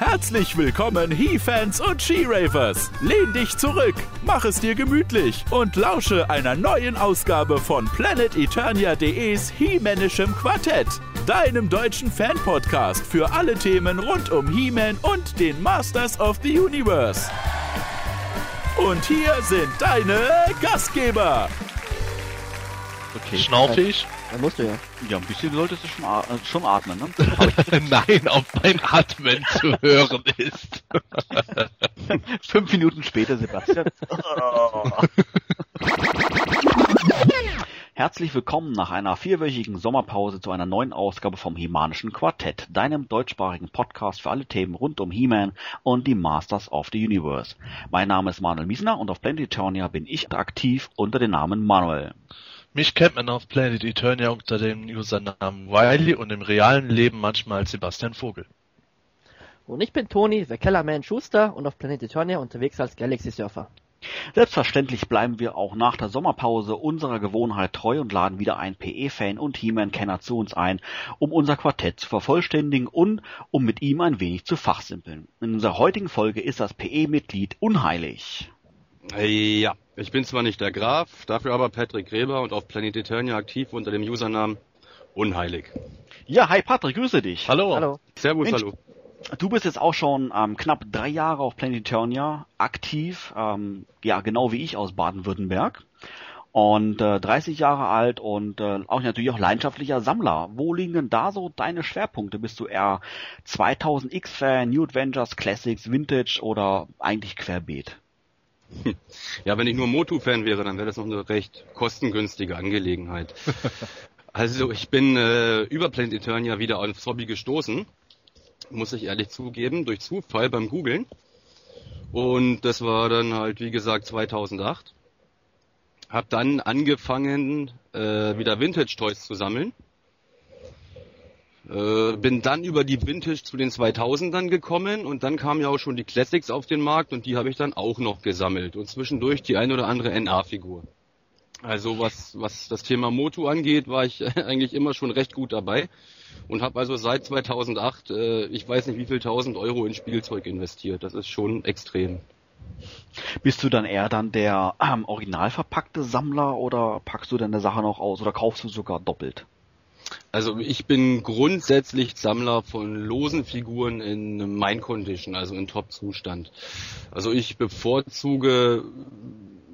Herzlich willkommen, He-Fans und She-Ravers. Lehn dich zurück, mach es dir gemütlich und lausche einer neuen Ausgabe von PlanetEternia.de's He-Manischem Quartett, deinem deutschen Fan-Podcast für alle Themen rund um He-Man und den Masters of the Universe. Und hier sind deine Gastgeber. Okay. Schnaufe ich? Dann musst du ja. Ja, ein bisschen solltest du schon, äh, schon atmen, ne? Nein, ob mein Atmen zu hören ist. Fünf Minuten später, Sebastian. Herzlich willkommen nach einer vierwöchigen Sommerpause zu einer neuen Ausgabe vom Hemanischen Quartett, deinem deutschsprachigen Podcast für alle Themen rund um He-Man und die Masters of the Universe. Mein Name ist Manuel Miesner und auf Planet Eternia bin ich aktiv unter dem Namen Manuel. Mich kennt man auf Planet Eternia unter dem Usernamen Wiley und im realen Leben manchmal als Sebastian Vogel. Und ich bin Toni, der Kellerman Schuster und auf Planet Eternia unterwegs als Galaxy Surfer. Selbstverständlich bleiben wir auch nach der Sommerpause unserer Gewohnheit treu und laden wieder einen PE-Fan und He-Man-Kenner zu uns ein, um unser Quartett zu vervollständigen und um mit ihm ein wenig zu fachsimpeln. In unserer heutigen Folge ist das PE-Mitglied unheilig. Ja, ich bin zwar nicht der Graf, dafür aber Patrick Gräber und auf Planet Eternia aktiv unter dem Usernamen Unheilig. Ja, hi Patrick, grüße dich. Hallo. Hallo. Servus, Mensch. hallo. Du bist jetzt auch schon ähm, knapp drei Jahre auf Planet Eternia aktiv, ähm, ja genau wie ich aus Baden-Württemberg und äh, 30 Jahre alt und äh, auch natürlich auch leidenschaftlicher Sammler. Wo liegen denn da so deine Schwerpunkte? Bist du eher 2000X-Fan, New Adventures, Classics, Vintage oder eigentlich querbeet? Ja, wenn ich nur Motu-Fan wäre, dann wäre das noch eine recht kostengünstige Angelegenheit. also ich bin äh, über Planet Eternia wieder aufs Hobby gestoßen, muss ich ehrlich zugeben, durch Zufall beim Googlen. Und das war dann halt, wie gesagt, 2008. Hab dann angefangen, äh, wieder Vintage-Toys zu sammeln. Äh, bin dann über die Vintage zu den 2000ern gekommen und dann kamen ja auch schon die Classics auf den Markt und die habe ich dann auch noch gesammelt und zwischendurch die ein oder andere NA-Figur. Also was, was das Thema Motu angeht, war ich eigentlich immer schon recht gut dabei und habe also seit 2008, äh, ich weiß nicht wie viel tausend Euro in Spielzeug investiert. Das ist schon extrem. Bist du dann eher dann der ähm, original verpackte Sammler oder packst du deine Sache noch aus oder kaufst du sogar doppelt? Also ich bin grundsätzlich Sammler von losen Figuren in Mine Condition, also in Top-Zustand. Also ich bevorzuge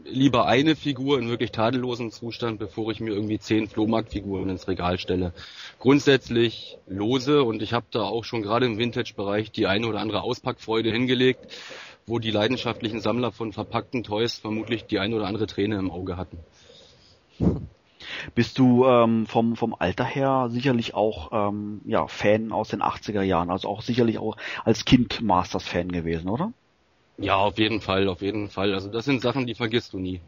lieber eine Figur in wirklich tadellosem Zustand, bevor ich mir irgendwie zehn Flohmarktfiguren ins Regal stelle. Grundsätzlich lose und ich habe da auch schon gerade im Vintage-Bereich die eine oder andere Auspackfreude hingelegt, wo die leidenschaftlichen Sammler von verpackten Toys vermutlich die eine oder andere Träne im Auge hatten. Bist du ähm, vom, vom Alter her sicherlich auch ähm, ja, Fan aus den 80er Jahren, also auch sicherlich auch als Kind Masters-Fan gewesen, oder? Ja, auf jeden Fall, auf jeden Fall. Also das sind Sachen, die vergisst du nie.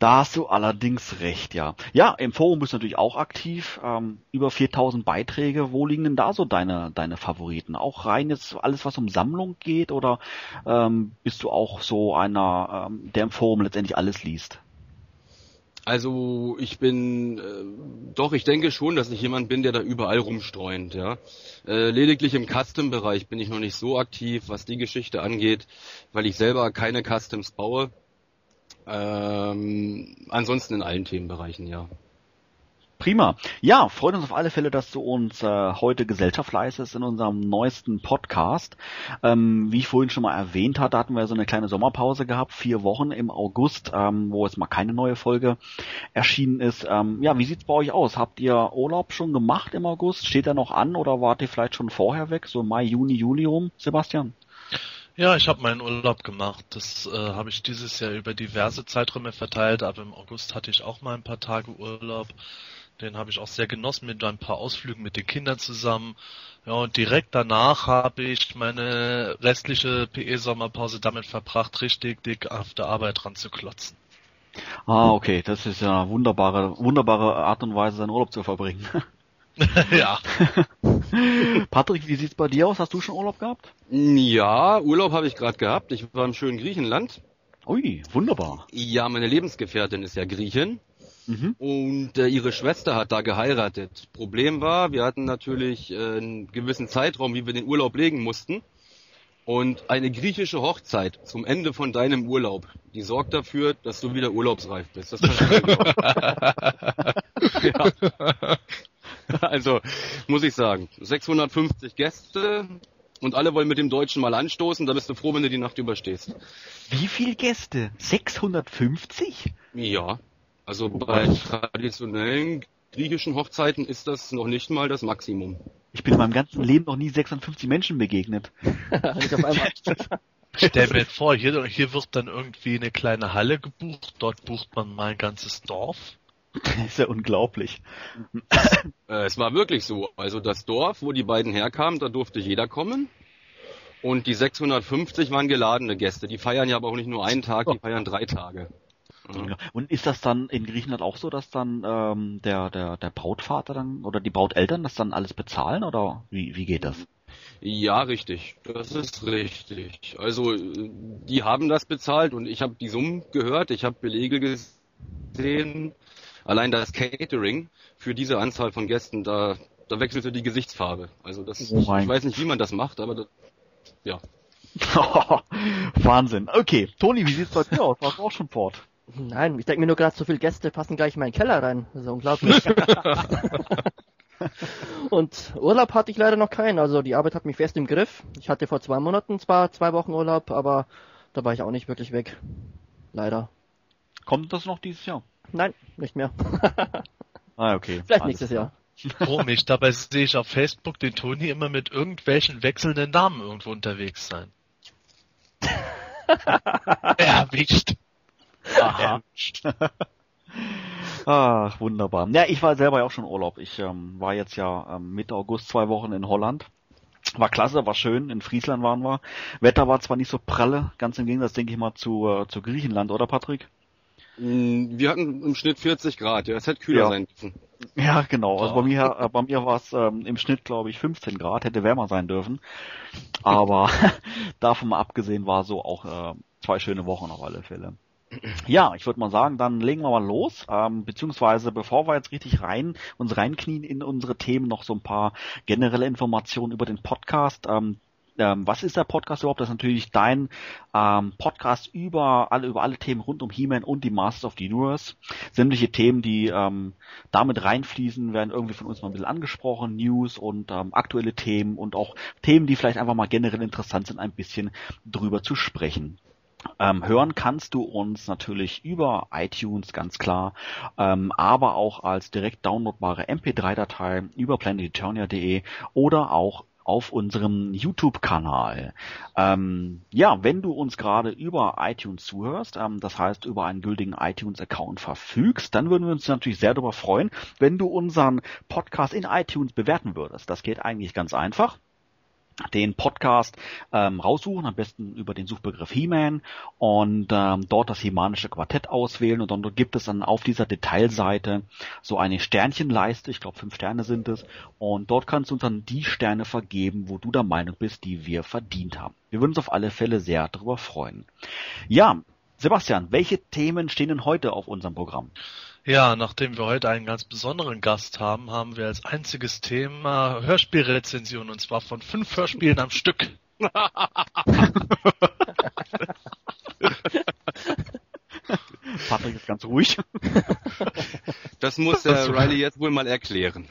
Da hast du allerdings recht, ja. Ja, im Forum bist du natürlich auch aktiv. Ähm, über 4000 Beiträge. Wo liegen denn da so deine, deine Favoriten? Auch rein jetzt alles, was um Sammlung geht? Oder ähm, bist du auch so einer, ähm, der im Forum letztendlich alles liest? Also ich bin äh, doch, ich denke schon, dass ich jemand bin, der da überall rumstreunt, ja. Äh, lediglich im Custom-Bereich bin ich noch nicht so aktiv, was die Geschichte angeht, weil ich selber keine Customs baue. Ähm, ansonsten in allen Themenbereichen, ja. Prima. Ja, freut uns auf alle Fälle, dass du uns äh, heute Gesellschaft leistest in unserem neuesten Podcast. Ähm, wie ich vorhin schon mal erwähnt hatte, hatten wir so eine kleine Sommerpause gehabt, vier Wochen im August, ähm, wo jetzt mal keine neue Folge erschienen ist. Ähm, ja, wie sieht's bei euch aus? Habt ihr Urlaub schon gemacht im August? Steht er noch an oder wart ihr vielleicht schon vorher weg, so Mai, Juni, Juli rum, Sebastian? Ja, ich habe meinen Urlaub gemacht. Das äh, habe ich dieses Jahr über diverse Zeiträume verteilt, aber im August hatte ich auch mal ein paar Tage Urlaub. Den habe ich auch sehr genossen mit ein paar Ausflügen mit den Kindern zusammen. Ja, und direkt danach habe ich meine restliche PE-Sommerpause damit verbracht, richtig dick auf der Arbeit ranzuklotzen. Ah, okay, das ist ja eine wunderbare, wunderbare Art und Weise, seinen Urlaub zu verbringen. ja. Patrick, wie sieht's bei dir aus? Hast du schon Urlaub gehabt? Ja, Urlaub habe ich gerade gehabt. Ich war im schönen Griechenland. Ui, wunderbar. Ja, meine Lebensgefährtin ist ja Griechin. Mhm. Und äh, ihre Schwester hat da geheiratet. Problem war, wir hatten natürlich äh, einen gewissen Zeitraum, wie wir den Urlaub legen mussten. Und eine griechische Hochzeit zum Ende von deinem Urlaub, die sorgt dafür, dass du wieder urlaubsreif bist. Das ja. Also, muss ich sagen, 650 Gäste und alle wollen mit dem Deutschen mal anstoßen, da bist du froh, wenn du die Nacht überstehst. Wie viel Gäste? 650? Ja. Also bei traditionellen griechischen Hochzeiten ist das noch nicht mal das Maximum. Ich bin in meinem ganzen Leben noch nie 650 Menschen begegnet. Stell mir vor, hier, hier wird dann irgendwie eine kleine Halle gebucht, dort bucht man mal ein ganzes Dorf. Das ist ja unglaublich. Äh, es war wirklich so. Also das Dorf, wo die beiden herkamen, da durfte jeder kommen. Und die 650 waren geladene Gäste. Die feiern ja aber auch nicht nur einen Tag, die feiern drei Tage. Ja. Und ist das dann in Griechenland auch so, dass dann ähm, der, der, der Brautvater dann oder die Brauteltern das dann alles bezahlen oder wie, wie geht das? Ja, richtig. Das ist richtig. Also die haben das bezahlt und ich habe die Summen gehört, ich habe Belege gesehen. Allein das Catering für diese Anzahl von Gästen, da, da wechselte die Gesichtsfarbe. Also das, Oh ich weiß nicht, wie man das macht, aber das, ja. Wahnsinn. Okay, Toni, wie sieht's bei dir aus? Warst du auch schon fort? Nein, ich denke mir nur gerade, so viele Gäste passen gleich in meinen Keller rein. Das ist ja unglaublich. Und Urlaub hatte ich leider noch keinen. Also die Arbeit hat mich fest im Griff. Ich hatte vor zwei Monaten zwar zwei Wochen Urlaub, aber da war ich auch nicht wirklich weg. Leider. Kommt das noch dieses Jahr? Nein, nicht mehr. Ah, okay. Vielleicht Alles nächstes. Jahr. Komisch, dabei sehe ich auf Facebook den Toni immer mit irgendwelchen wechselnden Namen irgendwo unterwegs sein. Erwischt. Aha. Ach, wunderbar. Ja, ich war selber ja auch schon Urlaub. Ich ähm, war jetzt ja ähm, Mitte August zwei Wochen in Holland. War klasse, war schön. In Friesland waren wir. Wetter war zwar nicht so pralle, ganz im Gegensatz, denke ich mal, zu, äh, zu Griechenland, oder Patrick? Mm, Wir hatten im Schnitt 40 Grad, ja, es hätte kühler Ja. sein dürfen. Ja, genau. Also bei mir, äh, bei mir war es ähm, im Schnitt, glaube ich, 15 Grad, hätte wärmer sein dürfen. Aber davon mal abgesehen war so auch äh, zwei schöne Wochen auf alle Fälle. Ja, ich würde mal sagen, dann legen wir mal los. Ähm, beziehungsweise bevor wir jetzt richtig rein uns reinknien in unsere Themen, noch so ein paar generelle Informationen über den Podcast. Ähm, ähm, was ist der Podcast überhaupt? Das ist natürlich dein ähm, Podcast über alle über alle Themen rund um He-Man und die Masters of the Universe. Sämtliche Themen, die ähm, damit reinfließen, werden irgendwie von uns mal ein bisschen angesprochen, News und ähm, aktuelle Themen und auch Themen, die vielleicht einfach mal generell interessant sind, ein bisschen drüber zu sprechen. Ähm, hören kannst du uns natürlich über iTunes, ganz klar, ähm, aber auch als direkt downloadbare MP3-Datei über planeteturnia.de oder auch auf unserem YouTube-Kanal. Ähm, ja, wenn du uns gerade über iTunes zuhörst, ähm, das heißt über einen gültigen iTunes-Account verfügst, dann würden wir uns natürlich sehr darüber freuen, wenn du unseren Podcast in iTunes bewerten würdest. Das geht eigentlich ganz einfach den Podcast ähm, raussuchen, am besten über den Suchbegriff He-Man und ähm, dort das Hemanische Quartett auswählen und dann gibt es dann auf dieser Detailseite so eine Sternchenleiste, ich glaube fünf Sterne sind es und dort kannst du uns dann die Sterne vergeben, wo du der Meinung bist, die wir verdient haben. Wir würden uns auf alle Fälle sehr darüber freuen. Ja, Sebastian, welche Themen stehen denn heute auf unserem Programm? Ja, nachdem wir heute einen ganz besonderen Gast haben, haben wir als einziges Thema Hörspielrezension und zwar von fünf Hörspielen am Stück. Patrick ist ganz ruhig. Das muss der Riley jetzt wohl mal erklären.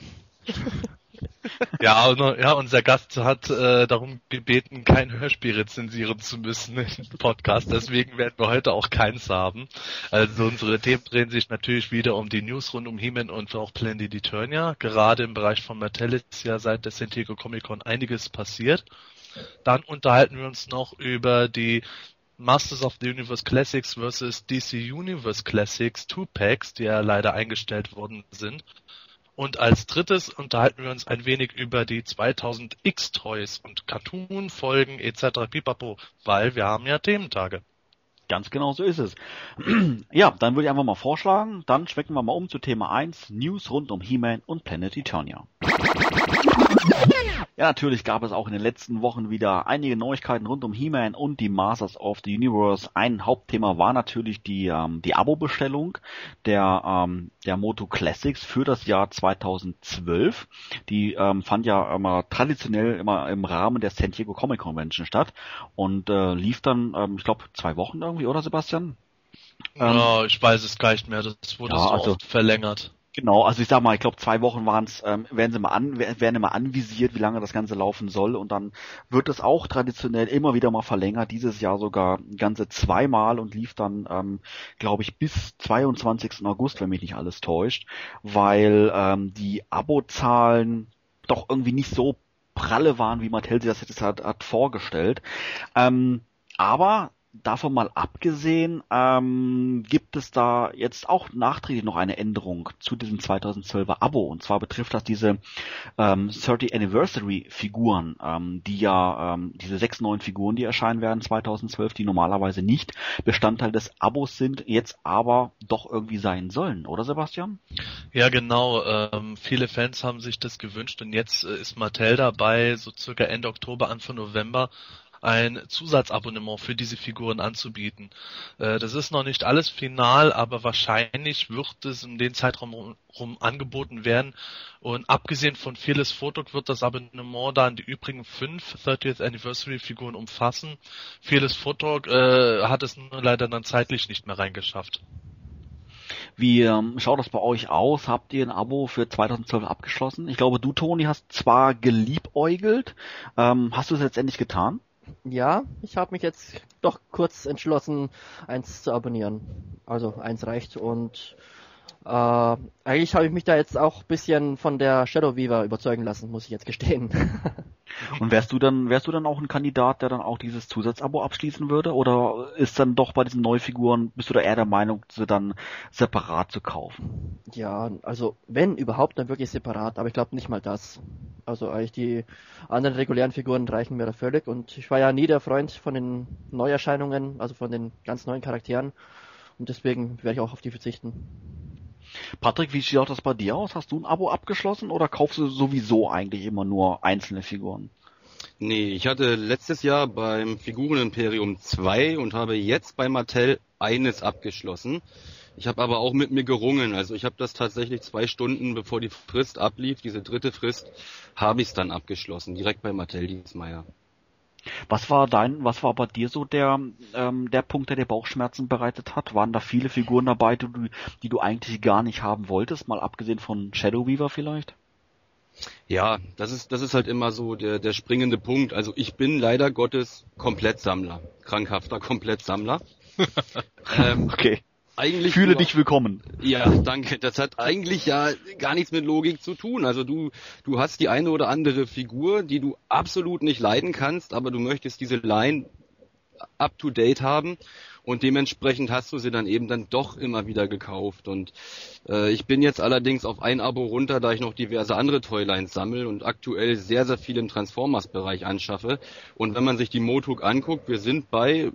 Ja, und, ja, unser Gast hat äh, darum gebeten, kein Hörspiel rezensieren zu müssen im Podcast. Deswegen werden wir heute auch keins haben. Also unsere Themen drehen sich natürlich wieder um die News rund um He-Man und auch Planet Eternia. Gerade im Bereich von Mattel ist ja seit der San Diego Comic Con einiges passiert. Dann unterhalten wir uns noch über die Masters of the Universe Classics versus DC Universe Classics Two Packs, die ja leider eingestellt worden sind. Und als drittes unterhalten wir uns ein wenig über die 2000 X-Toys und Cartoon-Folgen etc. pipapo, weil wir haben ja Thementage. Ganz genau so ist es. ja, dann würde ich einfach mal vorschlagen, dann schwecken wir mal um zu Thema 1, News rund um He-Man und Planet Eternia. Ja, natürlich gab es auch in den letzten Wochen wieder einige Neuigkeiten rund um He-Man und die Masters of the Universe. Ein Hauptthema war natürlich die, ähm, die Abo-Bestellung der, ähm, der Moto Classics für das Jahr 2012. Die ähm, fand ja immer traditionell immer im Rahmen der San Diego Comic Convention statt und äh, lief dann, ähm, ich glaube, zwei Wochen irgendwie, oder Sebastian? Ja, ich weiß es gar nicht mehr. Das wurde Ja, so also- verlängert. Genau, also ich sag mal, ich glaube zwei Wochen waren es, ähm, werden sie mal an, werden immer anvisiert, wie lange das Ganze laufen soll und dann wird es auch traditionell immer wieder mal verlängert, dieses Jahr sogar ganze zweimal und lief dann, ähm, glaube ich, bis 22. August, wenn mich nicht alles täuscht, weil ähm, die Abozahlen doch irgendwie nicht so pralle waren, wie Mattel sich das jetzt hat, hat vorgestellt. Ähm, aber davon mal abgesehen, ähm, gibt es da jetzt auch nachträglich noch eine Änderung zu diesem 2012er Abo. Und zwar betrifft das diese ähm, 30 Anniversary Figuren, ähm, die ja, ähm, diese sechs neuen Figuren, die erscheinen werden 2012, die normalerweise nicht Bestandteil des Abos sind, jetzt aber doch irgendwie sein sollen, oder Sebastian? Ja, genau. Ähm, viele Fans haben sich das gewünscht und jetzt äh, ist Mattel dabei, so circa Ende Oktober, Anfang November ein Zusatzabonnement für diese Figuren anzubieten. Äh, das ist noch nicht alles final, aber wahrscheinlich wird es in den Zeitraum rum, angeboten werden. Und abgesehen von Fearless Photog wird das Abonnement dann die übrigen fünf 30th Anniversary Figuren umfassen. Fearless Photog äh, hat es nur leider dann zeitlich nicht mehr reingeschafft. Wie ähm, schaut das bei euch aus? Habt ihr ein Abo für 2012 abgeschlossen? Ich glaube, du, Toni, hast zwar geliebäugelt. Ähm, hast du es letztendlich getan? Ja, ich habe mich jetzt doch kurz entschlossen, eins zu abonnieren. Also eins reicht und äh, eigentlich habe ich mich da jetzt auch ein bisschen von der Shadow Weaver überzeugen lassen, muss ich jetzt gestehen. Und wärst du dann, wärst du dann auch ein Kandidat, der dann auch dieses Zusatzabo abschließen würde? Oder ist dann doch bei diesen Neufiguren, bist du da eher der Meinung, sie dann separat zu kaufen? ja, also wenn überhaupt, dann wirklich separat, aber ich glaube nicht mal das. Also eigentlich die anderen regulären Figuren reichen mir da völlig und ich war ja nie der Freund von den Neuerscheinungen, also von den ganz neuen Charakteren und deswegen werde ich auch auf die verzichten. Patrick, wie schaut das bei dir aus? Hast du ein Abo abgeschlossen oder kaufst du sowieso eigentlich immer nur einzelne Figuren? Nee, ich hatte letztes Jahr beim Figurenimperium zwei und habe jetzt bei Mattel eines abgeschlossen. Ich habe aber auch mit mir gerungen. Also ich habe das tatsächlich zwei Stunden bevor die Frist ablief, diese dritte Frist, habe ich es dann abgeschlossen, direkt bei Mattel diesmal. Was war dein, was war bei dir so der, ähm, der Punkt, der dir Bauchschmerzen bereitet hat? Waren da viele Figuren dabei, die du, die du eigentlich gar nicht haben wolltest, mal abgesehen von Shadow Weaver vielleicht? Ja, das ist, das ist halt immer so der, der springende Punkt. Also ich bin leider Gottes Komplettsammler. Krankhafter Komplettsammler. ähm, Okay. Eigentlich Fühle dich willkommen. Ja, danke. Das hat eigentlich ja gar nichts mit Logik zu tun. Also du, du hast die eine oder andere Figur, die du absolut nicht leiden kannst, aber du möchtest diese Line up to date haben und dementsprechend hast du sie dann eben dann doch immer wieder gekauft. Und äh, ich bin jetzt allerdings auf ein Abo runter, da ich noch diverse andere Toylines sammle und aktuell sehr, sehr viel im Transformers-Bereich anschaffe. Und wenn man sich die Motuk anguckt, wir sind bei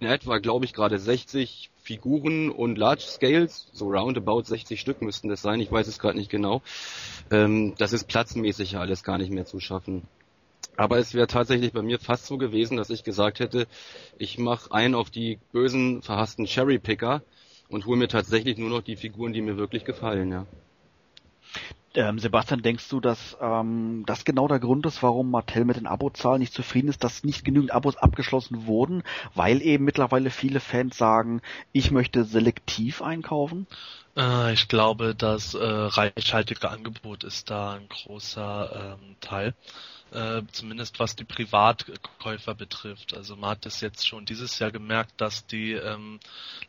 in etwa, glaube ich, gerade 60 Figuren und Large Scales, so roundabout 60 Stück müssten das sein, ich weiß es gerade nicht genau. Ähm, das ist platzmäßig ja alles gar nicht mehr zu schaffen. Aber es wäre tatsächlich bei mir fast so gewesen, dass ich gesagt hätte, ich mache einen auf die bösen, verhassten Cherry-Picker und hole mir tatsächlich nur noch die Figuren, die mir wirklich gefallen, ja. Ähm, Sebastian, denkst du, dass ähm, das genau der Grund ist, warum Mattel mit den Abozahlen nicht zufrieden ist, dass nicht genügend Abos abgeschlossen wurden, weil eben mittlerweile viele Fans sagen, ich möchte selektiv einkaufen? Äh, ich glaube, das äh, reichhaltige Angebot ist da ein großer ähm, Teil. Äh, zumindest was die Privatkäufer betrifft. Also man hat das jetzt schon dieses Jahr gemerkt, dass die ähm,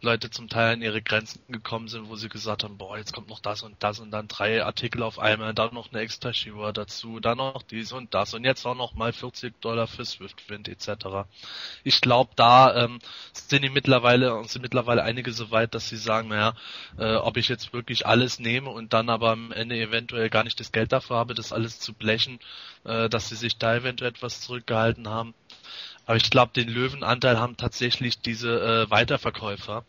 Leute zum Teil an ihre Grenzen gekommen sind, wo sie gesagt haben, boah, jetzt kommt noch das und das und dann drei Artikel auf einmal, dann noch eine extra Shiva dazu, dann noch dies und das und jetzt auch noch mal 40 Dollar für Swiftwind etc. Ich glaube, da ähm, sind die mittlerweile sind mittlerweile einige so weit, dass sie sagen, naja, äh, ob ich jetzt wirklich alles nehme und dann aber am Ende eventuell gar nicht das Geld dafür habe, das alles zu blechen, äh, dass sie sich da eventuell etwas zurückgehalten haben. Aber ich glaube, den Löwenanteil haben tatsächlich diese äh, Weiterverkäufer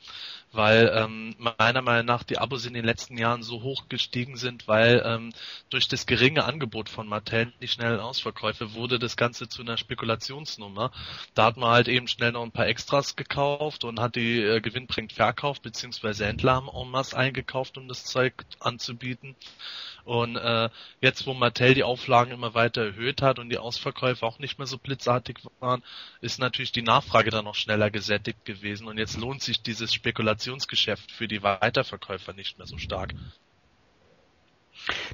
weil ähm, meiner Meinung nach die Abos in den letzten Jahren so hoch gestiegen sind, weil ähm, durch das geringe Angebot von Mattel, die schnellen Ausverkäufe, wurde das Ganze zu einer Spekulationsnummer. Da hat man halt eben schnell noch ein paar Extras gekauft und hat die äh, gewinnbringend verkauft, beziehungsweise Händler haben en masse eingekauft, um das Zeug anzubieten. Und äh, jetzt, wo Mattel die Auflagen immer weiter erhöht hat und die Ausverkäufe auch nicht mehr so blitzartig waren, ist natürlich die Nachfrage dann noch schneller gesättigt gewesen. Und jetzt lohnt sich dieses Spekulationsgeschäft für die Weiterverkäufer nicht mehr so stark.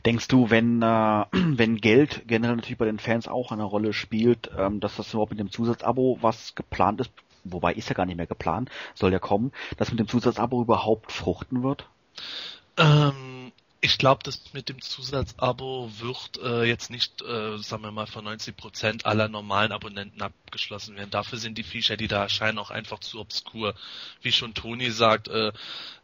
Denkst du, wenn, äh, wenn Geld generell natürlich bei den Fans auch eine Rolle spielt, ähm, dass das überhaupt mit dem Zusatzabo, was geplant ist, wobei ist ja gar nicht mehr geplant, soll ja kommen, dass mit dem Zusatzabo überhaupt fruchten wird? Ähm, ich glaube, das mit dem Zusatzabo wird äh, jetzt nicht, äh, sagen wir mal, von 90 Prozent aller normalen Abonnenten abgeschlossen werden. Dafür sind die Feature, die da erscheinen, auch einfach zu obskur. Wie schon Toni sagt, äh,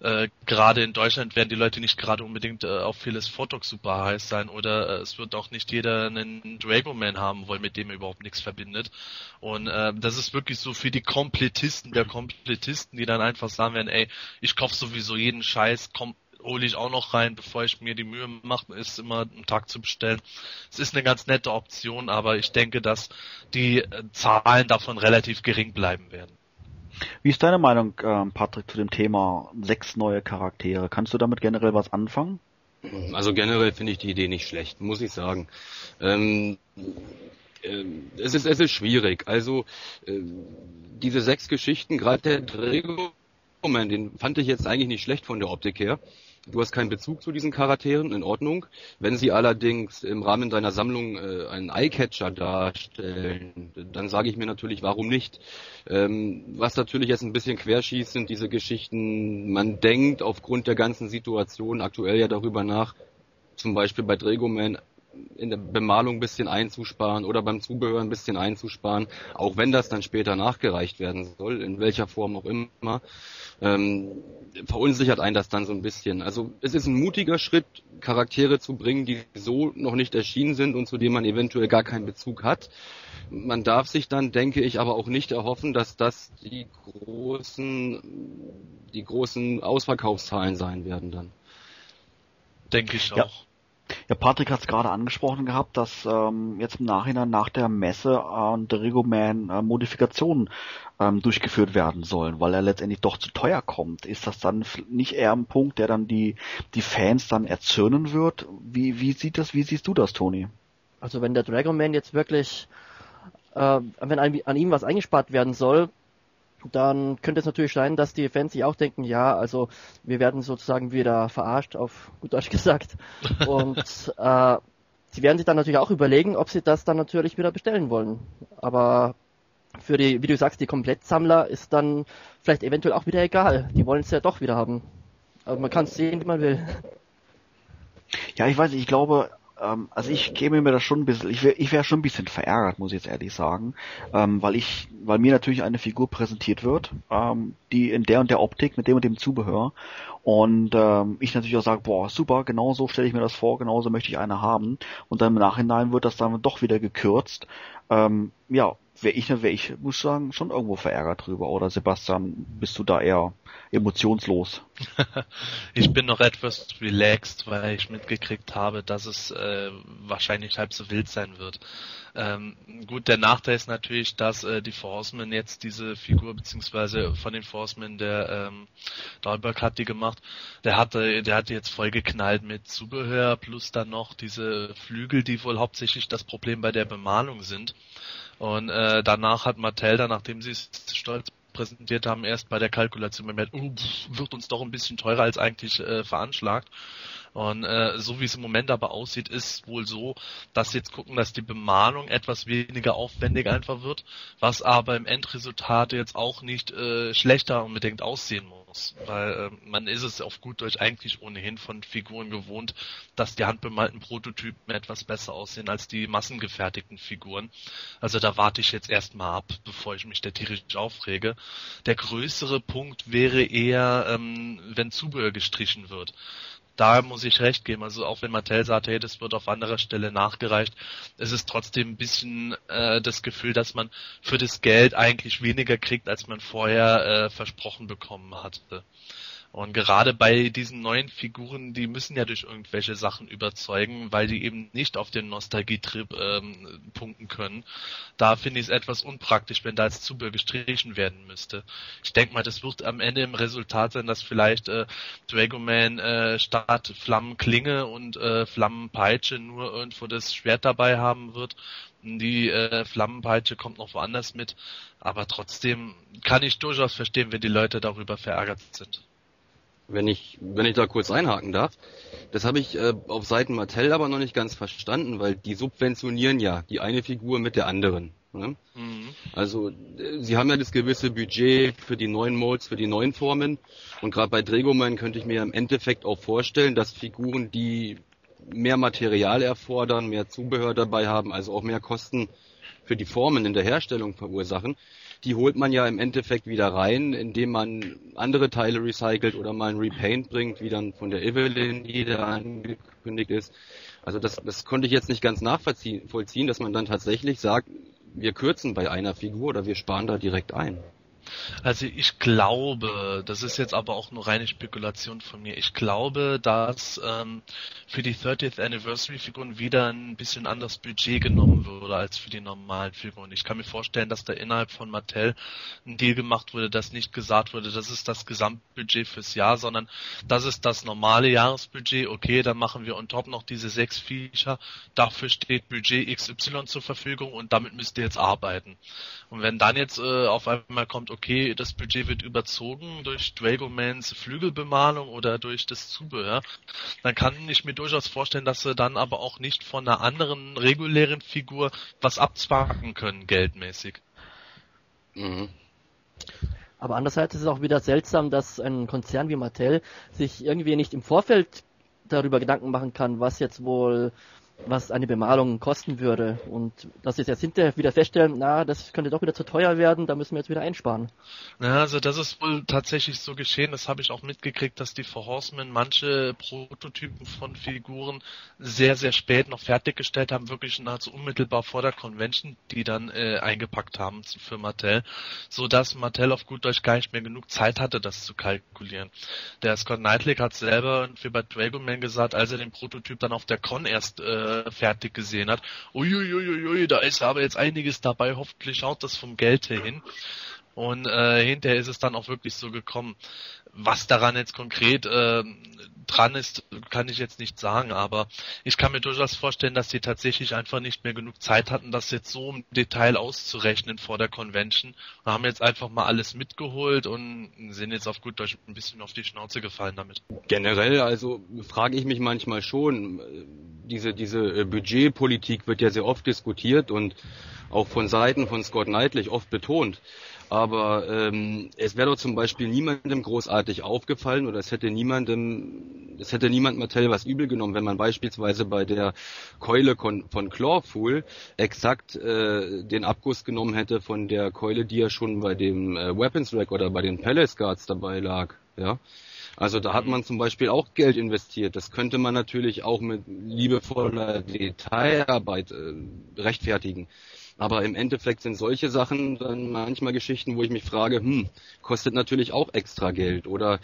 äh, gerade in Deutschland werden die Leute nicht gerade unbedingt äh, auf vieles Photox super heiß sein oder äh, es wird auch nicht jeder einen Dragoman haben wollen, mit dem er überhaupt nichts verbindet. Und äh, das ist wirklich so für die Komplettisten der Komplettisten, die dann einfach sagen werden, ey, ich kauf sowieso jeden Scheiß, komm, hole ich auch noch rein, bevor ich mir die Mühe mache, ist immer einen Tag zu bestellen. Es ist eine ganz nette Option, aber ich denke, dass die äh, Zahlen davon relativ gering bleiben werden. Wie ist deine Meinung, ähm, Patrick, zu dem Thema sechs neue Charaktere? Kannst du damit generell was anfangen? Also generell finde ich die Idee nicht schlecht, muss ich sagen. Ähm, äh, es, ist, es ist schwierig. Also äh, diese sechs Geschichten, gerade der Drego, den fand ich jetzt eigentlich nicht schlecht von der Optik her. Du hast keinen Bezug zu diesen Charakteren, in Ordnung. Wenn sie allerdings im Rahmen deiner Sammlung äh, einen Eyecatcher darstellen, dann sage ich mir natürlich, warum nicht. Ähm, was natürlich jetzt ein bisschen querschießt, sind diese Geschichten, man denkt aufgrund der ganzen Situation aktuell ja darüber nach, zum Beispiel bei Dragoman in der Bemalung ein bisschen einzusparen oder beim Zubehör ein bisschen einzusparen, auch wenn das dann später nachgereicht werden soll, in welcher Form auch immer ähm, verunsichert einen das dann so ein bisschen. Also es ist ein mutiger Schritt, Charaktere zu bringen, die so noch nicht erschienen sind und zu denen man eventuell gar keinen Bezug hat. Man darf sich dann, denke ich, aber auch nicht erhoffen, dass das die großen, die großen Ausverkaufszahlen sein werden dann. Denke ich auch. Ja, Patrick hat es gerade angesprochen gehabt, dass ähm, jetzt im Nachhinein nach der Messe an Derigo Man äh, Modifikationen ähm, durchgeführt werden sollen, weil er letztendlich doch zu teuer kommt. Ist das dann nicht eher ein Punkt, der dann die die Fans dann erzürnen wird? Wie wie sieht das? Wie siehst du das, Toni? Also wenn der Dragon Man jetzt wirklich, äh, wenn an, an ihm was eingespart werden soll, dann könnte es natürlich sein, dass die Fans sich auch denken, ja, also wir werden sozusagen wieder verarscht, auf gut Deutsch gesagt. Und äh, sie werden sich dann natürlich auch überlegen, ob sie das dann natürlich wieder bestellen wollen. Aber für die, wie du sagst, die Komplettsammler ist dann vielleicht eventuell auch wieder egal. Die wollen es ja doch wieder haben. Aber man kann es sehen, wie man will. Ja, ich weiß nicht, ich glaube, ähm, also ich käme mir das schon ein bisschen, ich wäre ich wär schon ein bisschen verärgert, muss ich jetzt ehrlich sagen, ähm, weil ich, weil mir natürlich eine Figur präsentiert wird, ähm, die in der und der Optik, mit dem und dem Zubehör. Und ähm, ich natürlich auch sage, boah, super, genau so stelle ich mir das vor, genauso möchte ich eine haben. Und dann im Nachhinein wird das dann doch wieder gekürzt. Ähm, ja, wäre ich, wäre ich, muss sagen, schon irgendwo verärgert drüber. Oder Sebastian, bist du da eher emotionslos? ich bin noch etwas relaxed, weil ich mitgekriegt habe, dass es äh, wahrscheinlich halb so wild sein wird. Ähm, gut, der Nachteil ist natürlich, dass äh, die Forceman jetzt diese Figur, beziehungsweise von den Forcemen, der ähm, Dahlberg hat die gemacht, der hatte, der hatte jetzt voll geknallt mit Zubehör, plus dann noch diese Flügel, die wohl hauptsächlich das Problem bei der Bemalung sind. Und äh, danach hat Mattel, dann, nachdem sie es stolz präsentiert haben, erst bei der Kalkulation bemerkt, uh, wird uns doch ein bisschen teurer als eigentlich äh, veranschlagt. Und äh, so wie es im Moment aber aussieht, ist wohl so, dass jetzt gucken, dass die Bemalung etwas weniger aufwendig einfach wird, was aber im Endresultat jetzt auch nicht äh, schlechter unbedingt aussehen muss. Weil äh, man ist es auf gut Deutsch eigentlich ohnehin von Figuren gewohnt, dass die handbemalten Prototypen etwas besser aussehen als die massengefertigten Figuren. Also da warte ich jetzt erstmal ab, bevor ich mich der tierisch aufrege. Der größere Punkt wäre eher, ähm, wenn Zubehör gestrichen wird da muss ich recht geben. Also auch wenn Mattel sagt, hey, das wird auf anderer Stelle nachgereicht, es ist trotzdem ein bisschen äh, das Gefühl, dass man für das Geld eigentlich weniger kriegt, als man vorher äh, versprochen bekommen hatte. Und gerade bei diesen neuen Figuren, die müssen ja durch irgendwelche Sachen überzeugen, weil die eben nicht auf den Nostalgietrip ähm, punkten können. Da finde ich es etwas unpraktisch, wenn da als Zubehör gestrichen werden müsste. Ich denke mal, das wird am Ende im Resultat sein, dass vielleicht äh, Dragoman äh, statt Flammenklinge und äh, Flammenpeitsche nur irgendwo das Schwert dabei haben wird. Die äh, Flammenpeitsche kommt noch woanders mit. Aber trotzdem kann ich durchaus verstehen, wenn die Leute darüber verärgert sind wenn ich, wenn ich da kurz einhaken darf. Das habe ich äh, auf Seiten Mattel aber noch nicht ganz verstanden, weil die subventionieren ja die eine Figur mit der anderen. Ne? Mhm. Also äh, sie haben ja das gewisse Budget für die neuen Molds, für die neuen Formen. Und gerade bei Dregoman könnte ich mir im Endeffekt auch vorstellen, dass Figuren, die mehr Material erfordern, mehr Zubehör dabei haben, also auch mehr Kosten für die Formen in der Herstellung verursachen, die holt man ja im Endeffekt wieder rein, indem man andere Teile recycelt oder mal ein Repaint bringt, wie dann von der Evelyn, die da angekündigt ist. Also das, das konnte ich jetzt nicht ganz nachvollziehen, dass man dann tatsächlich sagt, wir kürzen bei einer Figur oder wir sparen da direkt ein. Also ich glaube, das ist jetzt aber auch nur reine Spekulation von mir, ich glaube, dass ähm, für die 30th Anniversary Figuren wieder ein bisschen anderes Budget genommen wurde als für die normalen Figuren. Ich kann mir vorstellen, dass da innerhalb von Mattel ein Deal gemacht wurde, dass nicht gesagt wurde, das ist das Gesamtbudget fürs Jahr, sondern das ist das normale Jahresbudget. Okay, dann machen wir on top noch diese sechs Viecher. Dafür steht Budget XY zur Verfügung und damit müsst ihr jetzt arbeiten. Und wenn dann jetzt äh, auf einmal kommt, okay, das Budget wird überzogen durch Dragomans Flügelbemalung oder durch das Zubehör, dann kann ich mir durchaus vorstellen, dass sie dann aber auch nicht von einer anderen regulären Figur was abzwacken können, geldmäßig. Mhm. Aber andererseits ist es auch wieder seltsam, dass ein Konzern wie Mattel sich irgendwie nicht im Vorfeld darüber Gedanken machen kann, was jetzt wohl was eine Bemalung kosten würde. Und dass sie jetzt hinterher wieder feststellen, na, das könnte doch wieder zu teuer werden, da müssen wir jetzt wieder einsparen. Ja, also das ist wohl tatsächlich so geschehen. Das habe ich auch mitgekriegt, dass die For Horsemen manche Prototypen von Figuren sehr, sehr spät noch fertiggestellt haben, wirklich nahezu unmittelbar vor der Convention, die dann äh, eingepackt haben für Mattel, so dass Mattel auf gut Deutsch gar nicht mehr genug Zeit hatte, das zu kalkulieren. Der Scott Knightley hat selber für bei Dragoman gesagt, als er den Prototyp dann auf der Con erst äh, äh, fertig gesehen hat. Uiuiuiui, da ist aber jetzt einiges dabei, hoffentlich schaut das vom Geld her hin. Und äh, hinterher ist es dann auch wirklich so gekommen. Was daran jetzt konkret äh, dran ist, kann ich jetzt nicht sagen, aber ich kann mir durchaus vorstellen, dass sie tatsächlich einfach nicht mehr genug Zeit hatten, das jetzt so im Detail auszurechnen vor der Convention und haben jetzt einfach mal alles mitgeholt und sind jetzt auf gut Deutsch ein bisschen auf die Schnauze gefallen damit. Generell, also frage ich mich manchmal schon, diese, diese äh, Budgetpolitik wird ja sehr oft diskutiert und auch von Seiten von Scott Knightley oft betont. Aber ähm, es wäre doch zum Beispiel niemandem großartig aufgefallen oder es hätte niemandem, es hätte niemand Mattel was übel genommen, wenn man beispielsweise bei der Keule von, von Clawful exakt äh, den Abguss genommen hätte von der Keule, die ja schon bei dem äh, Weapons Rack oder bei den Palace Guards dabei lag. Ja. Also da hat man zum Beispiel auch Geld investiert. Das könnte man natürlich auch mit liebevoller Detailarbeit äh, rechtfertigen. Aber im Endeffekt sind solche Sachen dann manchmal Geschichten, wo ich mich frage, hm, kostet natürlich auch extra Geld. Oder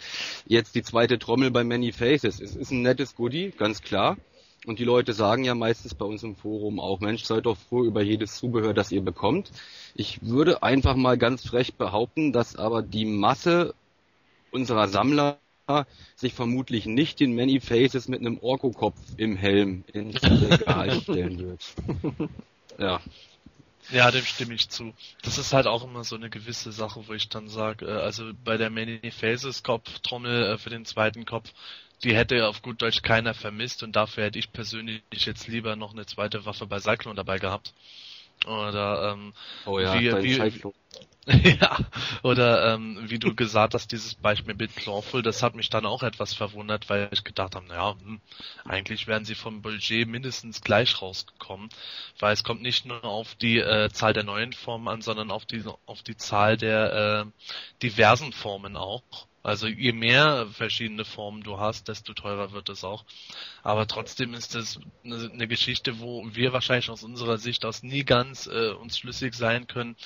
jetzt die zweite Trommel bei Many Faces. Es ist ein nettes Goodie, ganz klar. Und die Leute sagen ja meistens bei uns im Forum auch, Mensch, seid doch froh über jedes Zubehör, das ihr bekommt. Ich würde einfach mal ganz frech behaupten, dass aber die Masse unserer Sammler sich vermutlich nicht den Many Faces mit einem Orko-Kopf im Helm ins Regal stellen wird. Ja. Ja, dem stimme ich zu. Das ist halt auch immer so eine gewisse Sache, wo ich dann sage, äh, also bei der Many Faces Kopftrommel äh, für den zweiten Kopf, die hätte auf gut Deutsch keiner vermisst und dafür hätte ich persönlich jetzt lieber noch eine zweite Waffe bei Cyclone dabei gehabt. Oder ähm, oh ja, wie, wie, ja, oder ähm, wie du gesagt hast, dieses Beispiel mit Clawful, das hat mich dann auch etwas verwundert, weil ich gedacht habe, naja, hm, eigentlich wären sie vom Budget mindestens gleich rausgekommen, weil es kommt nicht nur auf die äh, Zahl der neuen Formen an, sondern auf die auf die Zahl der äh, diversen Formen auch. Also je mehr verschiedene Formen du hast, desto teurer wird es auch. Aber trotzdem ist das eine, eine Geschichte, wo wir wahrscheinlich aus unserer Sicht aus nie ganz äh, uns schlüssig sein können,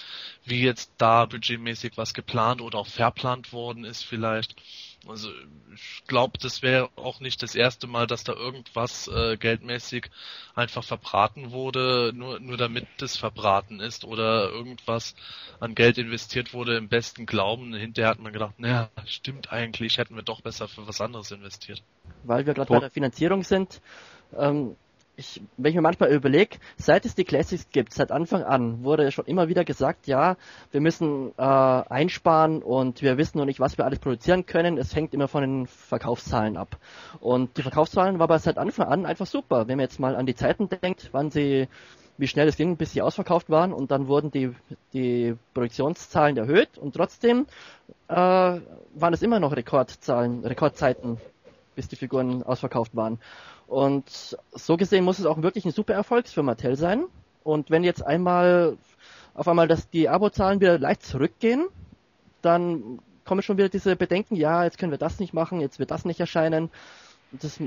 wie jetzt da budgetmäßig was geplant oder auch verplant worden ist vielleicht. Also ich glaube, das wäre auch nicht das erste Mal, dass da irgendwas äh, geldmäßig einfach verbraten wurde, nur, nur damit es verbraten ist oder irgendwas an Geld investiert wurde im besten Glauben. Hinterher hat man gedacht, naja, stimmt eigentlich, hätten wir doch besser für was anderes investiert. Weil wir gerade bei der Finanzierung sind, ähm, ich, wenn ich mir manchmal überlege, seit es die Classics gibt, seit Anfang an, wurde schon immer wieder gesagt, ja, wir müssen äh, einsparen und wir wissen noch nicht, was wir alles produzieren können. Es hängt immer von den Verkaufszahlen ab. Und die Verkaufszahlen waren aber seit Anfang an einfach super. Wenn man jetzt mal an die Zeiten denkt, wann sie wie schnell es ging, bis sie ausverkauft waren und dann wurden die, die Produktionszahlen erhöht und trotzdem äh, waren es immer noch Rekordzahlen, Rekordzeiten, bis die Figuren ausverkauft waren. Und so gesehen muss es auch wirklich ein super Erfolg für Mattel sein. Und wenn jetzt einmal auf einmal dass die Abozahlen wieder leicht zurückgehen, dann kommen schon wieder diese Bedenken, ja, jetzt können wir das nicht machen, jetzt wird das nicht erscheinen. Das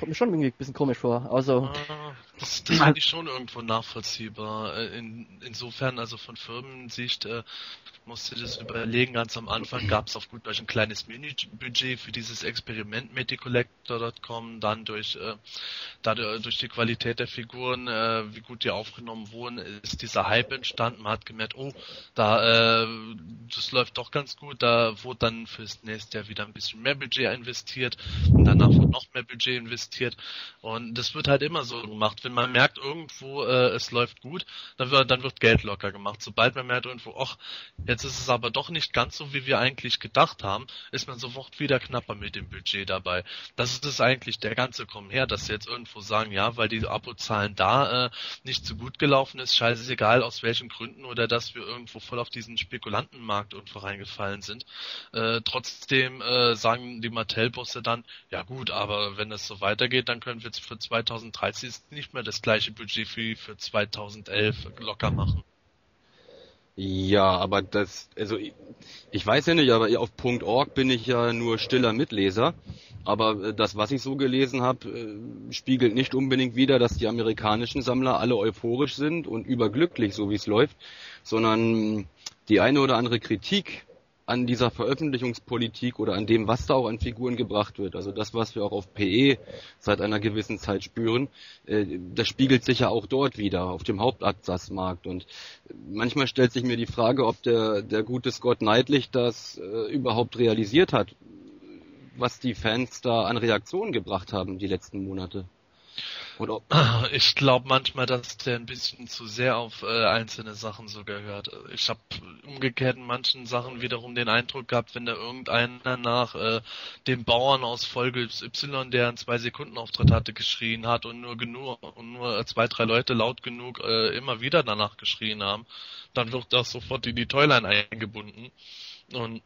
kommt mir schon irgendwie ein bisschen komisch vor. Also ah, das, das finde ich schon irgendwo nachvollziehbar. Äh, in, insofern, also von Firmensicht, äh, musste das überlegen. Ganz am Anfang gab es auf gut Deutsch ein kleines Mini-Budget für dieses Experiment Meticollector.com. Dann durch, äh, dadurch, durch die Qualität der Figuren, äh, wie gut die aufgenommen wurden, ist dieser Hype entstanden. Man hat gemerkt, oh, da, äh, das läuft doch ganz gut. Da wurde dann fürs nächste Jahr wieder ein bisschen mehr Budget investiert. Und danach wurde noch mehr Budget investiert. Und das wird halt immer so gemacht. Wenn man merkt irgendwo, äh, es läuft gut, dann wird, dann wird Geld locker gemacht. Sobald man merkt irgendwo, ach, Jetzt ist es aber doch nicht ganz so, wie wir eigentlich gedacht haben, ist man sofort wieder knapper mit dem Budget dabei. Das ist eigentlich der ganze Kommen her, dass sie jetzt irgendwo sagen, ja, weil die Abozahlen da äh, nicht so gut gelaufen ist, scheißegal aus welchen Gründen oder dass wir irgendwo voll auf diesen Spekulantenmarkt irgendwo reingefallen sind. Äh, trotzdem äh, sagen die Mattel-Bosse dann, ja gut, aber wenn es so weitergeht, dann können wir jetzt für 2030 nicht mehr das gleiche Budget wie für 2011 locker machen. Ja, aber das, also ich, ich weiß ja nicht, aber auf .org bin ich ja nur stiller Mitleser. Aber äh, das, was ich so gelesen habe, äh, spiegelt nicht unbedingt wider, dass die amerikanischen Sammler alle euphorisch sind und überglücklich, so wie es läuft, sondern die eine oder andere Kritik an dieser Veröffentlichungspolitik oder an dem, was da auch an Figuren gebracht wird. Also das, was wir auch auf PE seit einer gewissen Zeit spüren, äh, das spiegelt sich ja auch dort wieder, auf dem Hauptabsatzmarkt. Und manchmal stellt sich mir die Frage, ob der, der gute Scott Neidlich das äh, überhaupt realisiert hat, was die Fans da an Reaktionen gebracht haben die letzten Monate. Oder ich glaube manchmal, dass der ein bisschen zu sehr auf äh, einzelne Sachen sogar hört. Ich habe umgekehrt in manchen Sachen wiederum den Eindruck gehabt, wenn da irgendeiner nach äh, dem Bauern aus Folge Y, der einen zwei Sekunden Auftritt hatte, geschrien hat und nur genug und nur zwei, drei Leute laut genug äh, immer wieder danach geschrien haben, dann wird das sofort in die Toyline eingebunden. Und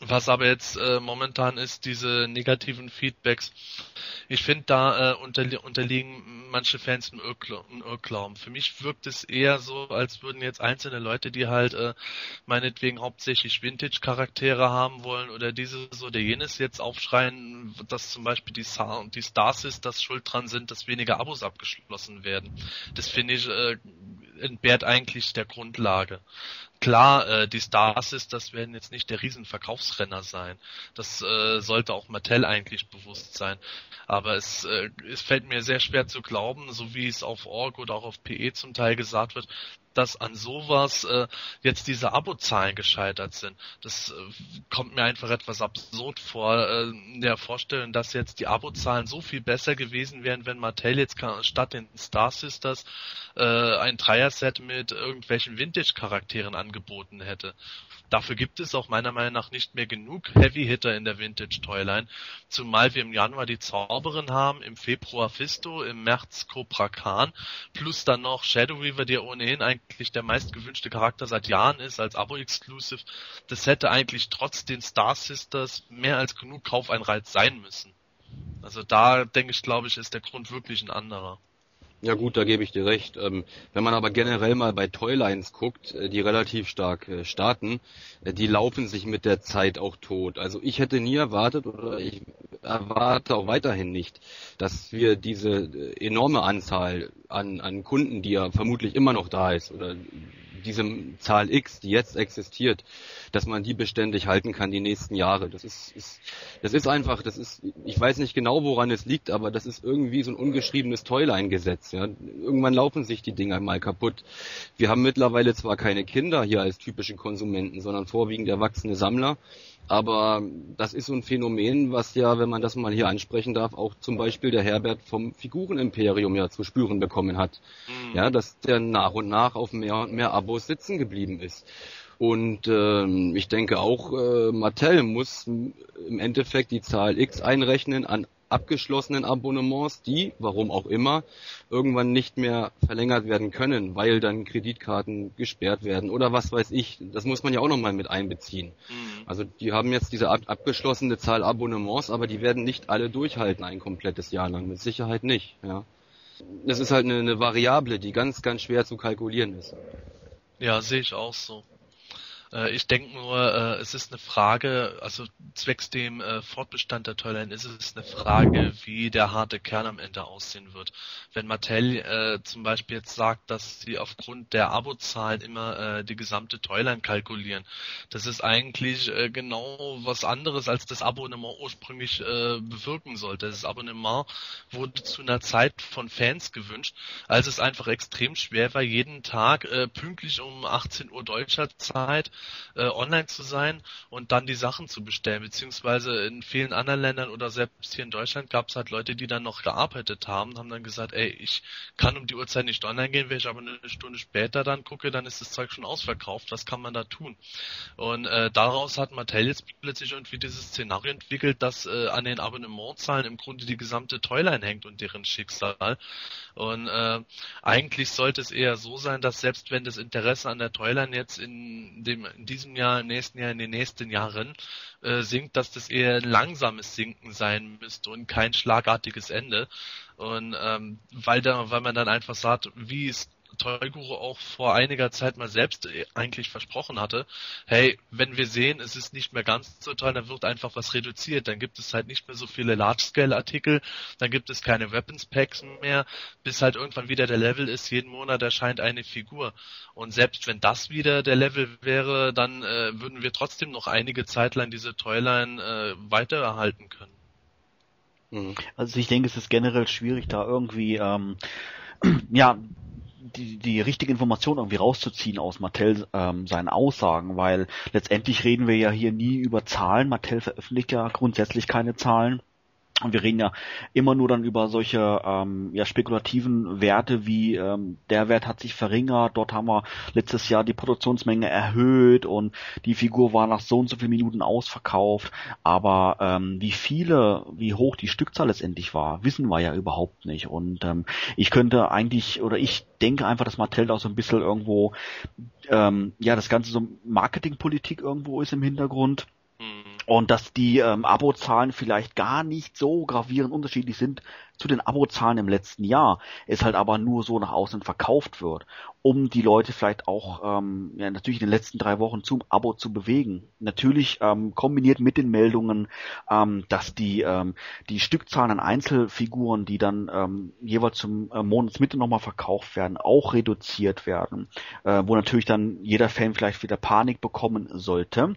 was aber jetzt äh, momentan ist, diese negativen Feedbacks. Ich finde, da äh, unterli unterliegen manche Fans im Irrglauben. Für mich wirkt es eher so, als würden jetzt einzelne Leute, die halt äh, meinetwegen hauptsächlich Vintage-Charaktere haben wollen oder dieses oder jenes jetzt aufschreien, dass zum Beispiel die, Sa die Stars ist, dass schuld dran sind, dass weniger Abos abgeschlossen werden. Das finde ich äh, entbehrt eigentlich der Grundlage. Klar, äh, die Stars ist, das werden jetzt nicht der Riesenverkaufsrenner sein. Das äh, sollte auch Mattel eigentlich bewusst sein. Aber es, äh, es fällt mir sehr schwer zu glauben, so wie es auf Org oder auch auf PE zum Teil gesagt wird, dass an sowas äh, jetzt diese Abozahlen gescheitert sind. Das äh, kommt mir einfach etwas absurd vor, äh, der Vorstellung, dass jetzt die Abozahlen so viel besser gewesen wären, wenn Mattel jetzt statt den Star Sisters äh, ein Dreier-Set mit irgendwelchen Vintage-Charakteren angeboten hätte. Dafür gibt es auch meiner Meinung nach nicht mehr genug Heavy-Hitter in der Vintage-Toyline, zumal wir im Januar die Zauberin haben, im Februar Fisto, im März Cobra Khan, plus dann noch Shadow Weaver, der ohnehin eigentlich der meistgewünschte Charakter seit Jahren ist, als Abo-Exclusive. Das hätte eigentlich trotz den Star Sisters mehr als genug Kaufeinreiz sein müssen. Also da denke ich, glaube ich, ist der Grund wirklich ein anderer. Ja gut, da gebe ich dir recht. Ähm, wenn man aber generell mal bei Toylines guckt, äh, die relativ stark äh, starten, äh, die laufen sich mit der Zeit auch tot. Also ich hätte nie erwartet oder ich erwarte auch weiterhin nicht, dass wir diese enorme Anzahl an, an Kunden, die ja vermutlich immer noch da ist oder diese Zahl X, die jetzt existiert, dass man die beständig halten kann die nächsten Jahre. Das ist, ist, das ist einfach, das ist, ich weiß nicht genau, woran es liegt, aber das ist irgendwie so ein ungeschriebenes Toyline-Gesetz. Ja. Irgendwann laufen sich die Dinger mal kaputt. Wir haben mittlerweile zwar keine Kinder hier als typische Konsumenten, sondern vorwiegend erwachsene Sammler. Aber das ist so ein Phänomen, was ja, wenn man das mal hier ansprechen darf, auch zum Beispiel der Herbert vom Figurenimperium ja zu spüren bekommen hat. Mhm. Ja, dass der nach und nach auf mehr und mehr Abos sitzen geblieben ist. Und ähm, ich denke auch, äh, Mattel muss im Endeffekt die Zahl X einrechnen an abgeschlossenen Abonnements, die, warum auch immer, irgendwann nicht mehr verlängert werden können, weil dann Kreditkarten gesperrt werden oder was weiß ich. Das muss man ja auch nochmal mit einbeziehen. Mhm. Also die haben jetzt diese ab abgeschlossene Zahl Abonnements, aber die werden nicht alle durchhalten ein komplettes Jahr lang. Mit Sicherheit nicht. Ja. Das ist halt eine, eine Variable, die ganz, ganz schwer zu kalkulieren ist. Ja, sehe ich auch so. Äh, ich denke nur, äh, es ist eine Frage, also zwecks dem äh, Fortbestand der Toyline ist es eine Frage, wie der harte Kern am Ende aussehen wird. Wenn Mattel zum Beispiel jetzt sagt, dass sie aufgrund der Abozahlen immer die gesamte Toyline kalkulieren, das ist eigentlich genau was anderes, als das Abonnement ursprünglich bewirken sollte. Das Abonnement wurde zu einer Zeit von Fans gewünscht, als es einfach extrem schwer war, jeden Tag pünktlich um 18 Uhr deutscher Zeit äh, online zu sein und dann die Sachen zu bestellen, beziehungsweise in vielen anderen Ländern oder selbst hier in Deutschland gab es halt Leute, die dann noch gearbeitet haben, haben dann gesagt, ey, ich kann um die Uhrzeit nicht online gehen, wenn ich aber eine Stunde später dann gucke, dann ist das Zeug schon ausverkauft, was kann man da tun? Und äh, daraus hat Mattel jetzt plötzlich irgendwie dieses Szenario entwickelt, dass äh, an den Abonnementzahlen im Grunde die gesamte Toyline hängt und deren Schicksal. Und äh, eigentlich sollte es eher so sein, dass selbst wenn das Interesse an der Toyline jetzt in dem in diesem Jahr, im nächsten Jahr, in den nächsten Jahren äh, sinkt, dass das eher ein langsames Sinken sein müsste und kein schlagartiges Ende. Und ähm, weil da, weil man dann einfach sagt, wie es Toyguru auch vor einiger Zeit mal selbst äh, eigentlich versprochen hatte, hey, wenn wir sehen, es ist nicht mehr ganz so toll, dann wird einfach was reduziert, dann gibt es halt nicht mehr so viele Large-Scale-Artikel, dann gibt es keine Weapons-Packs mehr, bis halt irgendwann wieder der Level ist, jeden Monat erscheint eine Figur. Und selbst wenn das wieder der Level wäre, dann äh, würden wir trotzdem noch einige Zeit lang diese Toyline äh, weitererhalten können. Mhm. Also ich denke, es ist generell schwierig, da irgendwie ähm, ja die, die richtige Information irgendwie rauszuziehen aus Mattel ähm, seinen Aussagen, weil letztendlich reden wir ja hier nie über Zahlen. Mattel veröffentlicht ja grundsätzlich keine Zahlen. Und wir reden ja immer nur dann über solche ähm, ja, spekulativen Werte wie ähm, der Wert hat sich verringert, dort haben wir letztes Jahr die Produktionsmenge erhöht und die Figur war nach so und so vielen Minuten ausverkauft. Aber ähm, wie viele, wie hoch die Stückzahl letztendlich war, wissen wir ja überhaupt nicht. Und ähm, ich könnte eigentlich, oder ich denke einfach, dass Mattel da so ein bisschen irgendwo, ähm, ja, das Ganze so Marketingpolitik irgendwo ist im Hintergrund und dass die ähm, Abozahlen vielleicht gar nicht so gravierend unterschiedlich sind zu den Abozahlen im letzten Jahr, es halt aber nur so nach außen verkauft wird, um die Leute vielleicht auch ähm, ja, natürlich in den letzten drei Wochen zum Abo zu bewegen. Natürlich ähm, kombiniert mit den Meldungen, ähm, dass die ähm, die Stückzahlen an Einzelfiguren, die dann ähm, jeweils zum äh, Monatsmitte nochmal verkauft werden, auch reduziert werden, äh, wo natürlich dann jeder Fan vielleicht wieder Panik bekommen sollte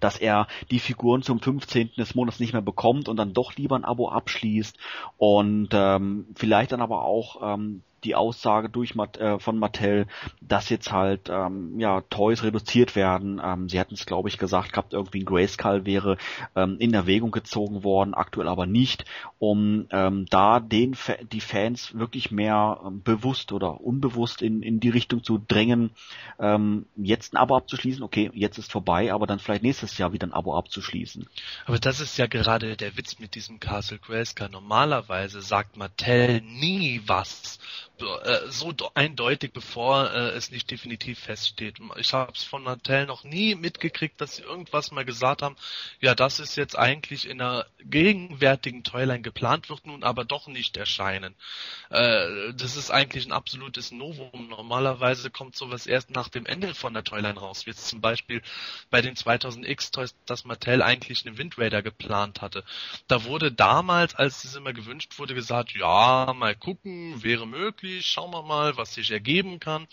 dass er die Figuren zum 15. des Monats nicht mehr bekommt und dann doch lieber ein Abo abschließt und ähm, vielleicht dann aber auch ähm, die Aussage durch äh, von Mattel, dass jetzt halt ähm, ja Toys reduziert werden. Ähm, sie hatten es glaube ich gesagt gehabt, irgendwie ein Grayskull wäre ähm, in Erwägung gezogen worden, aktuell aber nicht, um ähm, da den Fa die Fans wirklich mehr ähm, bewusst oder unbewusst in in die Richtung zu drängen, ähm, jetzt ein Abo abzuschließen. Okay, jetzt ist vorbei, aber dann vielleicht nächstes Jahr wieder ein Abo abzuschließen. Aber das ist ja gerade der Witz mit diesem Castle Grayskull. Normalerweise sagt Mattel nie was äh, so eindeutig, bevor äh, es nicht definitiv feststeht. Ich habe es von Mattel noch nie mitgekriegt, dass sie irgendwas mal gesagt haben, ja, das ist jetzt eigentlich in der gegenwärtigen Toyline geplant, wird nun aber doch nicht erscheinen. Äh, das ist eigentlich ein absolutes Novum. Normalerweise kommt sowas erst nach dem Ende von der Toyline raus, wie jetzt zum Beispiel bei den 2000X Toys, dass Mattel eigentlich einen Wind Raider geplant hatte. Da wurde damals, als es immer gewünscht wurde, gesagt, ja, mal gucken, wäre möglich, schauen wir mal, was sich ergeben kann.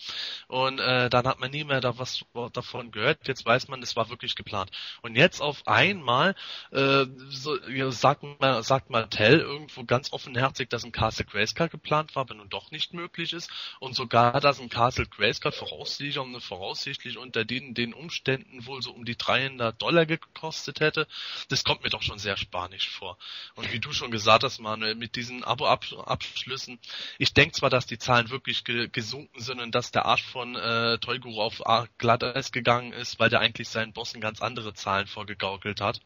Und äh, dann hat man nie mehr da was davon gehört. Jetzt weiß man, es war wirklich geplant. Und jetzt auf einmal äh, so, sagt, man, sagt Mattel irgendwo ganz offenherzig, dass ein Castle Grayskull geplant war, aber nun doch nicht möglich ist. Und sogar, dass ein Castle Grayskull voraussichtlich, voraussichtlich unter den, den Umständen wohl so um die 300 Dollar gekostet hätte. Das kommt mir doch schon sehr spanisch vor. Und wie du schon gesagt hast, Manuel, mit diesen Abo-Abschlüssen, ich denke zwar, dass die Zahlen wirklich ge gesunken sind und dass der Arsch von äh, Toyguru auf Glatteis gegangen ist, weil der eigentlich seinen Bossen ganz andere Zahlen vorgegaukelt hat.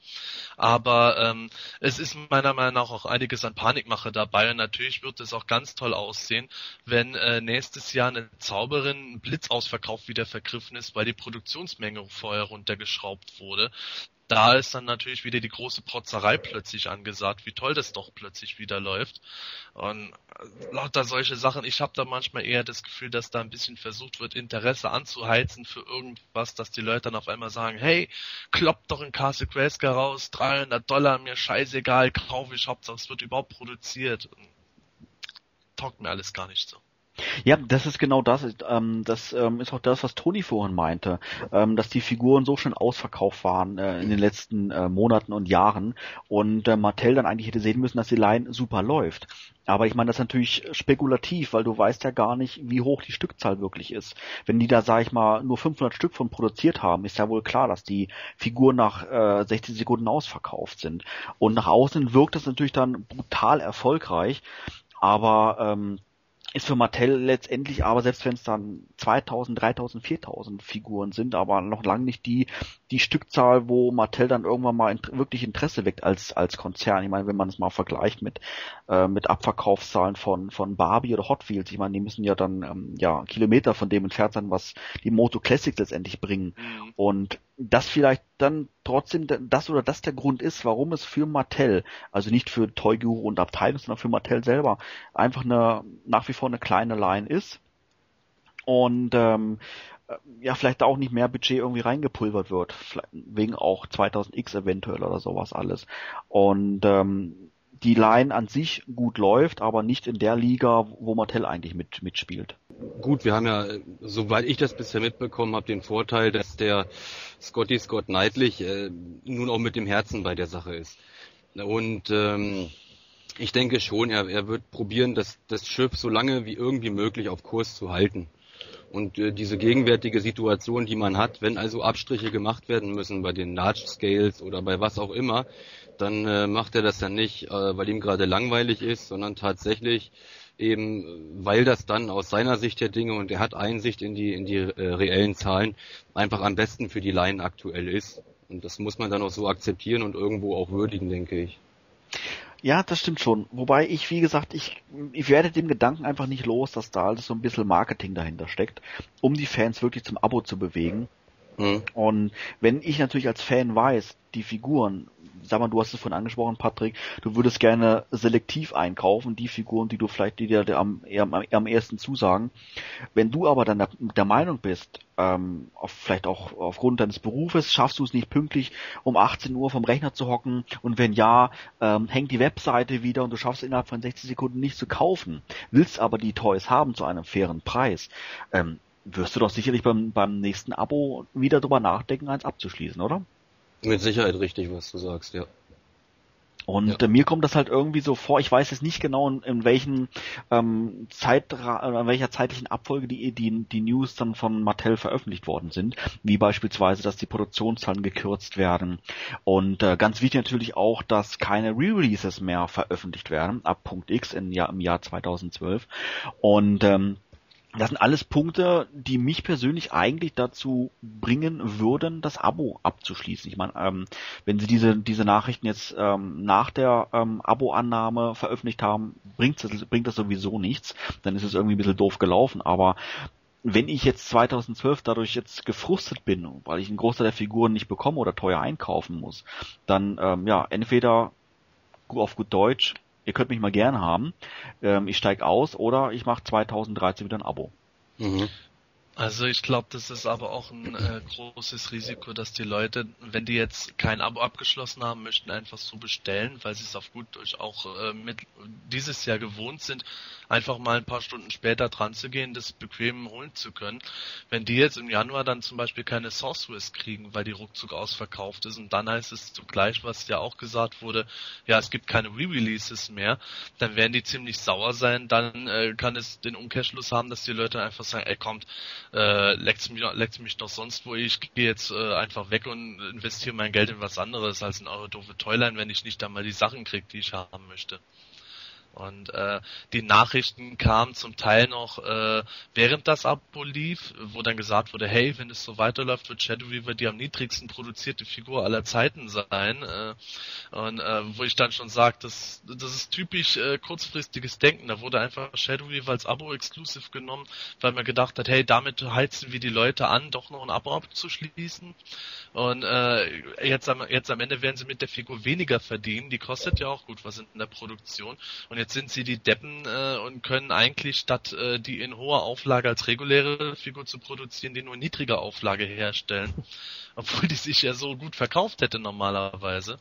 Aber ähm, es ist meiner Meinung nach auch einiges an Panikmache dabei und natürlich wird es auch ganz toll aussehen, wenn äh, nächstes Jahr eine Zauberin Blitzausverkauf wieder vergriffen ist, weil die Produktionsmenge vorher runtergeschraubt wurde da ist dann natürlich wieder die große Protzerei plötzlich angesagt, wie toll das doch plötzlich wieder läuft. Und äh, lauter solche Sachen, ich habe da manchmal eher das Gefühl, dass da ein bisschen versucht wird, Interesse anzuheizen für irgendwas, dass die Leute dann auf einmal sagen, hey, kloppt doch ein Castle Grayskull raus, 300 Dollar, mir scheißegal, kaufe ich, Hauptsache es wird überhaupt produziert. Taugt mir alles gar nicht so. Ja, das ist genau das. Ähm, das ähm, ist auch das, was Toni vorhin meinte, ähm, dass die Figuren so schon ausverkauft waren äh, in den letzten äh, Monaten und Jahren und äh, Mattel dann eigentlich hätte sehen müssen, dass die Line super läuft. Aber ich meine, das ist natürlich spekulativ, weil du weißt ja gar nicht, wie hoch die Stückzahl wirklich ist. Wenn die da, sag ich mal, nur 500 Stück von produziert haben, ist ja wohl klar, dass die Figuren nach äh, 60 Sekunden ausverkauft sind. Und nach außen wirkt das natürlich dann brutal erfolgreich. Aber ähm, ist für Mattel letztendlich aber, selbst wenn es dann 2000, 3000, 4000 Figuren sind, aber noch lange nicht die, die Stückzahl, wo Mattel dann irgendwann mal int wirklich Interesse weckt als, als Konzern. Ich meine, wenn man es mal vergleicht mit, äh, mit Abverkaufszahlen von, von Barbie oder Hot Wheels, ich meine, die müssen ja dann, ähm, ja, Kilometer von dem entfernt sein, was die Moto Classics letztendlich bringen. Mhm. Und das vielleicht dann trotzdem das oder das der Grund ist, warum es für Mattel, also nicht für Toy Guru und Abteilung, sondern für Mattel selber einfach eine nach wie vor eine kleine Line ist. Und ähm, ja vielleicht auch nicht mehr Budget irgendwie reingepulvert wird, wegen auch 2000X eventuell oder sowas alles. Und ähm, die Line an sich gut läuft, aber nicht in der Liga, wo Mattel eigentlich mit, mitspielt. Gut, wir haben ja, soweit ich das bisher mitbekommen habe, den Vorteil, dass der Scotty Scott Knightley äh, nun auch mit dem Herzen bei der Sache ist. Und ähm, ich denke schon, er, er wird probieren, das, das Schiff so lange wie irgendwie möglich auf Kurs zu halten. Und äh, diese gegenwärtige Situation, die man hat, wenn also Abstriche gemacht werden müssen bei den Large Scales oder bei was auch immer, dann äh, macht er das dann nicht, äh, weil ihm gerade langweilig ist, sondern tatsächlich eben, weil das dann aus seiner Sicht der Dinge und er hat Einsicht in die in die äh, reellen Zahlen einfach am besten für die Laien aktuell ist. Und das muss man dann auch so akzeptieren und irgendwo auch würdigen, denke ich. Ja, das stimmt schon. Wobei ich, wie gesagt, ich, ich werde dem Gedanken einfach nicht los, dass da alles so ein bisschen Marketing dahinter steckt, um die Fans wirklich zum Abo zu bewegen. Mhm. Und wenn ich natürlich als Fan weiß, die Figuren sag mal, du hast es vorhin angesprochen, Patrick, du würdest gerne selektiv einkaufen, die Figuren, die du vielleicht, dir am, am, am ersten zusagen. Wenn du aber dann der, der Meinung bist, ähm, auf, vielleicht auch aufgrund deines Berufes, schaffst du es nicht pünktlich um 18 Uhr vom Rechner zu hocken und wenn ja, ähm, hängt die Webseite wieder und du schaffst es innerhalb von 60 Sekunden nicht zu kaufen, willst aber die Toys haben zu einem fairen Preis, ähm, wirst du doch sicherlich beim, beim nächsten Abo wieder drüber nachdenken, eins abzuschließen, oder? Mit Sicherheit richtig, was du sagst, ja. Und ja. äh, mir kommt das halt irgendwie so vor, ich weiß jetzt nicht genau, in, in welchen ähm, Zeitra äh, in welcher zeitlichen Abfolge die, die, die News dann von Mattel veröffentlicht worden sind, wie beispielsweise, dass die Produktionszahlen gekürzt werden. Und äh, ganz wichtig natürlich auch, dass keine Re-Releases mehr veröffentlicht werden, ab Punkt X im Jahr, im Jahr 2012. Und ähm, das sind alles Punkte, die mich persönlich eigentlich dazu bringen würden, das Abo abzuschließen. Ich meine, ähm, wenn Sie diese diese Nachrichten jetzt ähm, nach der ähm, Abo-Annahme veröffentlicht haben, bringt das, bringt das sowieso nichts. Dann ist es irgendwie ein bisschen doof gelaufen. Aber wenn ich jetzt 2012 dadurch jetzt gefrustet bin, weil ich einen Großteil der Figuren nicht bekomme oder teuer einkaufen muss, dann ähm, ja entweder auf gut Deutsch ihr könnt mich mal gern haben, ähm, ich steige aus oder ich mache 2013 wieder ein Abo. Mhm. Also ich glaube, das ist aber auch ein äh, großes Risiko, dass die Leute, wenn die jetzt kein Abo abgeschlossen haben, möchten einfach so bestellen, weil sie es auf gut Deutsch auch äh, mit dieses Jahr gewohnt sind, einfach mal ein paar Stunden später dran zu gehen, das bequem holen zu können. Wenn die jetzt im Januar dann zum Beispiel keine Sorceress kriegen, weil die ruckzuck ausverkauft ist und dann heißt es zugleich, was ja auch gesagt wurde, ja, es gibt keine Re-Releases mehr, dann werden die ziemlich sauer sein, dann äh, kann es den Umkehrschluss haben, dass die Leute einfach sagen, ey kommt, äh, leckt's mich, leckt's mich doch sonst wo, ich gehe jetzt äh, einfach weg und investiere mein Geld in was anderes als in eure doofe Toyline, wenn ich nicht einmal die Sachen kriege, die ich haben möchte. Und äh, die Nachrichten kamen zum Teil noch äh, während das Abo lief, wo dann gesagt wurde, hey, wenn es so weiterläuft, wird Shadow Weaver die am niedrigsten produzierte Figur aller Zeiten sein. Äh, und äh, wo ich dann schon sage, das, das ist typisch äh, kurzfristiges Denken. Da wurde einfach Shadow Weaver als Abo-Exclusive genommen, weil man gedacht hat, hey, damit heizen wir die Leute an, doch noch ein Abo abzuschließen. Und äh, jetzt, am, jetzt am Ende werden sie mit der Figur weniger verdienen. Die kostet ja auch gut was in der Produktion. Und jetzt sind sie die Deppen äh, und können eigentlich statt äh, die in hoher Auflage als reguläre Figur zu produzieren, die nur in niedriger Auflage herstellen. Obwohl die sich ja so gut verkauft hätte normalerweise.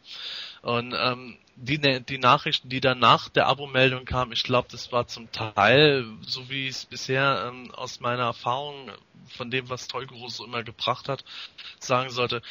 Und ähm, die, ne, die Nachrichten, die dann nach der Abo-Meldung kamen, ich glaube, das war zum Teil, so wie es bisher ähm, aus meiner Erfahrung von dem, was Toyguru so immer gebracht hat, sagen sollte.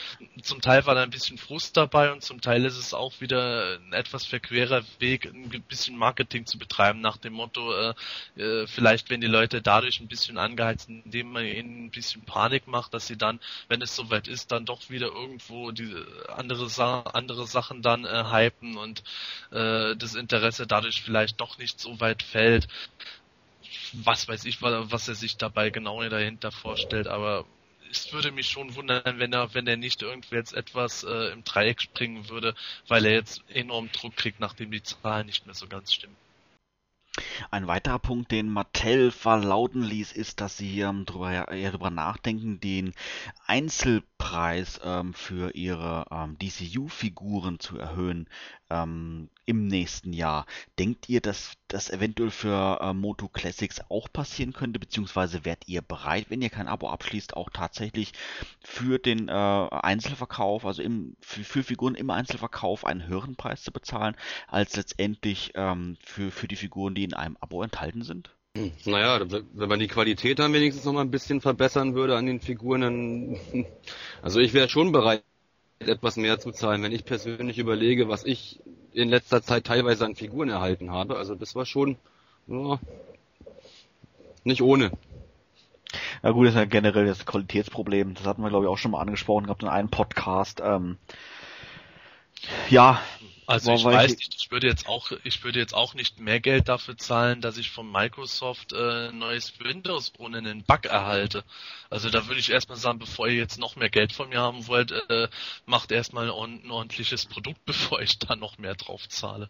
Zum Teil war da ein bisschen Frust dabei und zum Teil ist es auch wieder ein etwas verquerer Weg, ein bisschen Marketing zu betreiben, nach dem Motto, äh, äh, vielleicht werden die Leute dadurch ein bisschen angeheizt, indem man ihnen ein bisschen Panik macht, dass sie dann, wenn es soweit ist, dann doch wieder irgendwo die andere, Sa andere Sachen dann äh, hypen und äh, das Interesse dadurch vielleicht doch nicht so weit fällt was weiß ich, was er sich dabei genau dahinter vorstellt, aber es würde mich schon wundern, wenn er, wenn er nicht irgendwie jetzt etwas äh, im Dreieck springen würde, weil er jetzt enorm Druck kriegt, nachdem die Zahlen nicht mehr so ganz stimmen. Ein weiterer Punkt, den Mattel verlauten ließ, ist, dass sie ähm, drüber, eher darüber nachdenken, den Einzelpreis ähm, für ihre ähm, DCU-Figuren zu erhöhen ähm, im nächsten Jahr. Denkt ihr, dass das eventuell für äh, Moto Classics auch passieren könnte, beziehungsweise wärt ihr bereit, wenn ihr kein Abo abschließt, auch tatsächlich für den äh, Einzelverkauf, also im, für, für, Figuren im Einzelverkauf einen höheren Preis zu bezahlen, als letztendlich ähm, für, für die Figuren, die in einem Abo enthalten sind? Naja, wenn man die Qualität dann wenigstens noch mal ein bisschen verbessern würde an den Figuren, dann, also ich wäre schon bereit, etwas mehr zu zahlen, wenn ich persönlich überlege, was ich in letzter Zeit teilweise an Figuren erhalten habe. Also das war schon ja, nicht ohne. Ja gut, das ist ja generell das Qualitätsproblem. Das hatten wir, glaube ich, auch schon mal angesprochen gehabt in einem Podcast. Ähm, ja, also ich weiß nicht, ich würde jetzt auch, ich würde jetzt auch nicht mehr Geld dafür zahlen, dass ich von Microsoft äh, neues Windows ohne einen Bug erhalte. Also da würde ich erstmal sagen, bevor ihr jetzt noch mehr Geld von mir haben wollt, äh, macht erstmal ein, ein ordentliches Produkt, bevor ich da noch mehr drauf zahle.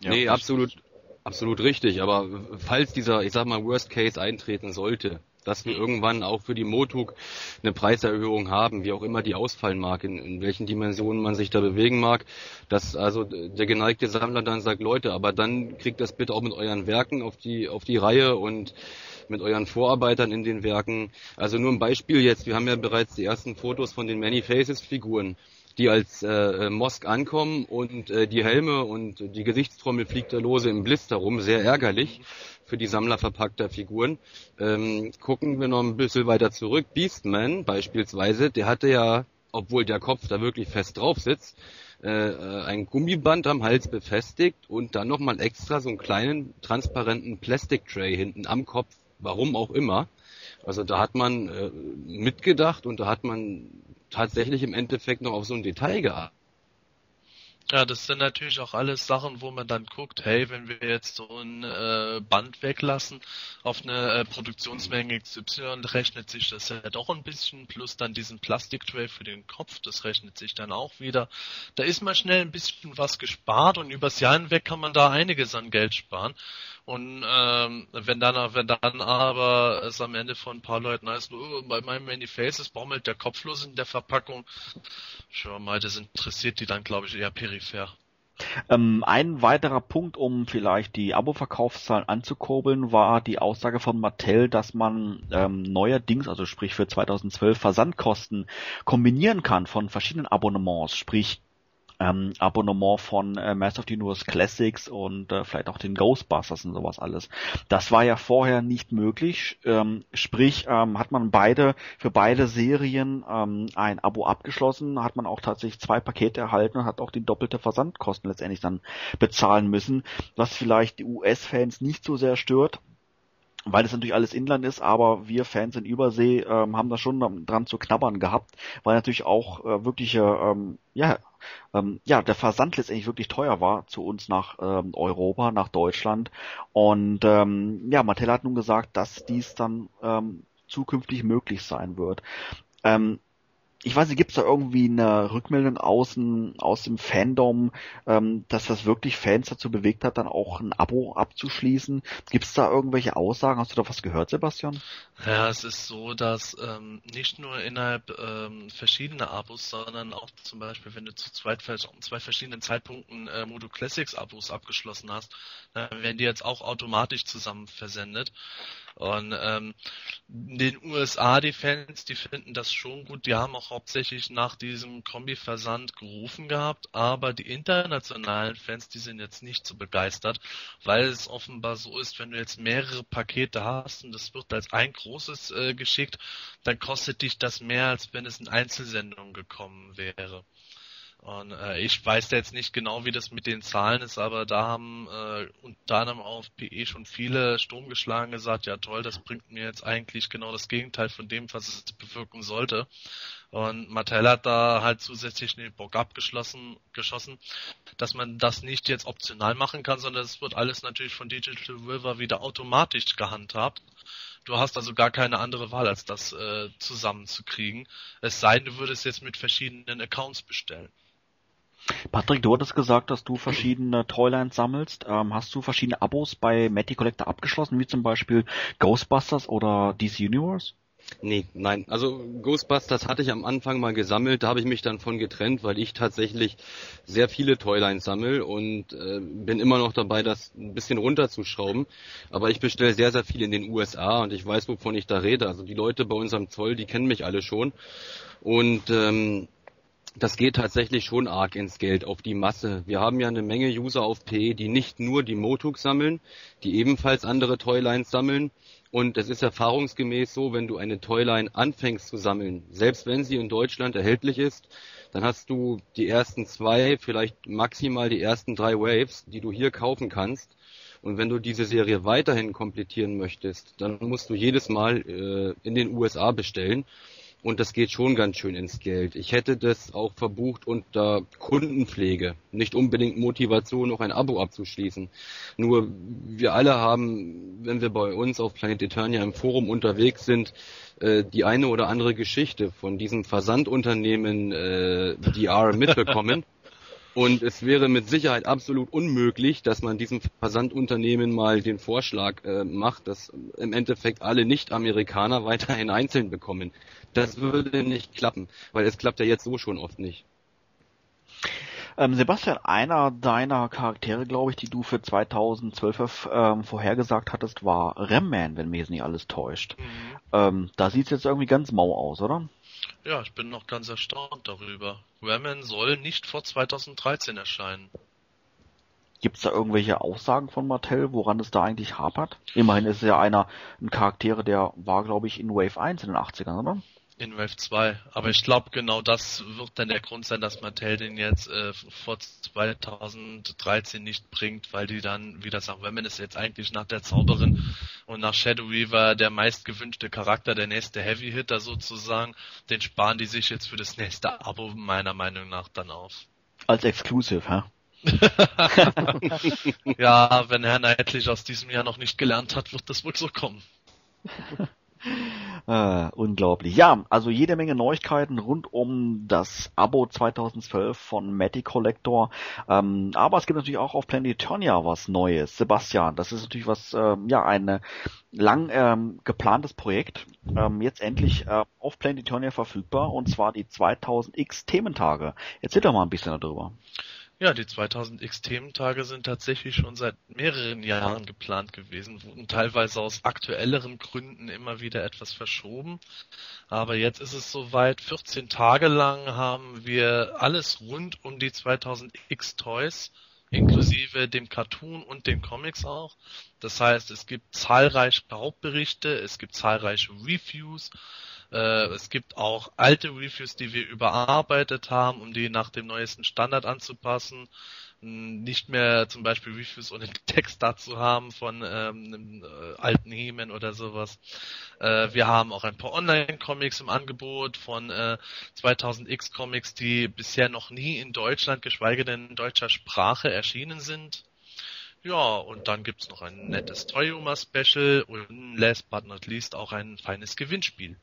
Ja, nee, absolut, absolut richtig. Aber falls dieser, ich sag mal, Worst Case eintreten sollte, dass wir irgendwann auch für die Motuk eine Preiserhöhung haben, wie auch immer die ausfallen mag, in, in welchen Dimensionen man sich da bewegen mag, dass also der geneigte Sammler dann sagt, Leute, aber dann kriegt das bitte auch mit euren Werken auf die, auf die Reihe und mit euren Vorarbeitern in den Werken. Also nur ein Beispiel jetzt, wir haben ja bereits die ersten Fotos von den Many Faces Figuren die als äh, Mosk ankommen und äh, die Helme und die Gesichtstrommel fliegt da lose im Blister rum, sehr ärgerlich für die Sammler verpackter Figuren. Ähm, gucken wir noch ein bisschen weiter zurück. Beastman beispielsweise, der hatte ja, obwohl der Kopf da wirklich fest drauf sitzt, äh, äh ein Gummiband am Hals befestigt und dann nochmal extra so einen kleinen transparenten Plastic Tray hinten am Kopf, warum auch immer. Also da hat man äh, mitgedacht und da hat man tatsächlich im Endeffekt noch auf so ein Detail geachtet. Ja, das sind natürlich auch alles Sachen, wo man dann guckt, hey, wenn wir jetzt so ein äh, Band weglassen auf eine äh, Produktionsmenge XY, rechnet sich das ja doch ein bisschen, plus dann diesen Plastiktray für den Kopf, das rechnet sich dann auch wieder. Da ist mal schnell ein bisschen was gespart und übers Jahr hinweg kann man da einiges an Geld sparen. Und ähm, wenn dann wenn dann aber es am Ende von ein paar Leuten heißt, oh, bei meinem Many Faces baumelt der Kopflos in der Verpackung, schon mal, das interessiert die dann glaube ich eher peripher. Ähm, ein weiterer Punkt, um vielleicht die Abo-Verkaufszahlen anzukurbeln, war die Aussage von Mattel, dass man ähm, neuerdings, also sprich für 2012, Versandkosten kombinieren kann von verschiedenen Abonnements, sprich ähm, Abonnement von äh, Master of the Universe Classics und äh, vielleicht auch den Ghostbusters und sowas alles. Das war ja vorher nicht möglich. Ähm, sprich, ähm, hat man beide für beide Serien ähm, ein Abo abgeschlossen, hat man auch tatsächlich zwei Pakete erhalten und hat auch die doppelte Versandkosten letztendlich dann bezahlen müssen, was vielleicht die US-Fans nicht so sehr stört weil es natürlich alles Inland ist, aber wir Fans in Übersee ähm, haben da schon dran zu knabbern gehabt, weil natürlich auch äh, wirkliche, ähm, ja, ähm, ja, der Versand letztendlich wirklich teuer war zu uns nach ähm, Europa, nach Deutschland. Und ähm, ja, Mattel hat nun gesagt, dass dies dann ähm, zukünftig möglich sein wird. Ähm, ich weiß nicht, gibt es da irgendwie eine Rückmeldung außen aus dem Fandom, ähm, dass das wirklich Fans dazu bewegt hat, dann auch ein Abo abzuschließen? Gibt es da irgendwelche Aussagen? Hast du da was gehört, Sebastian? Ja, es ist so, dass ähm, nicht nur innerhalb ähm, verschiedener Abos, sondern auch zum Beispiel, wenn du zu zwei, zwei verschiedenen Zeitpunkten äh, Modo Classics Abos abgeschlossen hast, dann werden die jetzt auch automatisch zusammen versendet. Und ähm, den USA, die Fans, die finden das schon gut. Die haben auch hauptsächlich nach diesem Kombi-Versand gerufen gehabt, aber die internationalen Fans, die sind jetzt nicht so begeistert, weil es offenbar so ist, wenn du jetzt mehrere Pakete hast und das wird als ein großes äh, geschickt, dann kostet dich das mehr, als wenn es in Einzelsendungen gekommen wäre. Und äh, ich weiß jetzt nicht genau, wie das mit den Zahlen ist, aber da haben äh, unter anderem auf PE schon viele Sturm geschlagen gesagt, ja toll, das bringt mir jetzt eigentlich genau das Gegenteil von dem, was es bewirken sollte. Und Mattel hat da halt zusätzlich den Bock abgeschlossen, geschossen, dass man das nicht jetzt optional machen kann, sondern es wird alles natürlich von Digital River wieder automatisch gehandhabt. Du hast also gar keine andere Wahl, als das äh, zusammenzukriegen. Es sei denn, du würdest jetzt mit verschiedenen Accounts bestellen. Patrick, du hattest gesagt, dass du verschiedene Toylines sammelst. Ähm, hast du verschiedene Abos bei Matty Collector abgeschlossen, wie zum Beispiel Ghostbusters oder DC Universe? Nee, nein. Also Ghostbusters hatte ich am Anfang mal gesammelt, da habe ich mich dann von getrennt, weil ich tatsächlich sehr viele Toylines sammel und äh, bin immer noch dabei, das ein bisschen runterzuschrauben. Aber ich bestelle sehr, sehr viel in den USA und ich weiß, wovon ich da rede. Also die Leute bei unserem Zoll, die kennen mich alle schon. Und ähm, das geht tatsächlich schon arg ins Geld, auf die Masse. Wir haben ja eine Menge User auf PE, die nicht nur die Motuk sammeln, die ebenfalls andere Toylines sammeln. Und es ist erfahrungsgemäß so, wenn du eine Toyline anfängst zu sammeln, selbst wenn sie in Deutschland erhältlich ist, dann hast du die ersten zwei, vielleicht maximal die ersten drei Waves, die du hier kaufen kannst. Und wenn du diese Serie weiterhin komplettieren möchtest, dann musst du jedes Mal äh, in den USA bestellen. Und das geht schon ganz schön ins Geld. Ich hätte das auch verbucht unter Kundenpflege, nicht unbedingt Motivation, noch ein Abo abzuschließen. Nur wir alle haben, wenn wir bei uns auf Planet Eternia im Forum unterwegs sind, äh, die eine oder andere Geschichte von diesem Versandunternehmen äh, DR mitbekommen. Und es wäre mit Sicherheit absolut unmöglich, dass man diesem Versandunternehmen mal den Vorschlag äh, macht, dass im Endeffekt alle Nicht-Amerikaner weiterhin einzeln bekommen. Das würde nicht klappen, weil es klappt ja jetzt so schon oft nicht. Ähm, Sebastian, einer deiner Charaktere, glaube ich, die du für 2012 ähm, vorhergesagt hattest, war Remman, wenn mir jetzt nicht alles täuscht. Mhm. Ähm, da sieht es jetzt irgendwie ganz mau aus, oder? Ja, ich bin noch ganz erstaunt darüber. Remman soll nicht vor 2013 erscheinen. Gibt es da irgendwelche Aussagen von Mattel, woran es da eigentlich hapert? Immerhin ist es ja einer, ein Charaktere, der war, glaube ich, in Wave 1 in den 80ern, oder? In Wave 2. Aber ich glaube, genau das wird dann der Grund sein, dass Mattel den jetzt äh, vor 2013 nicht bringt, weil die dann wieder sagen, wenn man ist jetzt eigentlich nach der Zauberin und nach Shadow Weaver der meistgewünschte Charakter, der nächste Heavy Hitter sozusagen, den sparen die sich jetzt für das nächste Abo meiner Meinung nach dann auf. Als Exclusive, hä? ja, wenn Herr Neidlich aus diesem Jahr noch nicht gelernt hat, wird das wohl so kommen. Äh, unglaublich. Ja, also jede Menge Neuigkeiten rund um das Abo 2012 von Matty Collector. Ähm, aber es gibt natürlich auch auf Planetonia was Neues. Sebastian, das ist natürlich was, ähm, ja, ein lang ähm, geplantes Projekt. Ähm, jetzt endlich äh, auf Planetonia verfügbar und zwar die 2000X Thementage. Erzähl doch mal ein bisschen darüber. Ja, die 2000X Thementage sind tatsächlich schon seit mehreren Jahren geplant gewesen, wurden teilweise aus aktuelleren Gründen immer wieder etwas verschoben. Aber jetzt ist es soweit, 14 Tage lang haben wir alles rund um die 2000X Toys, inklusive dem Cartoon und den Comics auch. Das heißt, es gibt zahlreiche Hauptberichte, es gibt zahlreiche Reviews, äh, es gibt auch alte Reviews, die wir überarbeitet haben, um die nach dem neuesten Standard anzupassen. Nicht mehr zum Beispiel Reviews ohne Text dazu haben von ähm, einem äh, alten Hemen oder sowas. Äh, wir haben auch ein paar Online-Comics im Angebot von äh, 2000X Comics, die bisher noch nie in Deutschland, geschweige denn in deutscher Sprache erschienen sind. Ja, und dann gibt's noch ein nettes Toyoma Special und last but not least auch ein feines Gewinnspiel.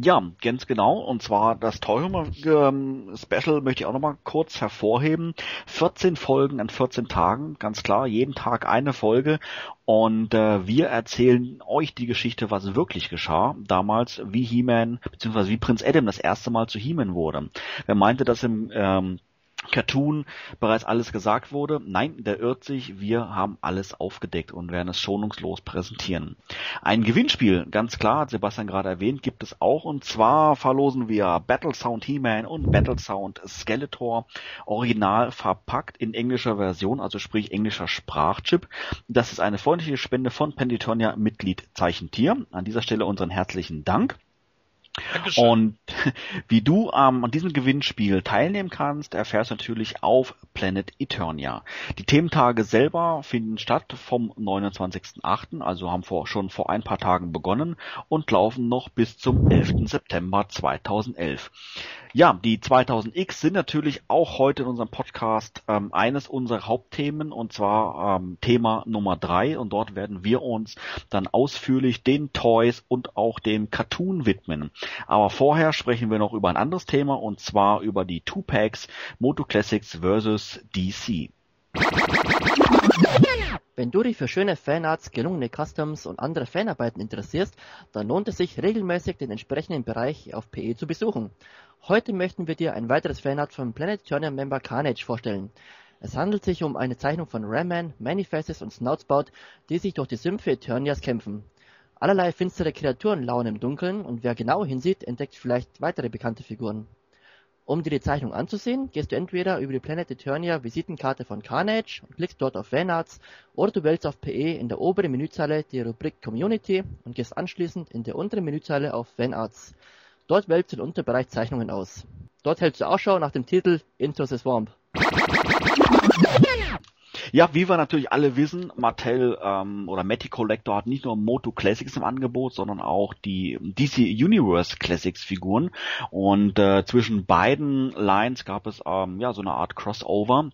Ja, ganz genau. Und zwar das Teuhumer ähm, Special möchte ich auch nochmal kurz hervorheben. 14 Folgen an 14 Tagen, ganz klar, jeden Tag eine Folge. Und äh, wir erzählen euch die Geschichte, was wirklich geschah damals, wie He-Man, beziehungsweise wie Prinz Adam das erste Mal zu He-Man wurde. Wer meinte, dass im ähm, Cartoon bereits alles gesagt wurde. Nein, der irrt sich. Wir haben alles aufgedeckt und werden es schonungslos präsentieren. Ein Gewinnspiel, ganz klar, hat Sebastian gerade erwähnt, gibt es auch. Und zwar verlosen wir Battle Sound He-Man und Battle Sound Skeletor original verpackt in englischer Version, also sprich englischer Sprachchip. Das ist eine freundliche Spende von Penditonia Mitglied Zeichentier. An dieser Stelle unseren herzlichen Dank. Dankeschön. Und wie du ähm, an diesem Gewinnspiel teilnehmen kannst, erfährst du natürlich auf Planet Eternia. Die Thementage selber finden statt vom 29.08., also haben vor, schon vor ein paar Tagen begonnen und laufen noch bis zum 11. September 2011. Ja, die 2000X sind natürlich auch heute in unserem Podcast ähm, eines unserer Hauptthemen und zwar ähm, Thema Nummer drei und dort werden wir uns dann ausführlich den Toys und auch dem Cartoon widmen. Aber vorher sprechen wir noch über ein anderes Thema und zwar über die Two-Packs Moto Classics vs. DC. Wenn du dich für schöne Fanarts, gelungene Customs und andere Fanarbeiten interessierst, dann lohnt es sich regelmäßig den entsprechenden Bereich auf PE zu besuchen. Heute möchten wir dir ein weiteres Fanart von Planet Turner Member Carnage vorstellen. Es handelt sich um eine Zeichnung von Ramman, Manifestes und Snoutspout, die sich durch die Sümpfe Eternias kämpfen. Allerlei finstere Kreaturen lauern im Dunkeln und wer genau hinsieht, entdeckt vielleicht weitere bekannte Figuren. Um dir die Zeichnung anzusehen, gehst du entweder über die Planet Eternia Visitenkarte von Carnage und klickst dort auf Fanarts oder du wählst auf PE in der oberen Menüzeile die Rubrik Community und gehst anschließend in der unteren Menüzeile auf Fanarts. Dort wählst du den Unterbereich Zeichnungen aus. Dort hältst du Ausschau nach dem Titel Into the Swamp. Ja, wie wir natürlich alle wissen, Mattel ähm, oder Matty Collector hat nicht nur Moto Classics im Angebot, sondern auch die DC Universe Classics Figuren. Und äh, zwischen beiden Lines gab es ähm, ja so eine Art Crossover.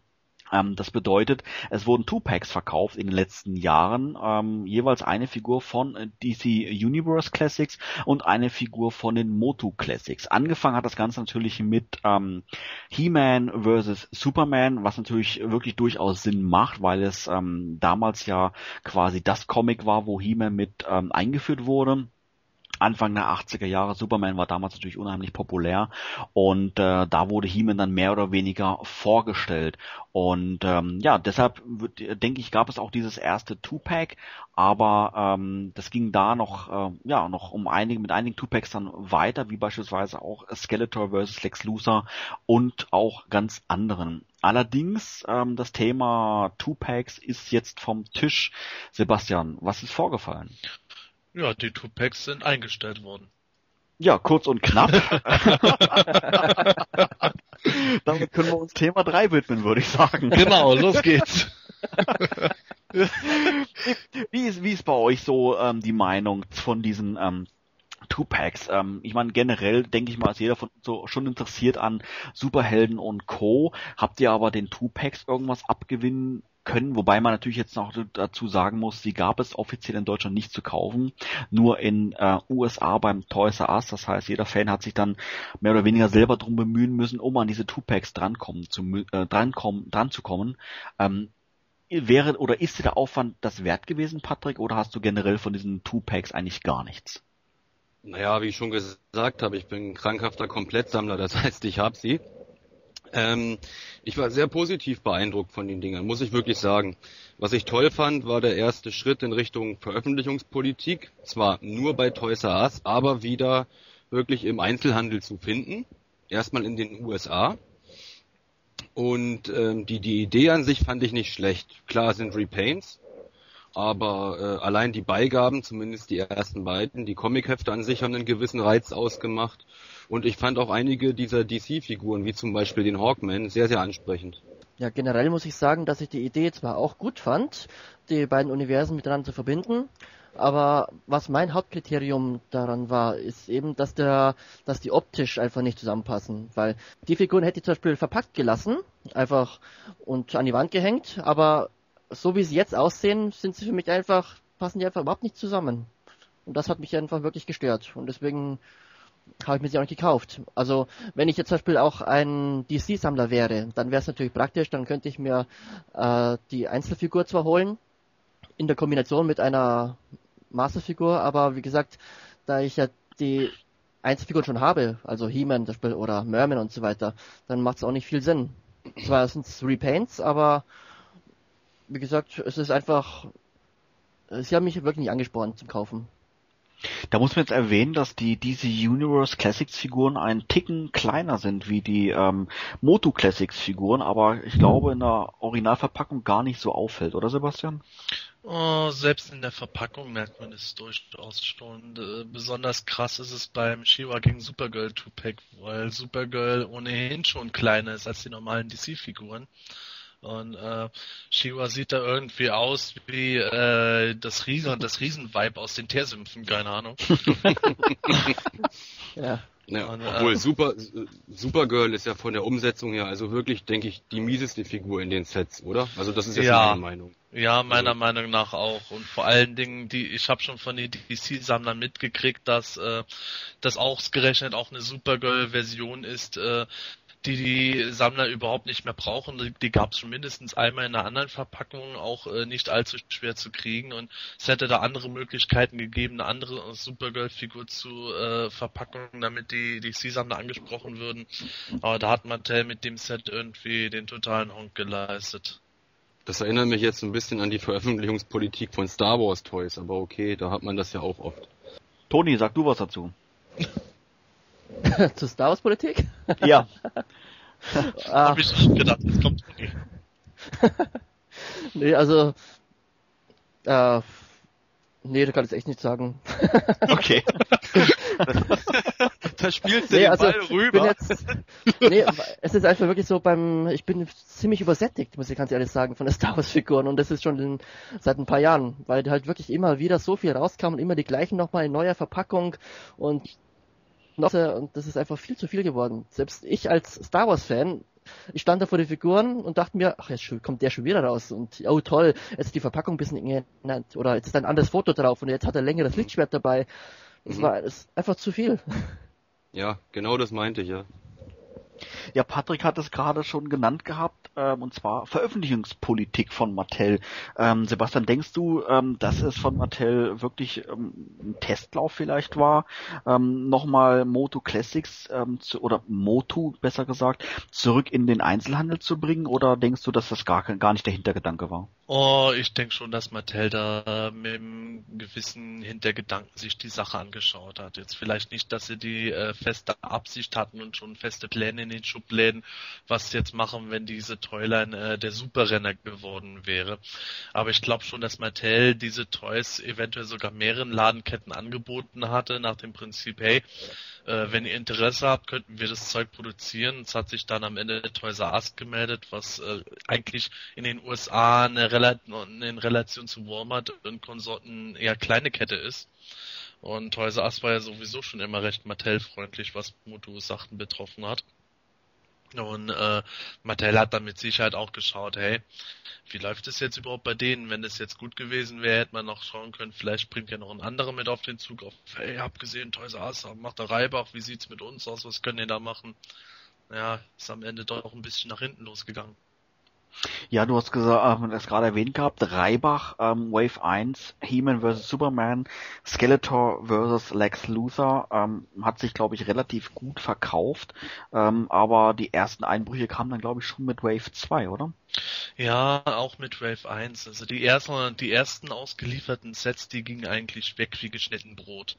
Ähm, das bedeutet, es wurden Two-Packs verkauft in den letzten Jahren, ähm, jeweils eine Figur von äh, DC Universe Classics und eine Figur von den Motu Classics. Angefangen hat das Ganze natürlich mit ähm, He-Man vs. Superman, was natürlich wirklich durchaus Sinn macht, weil es ähm, damals ja quasi das Comic war, wo He-Man mit ähm, eingeführt wurde. Anfang der 80er Jahre. Superman war damals natürlich unheimlich populär und äh, da wurde He-Man dann mehr oder weniger vorgestellt. Und ähm, ja, deshalb denke ich, gab es auch dieses erste Two-Pack, aber ähm, das ging da noch, äh, ja, noch um einige, mit einigen Two-Packs dann weiter, wie beispielsweise auch Skeletor vs. Lex Luthor und auch ganz anderen. Allerdings, ähm, das Thema Two-Packs ist jetzt vom Tisch. Sebastian, was ist vorgefallen? Ja, die Two-Packs sind eingestellt worden. Ja, kurz und knapp. Damit können wir uns Thema 3 widmen, würde ich sagen. Genau, los geht's. wie, ist, wie ist bei euch so ähm, die Meinung von diesen ähm, Two-Packs. Ähm, ich meine, generell denke ich mal, ist jeder von so schon interessiert an Superhelden und Co. Habt ihr aber den Two-Packs irgendwas abgewinnen können, wobei man natürlich jetzt noch dazu sagen muss, sie gab es offiziell in Deutschland nicht zu kaufen, nur in äh, USA beim Toys R Us. Das heißt, jeder Fan hat sich dann mehr oder weniger selber drum bemühen müssen, um an diese Two-Packs drankommen zu äh, drankommen, dran. Ähm, wäre oder ist dir der Aufwand das wert gewesen, Patrick, oder hast du generell von diesen Two-Packs eigentlich gar nichts? Naja, wie ich schon gesagt habe, ich bin krankhafter Komplettsammler, das heißt, ich habe sie. Ähm, ich war sehr positiv beeindruckt von den Dingern, muss ich wirklich sagen. Was ich toll fand, war der erste Schritt in Richtung Veröffentlichungspolitik. Zwar nur bei Toys R Us, aber wieder wirklich im Einzelhandel zu finden. Erstmal in den USA. Und ähm, die, die Idee an sich fand ich nicht schlecht. Klar sind Repaints, aber äh, allein die Beigaben, zumindest die ersten beiden, die Comichefte an sich haben einen gewissen Reiz ausgemacht. Und ich fand auch einige dieser DC-Figuren, wie zum Beispiel den Hawkman, sehr, sehr ansprechend. Ja, generell muss ich sagen, dass ich die Idee zwar auch gut fand, die beiden Universen miteinander zu verbinden, aber was mein Hauptkriterium daran war, ist eben, dass der, dass die optisch einfach nicht zusammenpassen, weil die Figuren hätte ich zum Beispiel verpackt gelassen, einfach und an die Wand gehängt, aber so wie sie jetzt aussehen, sind sie für mich einfach, passen die einfach überhaupt nicht zusammen. Und das hat mich einfach wirklich gestört. Und deswegen habe ich mir sie auch nicht gekauft. Also wenn ich jetzt zum Beispiel auch ein DC-Sammler wäre, dann wäre es natürlich praktisch, dann könnte ich mir äh, die Einzelfigur zwar holen, in der Kombination mit einer Masterfigur, aber wie gesagt, da ich ja die Einzelfiguren schon habe, also He-Man oder Merman und so weiter, dann macht es auch nicht viel Sinn. Zwar sind es Repaints, aber wie gesagt, es ist einfach, sie haben mich wirklich nicht angespornt zum Kaufen. Da muss man jetzt erwähnen, dass die DC Universe Classics Figuren einen Ticken kleiner sind wie die ähm, Moto Classics Figuren, aber ich glaube in der Originalverpackung gar nicht so auffällt, oder Sebastian? Oh, selbst in der Verpackung merkt man es durchaus schon. Äh, besonders krass ist es beim Shiva gegen Supergirl 2-Pack, weil Supergirl ohnehin schon kleiner ist als die normalen DC-Figuren. Und äh, Shiva sieht da irgendwie aus wie äh, das Riesen, das Riesenweib aus den Teersümpfen, keine Ahnung. ja. Ja, und, obwohl äh, Super, Supergirl ist ja von der Umsetzung her also wirklich, denke ich, die mieseste Figur in den Sets, oder? Also das ist jetzt ja, meine Meinung. Ja, meiner also. Meinung nach auch. Und vor allen Dingen, die, ich habe schon von den DC-Sammlern mitgekriegt, dass äh, das ausgerechnet auch eine Supergirl-Version ist, äh, die die Sammler überhaupt nicht mehr brauchen. Die, die gab es schon mindestens einmal in einer anderen Verpackung, auch äh, nicht allzu schwer zu kriegen. Und es hätte da andere Möglichkeiten gegeben, eine andere Supergirl-Figur zu äh, verpacken, damit die DC-Sammler angesprochen würden. Aber da hat Mattel mit dem Set irgendwie den totalen Honk geleistet. Das erinnert mich jetzt ein bisschen an die Veröffentlichungspolitik von Star Wars Toys, aber okay, da hat man das ja auch oft. Toni, sag du was dazu. Zur Star Wars Politik? Ja. ah. Hab ich nicht gedacht, jetzt kommt Toni. nee, also, äh, nee, da kann ich echt nicht sagen. okay. da spielst du nee, den also, Ball rüber. Jetzt, nee, es ist einfach wirklich so beim, ich bin ziemlich übersättigt, muss ich ganz ehrlich sagen, von den Star Wars Figuren und das ist schon in, seit ein paar Jahren, weil halt wirklich immer wieder so viel rauskam und immer die gleichen nochmal in neuer Verpackung und und das ist einfach viel zu viel geworden. Selbst ich als Star Wars Fan, ich stand da vor den Figuren und dachte mir, ach, jetzt kommt der schon wieder raus und oh toll, jetzt ist die Verpackung ein bisschen geändert oder jetzt ist ein anderes Foto drauf und jetzt hat er längeres Lichtschwert dabei. Das mhm. war das einfach zu viel. Ja, genau das meinte ich, ja. Ja, Patrick hat es gerade schon genannt gehabt, ähm, und zwar Veröffentlichungspolitik von Mattel. Ähm, Sebastian, denkst du, ähm, dass es von Mattel wirklich ähm, ein Testlauf vielleicht war, ähm, nochmal Moto Classics ähm, zu, oder Motu besser gesagt zurück in den Einzelhandel zu bringen, oder denkst du, dass das gar, gar nicht der Hintergedanke war? Oh, ich denke schon, dass Mattel da mit einem gewissen Hintergedanken sich die Sache angeschaut hat. Jetzt vielleicht nicht, dass sie die äh, feste Absicht hatten und schon feste Pläne in den Schubläden, was sie jetzt machen, wenn diese Toyline äh, der Superrenner geworden wäre. Aber ich glaube schon, dass Mattel diese Toys eventuell sogar mehreren Ladenketten angeboten hatte, nach dem Prinzip, hey, äh, wenn ihr Interesse habt, könnten wir das Zeug produzieren. Es hat sich dann am Ende Toys R Us gemeldet, was äh, eigentlich in den USA eine In Relation zu Walmart und Konsorten eher kleine Kette ist. Und Toys R Us war ja sowieso schon immer recht Mattel-freundlich, was Motu-Sachen betroffen hat. Und äh, Mattel hat dann mit Sicherheit auch geschaut, hey, wie läuft es jetzt überhaupt bei denen? Wenn es jetzt gut gewesen wäre, hätte man noch schauen können, vielleicht bringt ja noch ein anderer mit auf den Zug auf, hey, habt gesehen, Toys Us, macht der Reibach, wie sieht's mit uns aus, was können die da machen? Ja, ist am Ende doch ein bisschen nach hinten losgegangen. Ja, du hast gesagt, äh, das gerade erwähnt gehabt, Reibach, ähm, Wave 1, He-Man vs. Superman, Skeletor vs. Lex Luthor, ähm, hat sich, glaube ich, relativ gut verkauft, ähm, aber die ersten Einbrüche kamen dann, glaube ich, schon mit Wave 2, oder? Ja, auch mit Wave 1. Also die ersten, die ersten ausgelieferten Sets, die gingen eigentlich weg wie geschnitten Brot.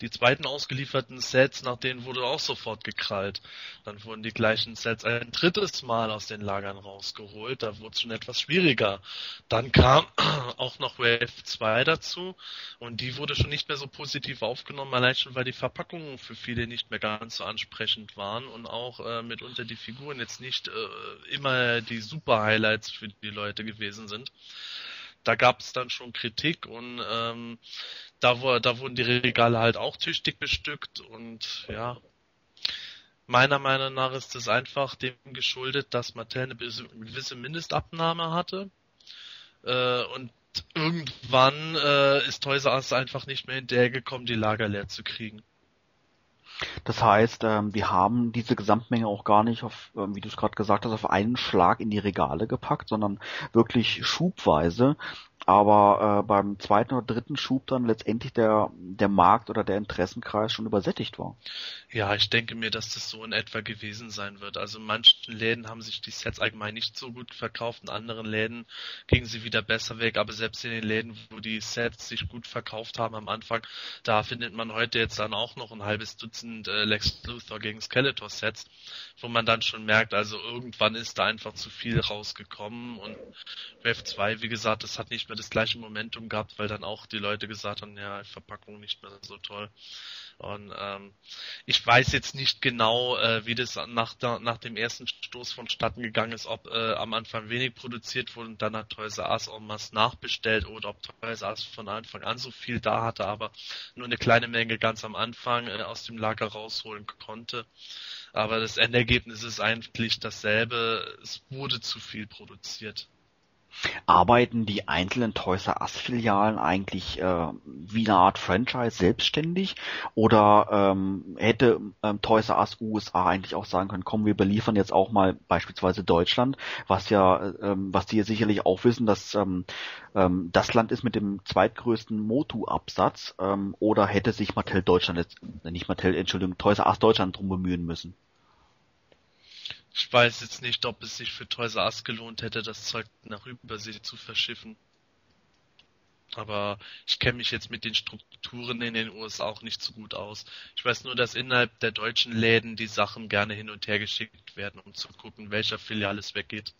Die zweiten ausgelieferten Sets, nach denen wurde auch sofort gekrallt. Dann wurden die gleichen Sets ein drittes Mal aus den Lagern rausgeholt. Da wurde es schon etwas schwieriger. Dann kam auch noch Wave 2 dazu und die wurde schon nicht mehr so positiv aufgenommen, allein schon weil die Verpackungen für viele nicht mehr ganz so ansprechend waren und auch äh, mitunter die Figuren jetzt nicht äh, immer die super Highlights für die Leute gewesen sind da gab es dann schon Kritik und ähm, da, wo, da wurden die Regale halt auch tüchtig bestückt und ja, meiner Meinung nach ist es einfach dem geschuldet, dass Mattel eine gewisse Mindestabnahme hatte äh, und irgendwann äh, ist Toys R Us einfach nicht mehr hinterhergekommen, die Lager leer zu kriegen. Das heißt, ähm, die haben diese Gesamtmenge auch gar nicht auf, ähm, wie du es gerade gesagt hast, auf einen Schlag in die Regale gepackt, sondern wirklich schubweise aber äh, beim zweiten oder dritten Schub dann letztendlich der, der Markt oder der Interessenkreis schon übersättigt war. Ja, ich denke mir, dass das so in etwa gewesen sein wird. Also in manchen Läden haben sich die Sets allgemein nicht so gut verkauft, in anderen Läden gingen sie wieder besser weg, aber selbst in den Läden, wo die Sets sich gut verkauft haben am Anfang, da findet man heute jetzt dann auch noch ein halbes Dutzend äh, Lex Luthor gegen Skeletor Sets, wo man dann schon merkt, also irgendwann ist da einfach zu viel rausgekommen und Wave 2, wie gesagt, das hat nicht mehr das gleiche Momentum gehabt, weil dann auch die Leute gesagt haben, ja, Verpackung nicht mehr so toll. Und ähm, ich weiß jetzt nicht genau, äh, wie das nach, der, nach dem ersten Stoß vonstatten gegangen ist, ob äh, am Anfang wenig produziert wurde und dann hat Toys R Us en masse nachbestellt oder ob Toys R Us von Anfang an so viel da hatte, aber nur eine kleine Menge ganz am Anfang äh, aus dem Lager rausholen konnte. Aber das Endergebnis ist eigentlich dasselbe. Es wurde zu viel produziert. Arbeiten die einzelnen Toys R Us Filialen eigentlich äh, wie eine Art Franchise selbstständig oder ähm, hätte ähm, Toys R Us USA eigentlich auch sagen können, komm, wir beliefern jetzt auch mal beispielsweise Deutschland, was ja, ähm, was die ja sicherlich auch wissen, dass ähm, ähm, das Land ist mit dem zweitgrößten Motu-Absatz ähm, oder hätte sich Mattel Deutschland jetzt, äh, nicht Mattel, Entschuldigung, Toys R Us Deutschland drum bemühen müssen? Ich weiß jetzt nicht, ob es sich für Toys R Us gelohnt hätte, das Zeug nach Übersee zu verschiffen. Aber ich kenne mich jetzt mit den Strukturen in den USA auch nicht so gut aus. Ich weiß nur, dass innerhalb der deutschen Läden die Sachen gerne hin und her geschickt werden, um zu gucken, welcher Filiale es weggeht.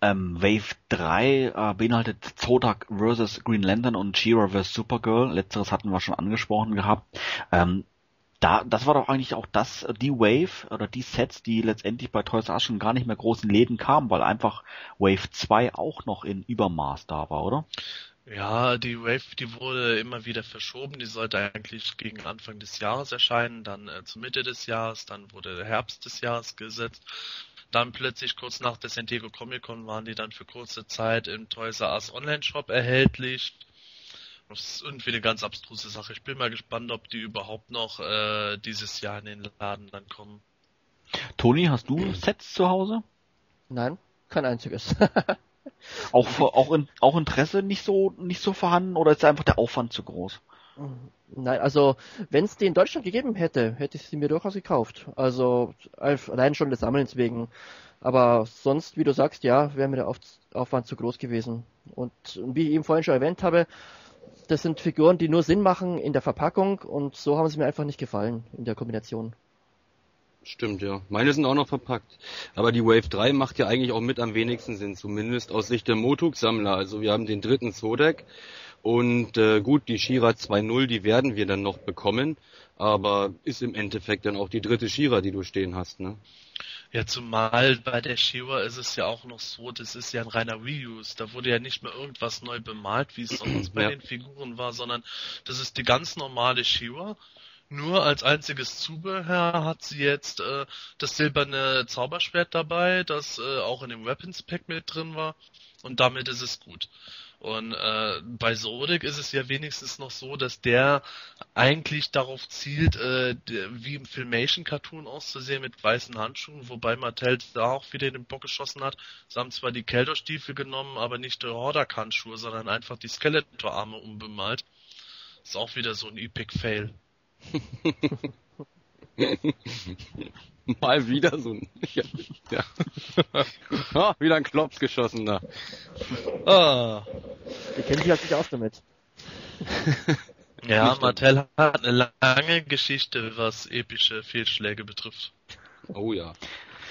Ähm, Wave 3 äh, beinhaltet Zodak vs. Green Lantern und She-Ra vs. Supergirl. Letzteres hatten wir schon angesprochen gehabt. Ähm, da, das war doch eigentlich auch das, die Wave oder die Sets, die letztendlich bei Toys R Us schon gar nicht mehr großen Läden kamen, weil einfach Wave 2 auch noch in Übermaß da war, oder? Ja, die Wave, die wurde immer wieder verschoben. Die sollte eigentlich gegen Anfang des Jahres erscheinen, dann äh, zur Mitte des Jahres, dann wurde Herbst des Jahres gesetzt. Dann plötzlich kurz nach der San Diego Comic Con waren die dann für kurze Zeit im Toys R Us Online Shop erhältlich. Das ist irgendwie eine ganz abstruse Sache. Ich bin mal gespannt, ob die überhaupt noch äh, dieses Jahr in den Laden dann kommen. Toni, hast du Sets zu Hause? Nein, kein einziges. auch, für, auch, in, auch Interesse nicht so nicht so vorhanden oder ist einfach der Aufwand zu groß? Nein, also wenn es die in Deutschland gegeben hätte, hätte ich sie mir durchaus gekauft. Also allein schon des Sammelns wegen. Aber sonst, wie du sagst, ja, wäre mir der Aufwand zu groß gewesen. Und wie ich eben vorhin schon erwähnt habe, das sind Figuren, die nur Sinn machen in der Verpackung und so haben sie mir einfach nicht gefallen in der Kombination. Stimmt, ja. Meine sind auch noch verpackt. Aber die Wave 3 macht ja eigentlich auch mit am wenigsten Sinn, zumindest aus Sicht der Motuk-Sammler. Also wir haben den dritten Zodek und äh, gut, die Shira 2.0, die werden wir dann noch bekommen, aber ist im Endeffekt dann auch die dritte Shira, die du stehen hast, ne? Ja, zumal bei der Shiva ist es ja auch noch so, das ist ja ein reiner Reuse. Da wurde ja nicht mehr irgendwas neu bemalt, wie es sonst bei Ja. den Figuren war, sondern das ist die ganz normale Shiva. Nur als einziges Zubehör hat sie jetzt äh, das silberne Zauberschwert dabei, das äh, auch in dem Weapons Pack mit drin war. Und damit ist es gut. Und äh, bei Zodic ist es ja wenigstens noch so, dass der eigentlich darauf zielt, äh, wie im Filmation-Cartoon auszusehen mit weißen Handschuhen, wobei Mattel da auch wieder in den Bock geschossen hat. Sie haben zwar die Kelderstiefel genommen, aber nicht die Hordak-Handschuhe, sondern einfach die Skeletor-Arme umbemalt. Ist auch wieder so ein Epic-Fail. Mal wieder so ein. Ja. ja. Ah, wieder ein Klops geschossen da. Ah. Die kennen sich halt nicht aus damit. Ja, Mattel hat eine lange Geschichte, was epische Fehlschläge betrifft. Oh ja.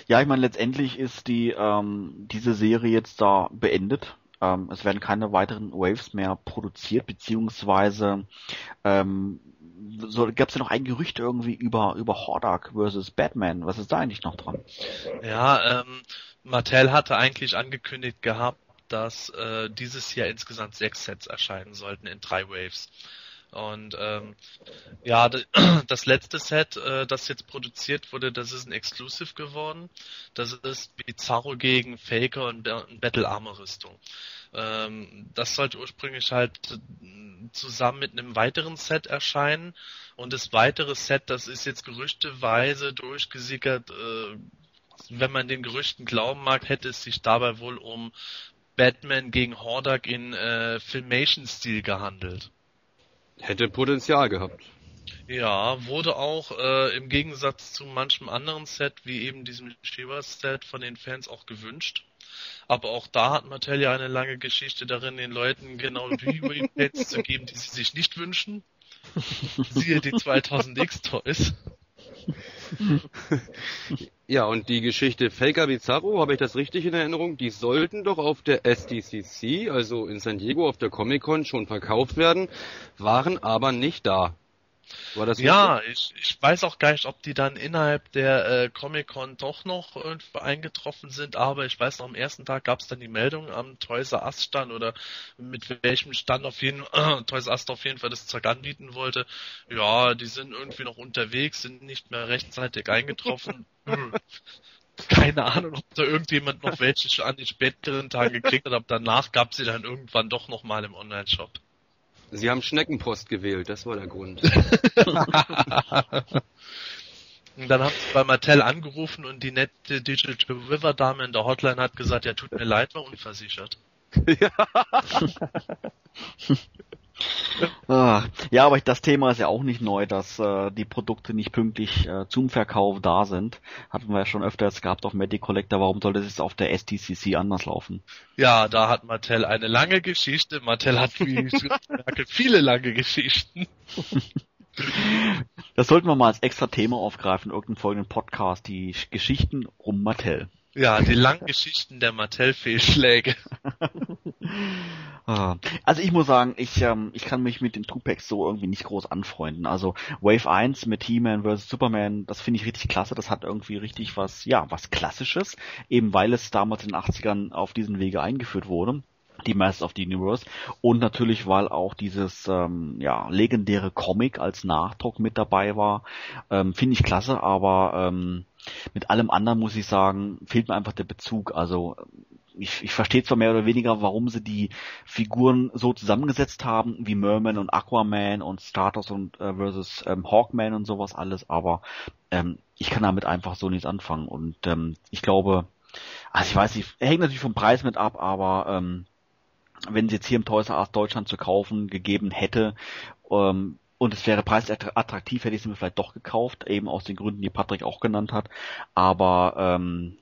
Ja, ich meine, letztendlich ist die ähm, diese Serie jetzt da beendet. Ähm, es werden keine weiteren Waves mehr produziert, beziehungsweise ähm, so, gab es ja noch ein Gerücht irgendwie über über Hordak versus Batman. Was ist da eigentlich noch dran? Ja, ähm, Mattel hatte eigentlich angekündigt gehabt, dass äh, dieses Jahr insgesamt sechs Sets erscheinen sollten in drei Waves. Und ähm, ja, das letzte Set, äh, das jetzt produziert wurde, das ist ein Exclusive geworden. Das ist Bizarro gegen Faker und Battle Armor Rüstung. Ähm, das sollte ursprünglich halt zusammen mit einem weiteren Set erscheinen. Und das weitere Set, das ist jetzt gerüchteweise durchgesickert, äh, wenn man den Gerüchten glauben mag, hätte es sich dabei wohl um Batman gegen Hordak in äh, Filmation-Stil gehandelt. Hätte Potenzial gehabt. Ja, wurde auch äh, im Gegensatz zu manchem anderen Set, wie eben diesem Shiva-Set, von den Fans auch gewünscht. Aber auch da hat Mattel ja eine lange Geschichte darin, den Leuten genau Reway-Pads zu geben, die sie sich nicht wünschen. Siehe die 2000X Toys. Ja, und die Geschichte Faker Bizarro, habe ich das richtig in Erinnerung? Die sollten doch auf der SDCC, also in San Diego auf der Comic-Con schon verkauft werden, waren aber nicht da. Ja, ich, ich weiß auch gar nicht, ob die dann innerhalb der äh, Comic-Con doch noch irgendwo eingetroffen sind, aber ich weiß noch, am ersten Tag gab es dann die Meldung am Toys R Us Stand oder mit welchem Stand auf jeden äh, Toys R Us auf jeden Fall das Zeug anbieten wollte. Ja, die sind irgendwie noch unterwegs, sind nicht mehr rechtzeitig eingetroffen. Hm. Keine Ahnung, ob da irgendjemand noch welche an den späteren Tagen gekriegt hat, aber danach gab sie dann irgendwann doch nochmal im Online-Shop. Sie haben Schneckenpost gewählt, das war der Grund. Und dann haben sie bei Mattel angerufen und die nette Digital River Dame in der Hotline hat gesagt, ja tut mir leid, war unversichert. Ah, ja, aber das Thema ist ja auch nicht neu, dass äh, die Produkte nicht pünktlich äh, zum Verkauf da sind. Hatten wir ja schon öfters gehabt auf Medic Collector. Warum sollte es jetzt auf der STCC anders laufen? Ja, da hat Mattel eine lange Geschichte. Mattel hat, wie viele lange Geschichten. Das sollten wir mal als extra Thema aufgreifen, in irgendeinem folgenden Podcast, die Sch- Geschichten um Mattel. Ja, die langen Geschichten der Mattel-Fehlschläge. Ah, Also ich muss sagen, ich, ähm, ich kann mich mit den Tupacs so irgendwie nicht groß anfreunden. Also Wave 1 mit He-Man vs. Superman, das finde ich richtig klasse. Das hat irgendwie richtig was, ja, was Klassisches. Eben weil es damals in den 80ern auf diesen Wege eingeführt wurde. Die Masters of the Universe. Und natürlich, weil auch dieses ähm, ja, legendäre Comic als Nachdruck mit dabei war. Ähm, finde ich klasse, aber ähm, mit allem anderen muss ich sagen, fehlt mir einfach der Bezug. Also ich, ich verstehe zwar mehr oder weniger, warum sie die Figuren so zusammengesetzt haben, wie Merman und Aquaman und Stratos und äh, versus ähm, Hawkman und sowas alles, aber ähm, ich kann damit einfach so nichts anfangen. Und ähm, ich glaube, also ich weiß nicht, hängt natürlich vom Preis mit ab, aber ähm, wenn sie jetzt hier im Toys R Us Deutschland zu kaufen gegeben hätte, ähm, und es wäre preisattraktiv, hätte ich sie mir vielleicht doch gekauft, eben aus den Gründen, die Patrick auch genannt hat. Aber ähm,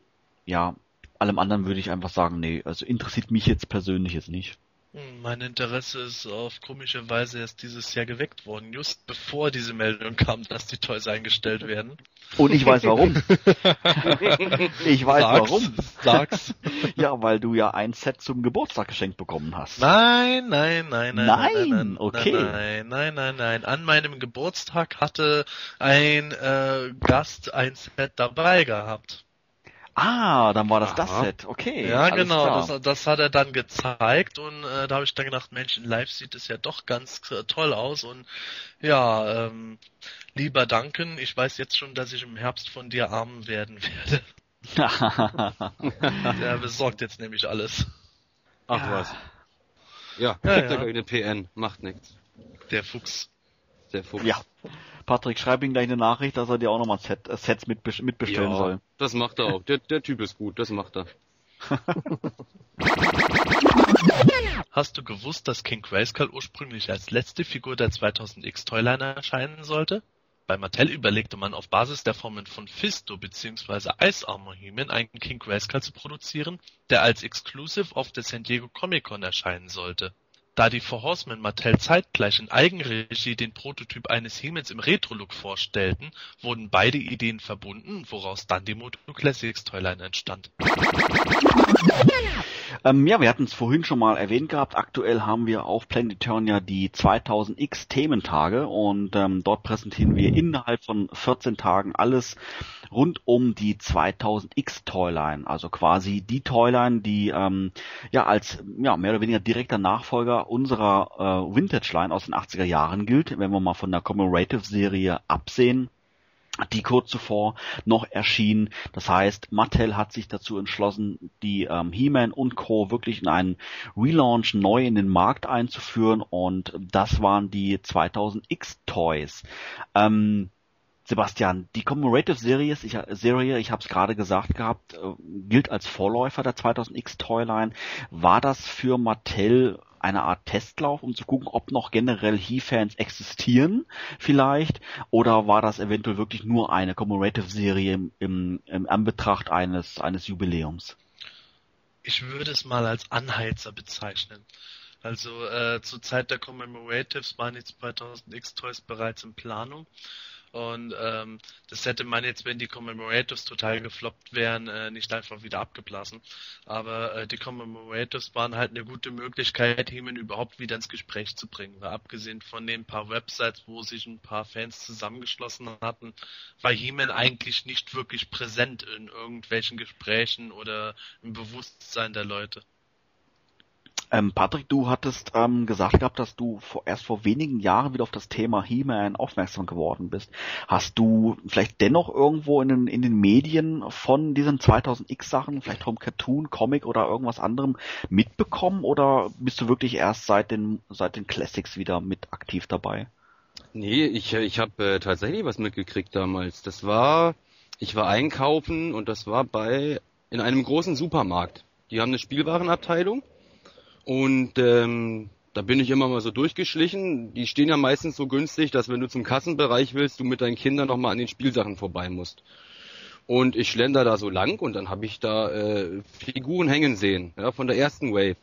ja, allem anderen würde ich einfach sagen, nee, also interessiert mich jetzt persönlich jetzt nicht. Hm, Mein Interesse ist auf komische Weise erst dieses Jahr geweckt worden, just bevor diese Meldung kam, dass die Toys eingestellt werden. Und ich weiß warum. ich weiß Sag's, warum. Sag's. Ja, weil du ja ein Set zum Geburtstag geschenkt bekommen hast. Nein, nein, nein, nein, nein, Nein, nein, okay. nein, nein, nein, nein. An meinem Geburtstag hatte ein äh, Gast ein Set dabei gehabt. Ah, dann war das Aha. das Set. Okay. Ja, genau, das, das hat er dann gezeigt und äh, da habe ich dann gedacht, Mensch, in Live sieht es ja doch ganz äh, toll aus und ja, ähm, lieber Duncan, ich weiß jetzt schon, dass ich im Herbst von dir arm werden werde. Der besorgt jetzt nämlich alles. Ach Ja. was. Ja, Ja, er ja. eine PN. Macht nichts. Der Fuchs. Der Fuchs. ja. Patrick, schreib ihm gleich eine Nachricht, dass er dir auch nochmal Set, äh, Sets mitbe mitbestellen Ja, soll. das macht er auch. Der, der Typ ist gut, das macht er. Hast du gewusst, dass King Grayskull ursprünglich als letzte Figur der 2000X Toyline erscheinen sollte? Bei Mattel überlegte man auf Basis der Formen von Fisto bzw. Ice Armor He-Man einen King Grayskull zu produzieren, der als Exclusive auf der San Diego Comic Con erscheinen sollte. Da die Four Horsemen Mattel zeitgleich in Eigenregie den Prototyp eines He-Mans im Retro-Look vorstellten, wurden beide Ideen verbunden, woraus dann die Moto Classics Toyline entstand. Ähm, ja, wir hatten es vorhin schon mal erwähnt gehabt. Aktuell haben wir auf Planeturnia die 2000X Thementage und ähm, dort präsentieren wir innerhalb von 14 Tagen alles rund um die 2000X Toyline. Also quasi die Toyline, die ähm, ja als ja mehr oder weniger direkter Nachfolger unserer äh, Vintage Line aus den 80er Jahren gilt, wenn wir mal von der Commemorative Serie absehen die kurz zuvor noch erschien. Das heißt, Mattel hat sich dazu entschlossen, die ähm, He-Man und Co. wirklich in einen Relaunch neu in den Markt einzuführen und das waren die 2000X Toys. Ähm, Sebastian, die Commemorative Series, ich, Serie, ich habe es gerade gesagt gehabt, äh, gilt als Vorläufer der 2000X Toyline. War das für Mattel eine Art Testlauf, um zu gucken, ob noch generell He-Fans existieren vielleicht? Oder war das eventuell wirklich nur eine Commemorative Serie im, im, im Anbetracht eines, eines Jubiläums? Ich würde es mal als Anheizer bezeichnen. Also äh, zur Zeit der Commemoratives waren die 2000 X-Toys bereits in Planung. Und ähm, das hätte man jetzt, wenn die Commemoratives total gefloppt wären, äh, nicht einfach wieder abgeblasen. Aber äh, die Commemoratives waren halt eine gute Möglichkeit, Hemen überhaupt wieder ins Gespräch zu bringen. Weil abgesehen von den paar Websites, wo sich ein paar Fans zusammengeschlossen hatten, war Hemen eigentlich nicht wirklich präsent in irgendwelchen Gesprächen oder im Bewusstsein der Leute. Ähm, Patrick, du hattest ähm, gesagt gehabt, dass du vor, erst vor wenigen Jahren wieder auf das Thema He-Man aufmerksam geworden bist. Hast du vielleicht dennoch irgendwo in den, in den Medien von diesen 2000X Sachen, vielleicht vom Cartoon, Comic oder irgendwas anderem mitbekommen oder bist du wirklich erst seit den, seit den Classics wieder mit aktiv dabei? Nee, ich, ich habe äh, tatsächlich was mitgekriegt damals. Das war, ich war einkaufen und das war bei, in einem großen Supermarkt. Die haben eine Spielwarenabteilung und ähm, da bin ich immer mal so durchgeschlichen. Die stehen ja meistens so günstig, dass wenn du zum Kassenbereich willst, du mit deinen Kindern noch mal an den Spielsachen vorbei musst. Und ich schlender da so lang und dann habe ich da äh, Figuren hängen sehen, ja, von der ersten Wave.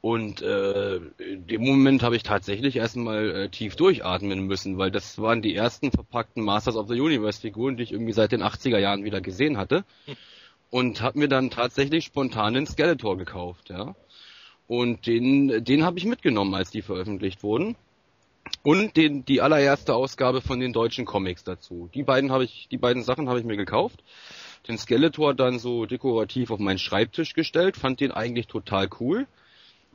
Und äh, in dem Moment habe ich tatsächlich erstmal äh, tief durchatmen müssen, weil das waren die ersten verpackten Masters of the Universe Figuren, die ich irgendwie seit den 80er Jahren wieder gesehen hatte. Und habe mir dann tatsächlich spontan den Skeletor gekauft, ja. Und den, den habe ich mitgenommen, als die veröffentlicht wurden. Und den, die allererste Ausgabe von den deutschen Comics dazu. Die beiden habe ich, die beiden Sachen habe ich mir gekauft. Den Skeletor dann so dekorativ auf meinen Schreibtisch gestellt, fand den eigentlich total cool.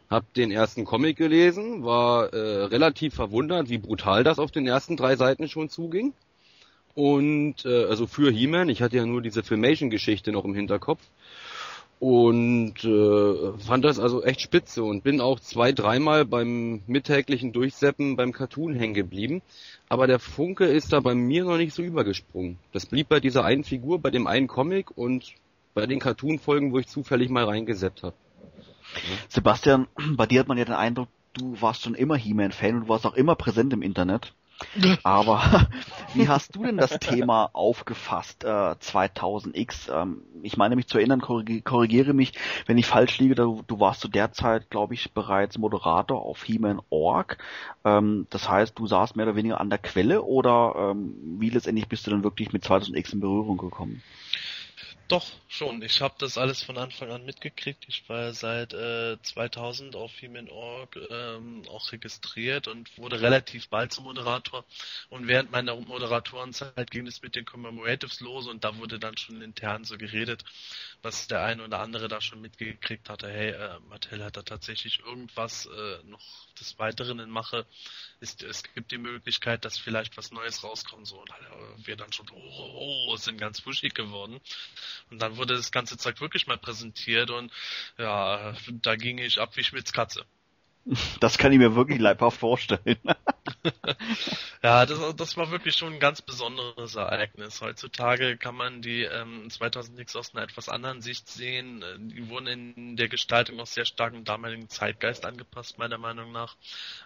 Hab den ersten Comic gelesen, war äh, relativ verwundert, wie brutal das auf den ersten drei Seiten schon zuging. Und äh, also für He-Man, ich hatte ja nur diese Filmation-Geschichte noch im Hinterkopf und äh, fand das also echt spitze und bin auch zwei, dreimal beim mittäglichen Durchseppen beim Cartoon hängen geblieben. Aber der Funke ist da bei mir noch nicht so übergesprungen. Das blieb bei dieser einen Figur, bei dem einen Comic und bei den Cartoon-Folgen, wo ich zufällig mal reingeseppt habe. Sebastian, bei dir hat man ja den Eindruck, du warst schon immer He-Man-Fan und warst auch immer präsent im Internet. Aber wie hast du denn das Thema aufgefasst, äh, 2000X? Ähm, ich meine mich zu erinnern, korrigi korrigiere mich, wenn ich falsch liege, du, du warst zu der Zeit, glaube ich, bereits Moderator auf He-Man.org. Ähm, das heißt, du saßt mehr oder weniger an der Quelle oder ähm, wie letztendlich bist du dann wirklich mit 2000X in Berührung gekommen? Doch, schon. Ich habe das alles von Anfang an mitgekriegt. Ich war seit äh, 2000 auf He-Man.org ähm, auch registriert und wurde relativ bald zum Moderator. Und während meiner Moderatorenzeit ging es mit den Commemoratives los und da wurde dann schon intern so geredet, was der eine oder andere da schon mitgekriegt hatte. Hey, äh, Mattel hat da tatsächlich irgendwas äh, noch des Weiteren in Mache. Ist, es gibt die Möglichkeit, dass vielleicht was Neues rauskommt. So, und äh, wir dann schon, oh, oh, oh, sind ganz wuschig geworden. Und dann wurde das ganze Zeug wirklich mal präsentiert und ja, da ging ich ab wie Schmitz Katze. Das kann ich mir wirklich leibhaft vorstellen. ja, das, das war wirklich schon ein ganz besonderes Ereignis. Heutzutage kann man die ähm, 2000 Nix aus einer etwas anderen Sicht sehen. Die wurden in der Gestaltung auch sehr stark im damaligen Zeitgeist angepasst, meiner Meinung nach.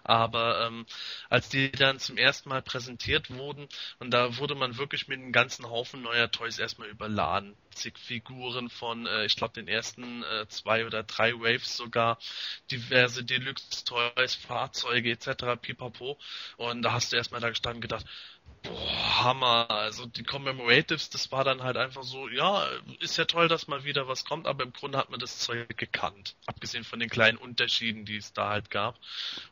Aber ähm, als die dann zum ersten Mal präsentiert wurden, und da wurde man wirklich mit einem ganzen Haufen neuer Toys erstmal überladen. Zig Figuren von, äh, ich glaube, den ersten äh, zwei oder drei Waves sogar, diverse Deluxe-Toys, Fahrzeuge etc. pipapo. Und da hast du erstmal da gestanden gedacht, boah, Hammer. Also die Commemoratives, das war dann halt einfach so, ja, ist ja toll, dass mal wieder was kommt, aber im Grunde hat man das Zeug gekannt. Abgesehen von den kleinen Unterschieden, die es da halt gab.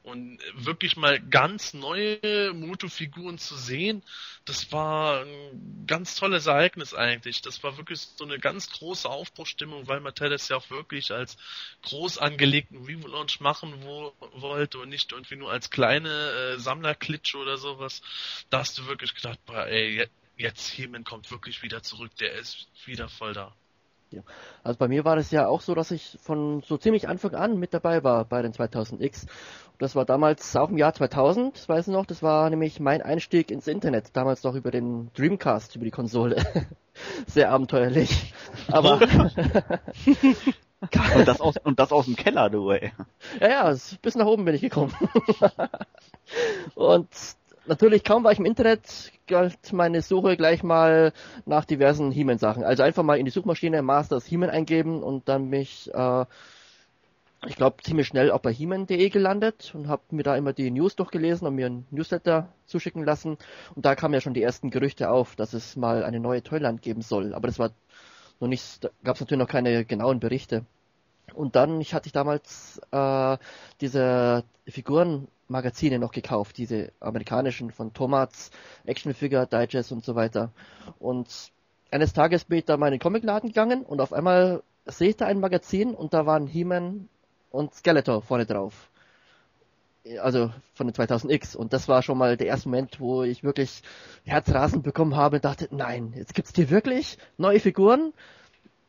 Und wirklich mal ganz neue Moto-Figuren zu sehen, das war ein ganz tolles Ereignis eigentlich. Das war wirklich so eine ganz große Aufbruchstimmung, weil Mattel es ja auch wirklich als groß angelegten Relaunch machen wo, wollte und nicht irgendwie nur als kleine äh, Sammlerklitsche oder sowas. Da hast du wirklich gedacht, boah, ey, jetzt Hemen kommt wirklich wieder zurück, der ist wieder voll da. Ja. Also bei mir war es ja auch so, dass ich von so ziemlich Anfang an mit dabei war bei den 2000X. Das war damals auch im Jahr 2000, das weiß ich noch, das war nämlich mein Einstieg ins Internet, damals noch über den Dreamcast, über die Konsole. Sehr abenteuerlich. Aber und, das aus, und das aus dem Keller, du, ey. Ja, ja, bis nach oben bin ich gekommen. und natürlich kaum war ich im Internet, galt meine Suche gleich mal nach diversen He-Man-Sachen. Also einfach mal in die Suchmaschine Masters He-Man eingeben und dann mich, äh, ich glaube, ziemlich schnell auch bei He-Man.de gelandet und habe mir da immer die News durchgelesen und mir ein Newsletter zuschicken lassen. Und da kamen ja schon die ersten Gerüchte auf, dass es mal eine neue Toyland geben soll. Aber das war noch nicht, gab es natürlich noch keine genauen Berichte. Und dann, ich hatte ich damals äh, diese Figurenmagazine noch gekauft, diese amerikanischen von Thomas, Action Figure, Digest und so weiter. Und eines Tages bin ich da mal in den Comicladen gegangen und auf einmal sehe ich da ein Magazin und da waren He-Man und Skeletor vorne drauf. Also von den 2000X. Und das war schon mal der erste Moment, wo ich wirklich Herzrasen bekommen habe und dachte, nein, jetzt gibt's hier wirklich neue Figuren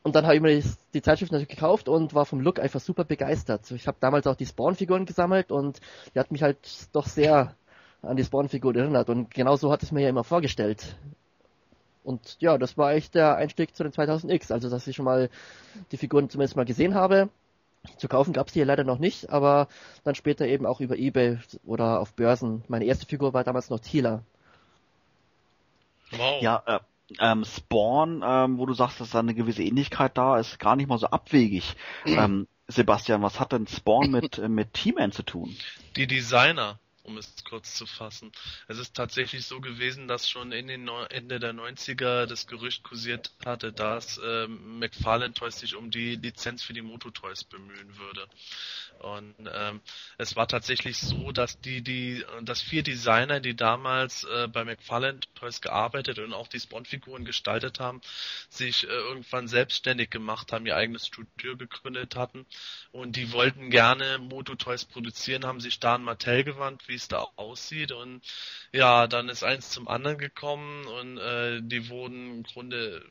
und dann habe ich mir die, Zeitschrift natürlich gekauft und war vom Look einfach super begeistert. Ich habe damals auch die Spawn-Figuren gesammelt und die hat mich halt doch sehr an die Spawn-Figur erinnert. Und genau so hat es mir ja immer vorgestellt. Und ja, das war echt der Einstieg zu den 2000X. Also, dass ich schon mal die Figuren zumindest mal gesehen habe. Zu kaufen gab es die ja leider noch nicht, aber dann später eben auch über Ebay oder auf Börsen. Meine erste Figur war damals noch Tila. Wow. Ja, äh, ähm, Spawn, ähm, wo du sagst, dass da eine gewisse Ähnlichkeit da ist, gar nicht mal so abwegig. ähm, Sebastian, was hat denn Spawn mit, äh, mit T-Man zu tun? Die Designer um es kurz zu fassen. Es ist tatsächlich so gewesen, dass schon in den no Ende der 90er das Gerücht kursiert hatte, dass ähm, McFarlane Toys sich um die Lizenz für die Moto Toys bemühen würde. Und ähm, es war tatsächlich so, dass die, die, dass vier Designer, die damals äh, bei McFarlane Toys gearbeitet und auch die Spawn-Figuren gestaltet haben, sich äh, irgendwann selbstständig gemacht haben, ihr eigenes Studio gegründet hatten und die wollten gerne Moto Toys produzieren, haben sich da an Mattel gewandt, wie es da aussieht und ja, dann ist eins zum anderen gekommen und äh, die wurden im Grunde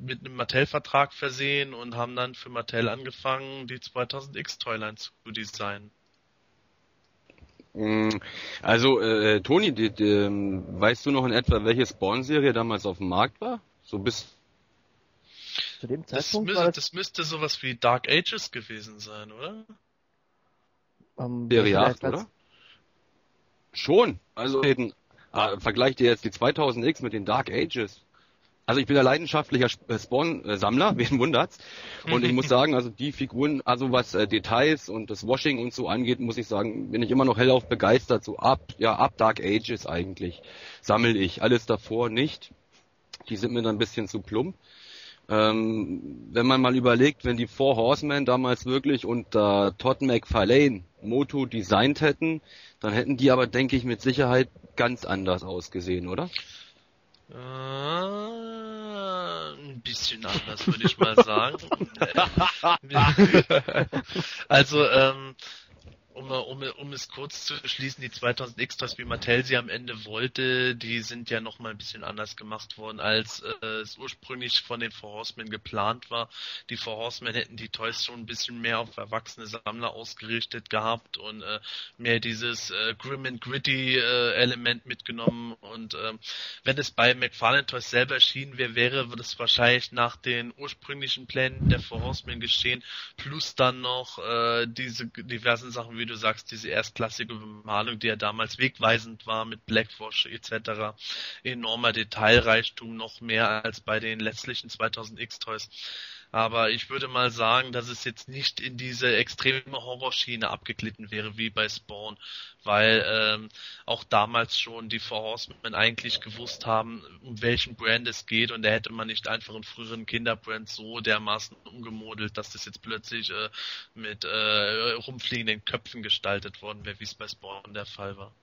mit einem Mattel-Vertrag versehen und haben dann für Mattel angefangen, die 2000X Toyline zu designen. Mm, also, äh, Toni, die, die, ähm, weißt du noch in etwa, welche Spawn-Serie damals auf dem Markt war? So bis zu dem Zeitpunkt? Das, müsste, das müsste sowas wie Dark Ages gewesen sein, oder? Um, ähm, Serie 8, oder? Schon. Also, ah, vergleich dir jetzt die 2000X mit den Dark Ages. Also ich bin ein leidenschaftlicher äh, Spawn-Sammler, wen wundert's. Und ich muss sagen, also die Figuren, also was äh, Details und das Washing und so angeht, muss ich sagen, bin ich immer noch hellauf begeistert. So ab, ja, ab Dark Ages eigentlich sammel ich. Alles davor nicht. Die sind mir dann ein bisschen zu plump. Ähm, wenn man mal überlegt, wenn die Four Horsemen damals wirklich unter Todd McFarlane Moto designt hätten, dann hätten die aber, denke ich, mit Sicherheit ganz anders ausgesehen, oder? Äh, ein bisschen anders, würde ich mal sagen. also, ähm, um, um, um es kurz zu schließen, die 2000 Extras, wie Mattel sie am Ende wollte, die sind ja noch mal ein bisschen anders gemacht worden, als äh, es ursprünglich von den Four Horsemen geplant war. Die Four Horsemen hätten die Toys schon ein bisschen mehr auf erwachsene Sammler ausgerichtet gehabt und äh, mehr dieses äh, Grim and Gritty äh, Element mitgenommen. Und äh, wenn es bei McFarlane Toys selber erschienen wäre, wäre das wahrscheinlich nach den ursprünglichen Plänen der Four Horsemen geschehen, plus dann noch äh, diese diversen Sachen wie du sagst, diese erstklassige Bemalung, die ja damals wegweisend war mit Blackwash etc. Enormer Detailreichtum, noch mehr als bei den letztlichen 2000X Toys. Aber ich würde mal sagen, dass es jetzt nicht in diese extreme Horrorschiene abgeglitten wäre wie bei Spawn, weil ähm, auch damals schon die Four Horsemen eigentlich gewusst haben, um welchen Brand es geht und da hätte man nicht einfach einen früheren Kinderbrand so dermaßen umgemodelt, dass das jetzt plötzlich äh, mit äh, rumfliegenden Köpfen gestaltet worden wäre, wie es bei Spawn der Fall war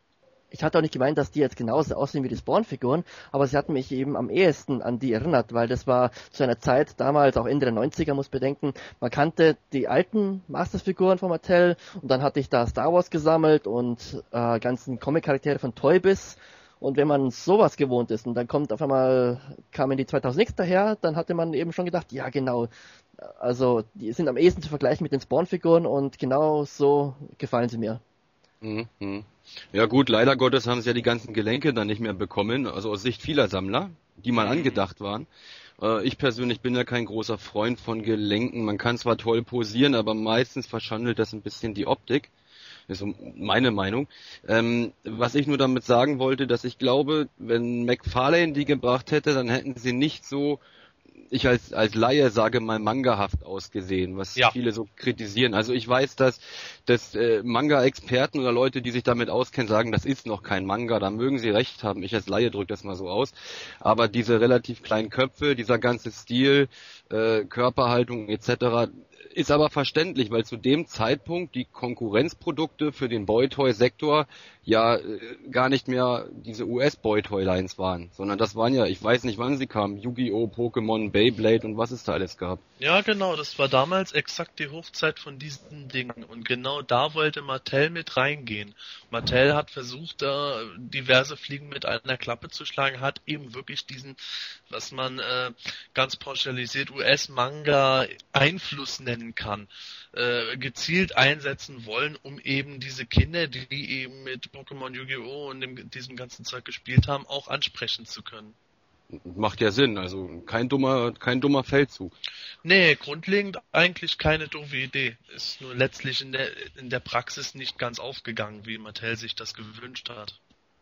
ich hatte auch nicht gemeint, dass die jetzt genauso aussehen wie die Spawn-Figuren, aber sie hatten mich eben am ehesten an die erinnert, weil das war zu einer Zeit, damals auch Ende der 90er, muss bedenken, man kannte die alten Masters-Figuren von Mattel und dann hatte ich da Star Wars gesammelt und äh, ganzen Comic-Charaktere von Toy Biz und wenn man sowas gewohnt ist und dann kommt auf einmal, kamen die 2006 daher, dann hatte man eben schon gedacht, ja genau, also die sind am ehesten zu vergleichen mit den Spawn-Figuren und genau so gefallen sie mir. Mhm. Ja gut, leider Gottes haben sie ja die ganzen Gelenke dann nicht mehr bekommen, also aus Sicht vieler Sammler, die mal mhm. angedacht waren. Äh, ich persönlich bin ja kein großer Freund von Gelenken. Man kann zwar toll posieren, aber meistens verschandelt das ein bisschen die Optik. Das ist meine Meinung. Ähm, was ich nur damit sagen wollte, dass ich glaube, wenn McFarlane die gebracht hätte, dann hätten sie nicht so ich als, als Laie sage mal mangahaft ausgesehen, was ja. viele so kritisieren. Also ich weiß, dass, dass äh, Manga-Experten oder Leute, die sich damit auskennen, sagen, das ist noch kein Manga, da mögen sie recht haben. Ich als Laie drücke das mal so aus. Aber diese relativ kleinen Köpfe, dieser ganze Stil, äh, Körperhaltung etc., ist aber verständlich, weil zu dem Zeitpunkt die Konkurrenzprodukte für den Boy-Toy-Sektor ja äh, gar nicht mehr diese US-Boy-Toy-Lines waren, sondern das waren ja, ich weiß nicht wann sie kamen, Yu-Gi-Oh!, Pokémon, Beyblade und was es da alles gab. Ja, genau, das war damals exakt die Hochzeit von diesen Dingen und genau da wollte Mattel mit reingehen. Mattel hat versucht, da diverse Fliegen mit einer Klappe zu schlagen, hat eben wirklich diesen, was man äh, ganz pauschalisiert US-Manga-Einfluss nennen kann äh, gezielt einsetzen wollen, um eben diese Kinder, die eben mit Pokémon Yu-Gi-Oh! und dem, diesem ganzen Zeug gespielt haben, auch ansprechen zu können. Macht ja Sinn, also kein dummer, kein dummer Feldzug. Nee, grundlegend eigentlich keine doofe Idee. Ist nur letztlich in der, in der Praxis nicht ganz aufgegangen, wie Mattel sich das gewünscht hat.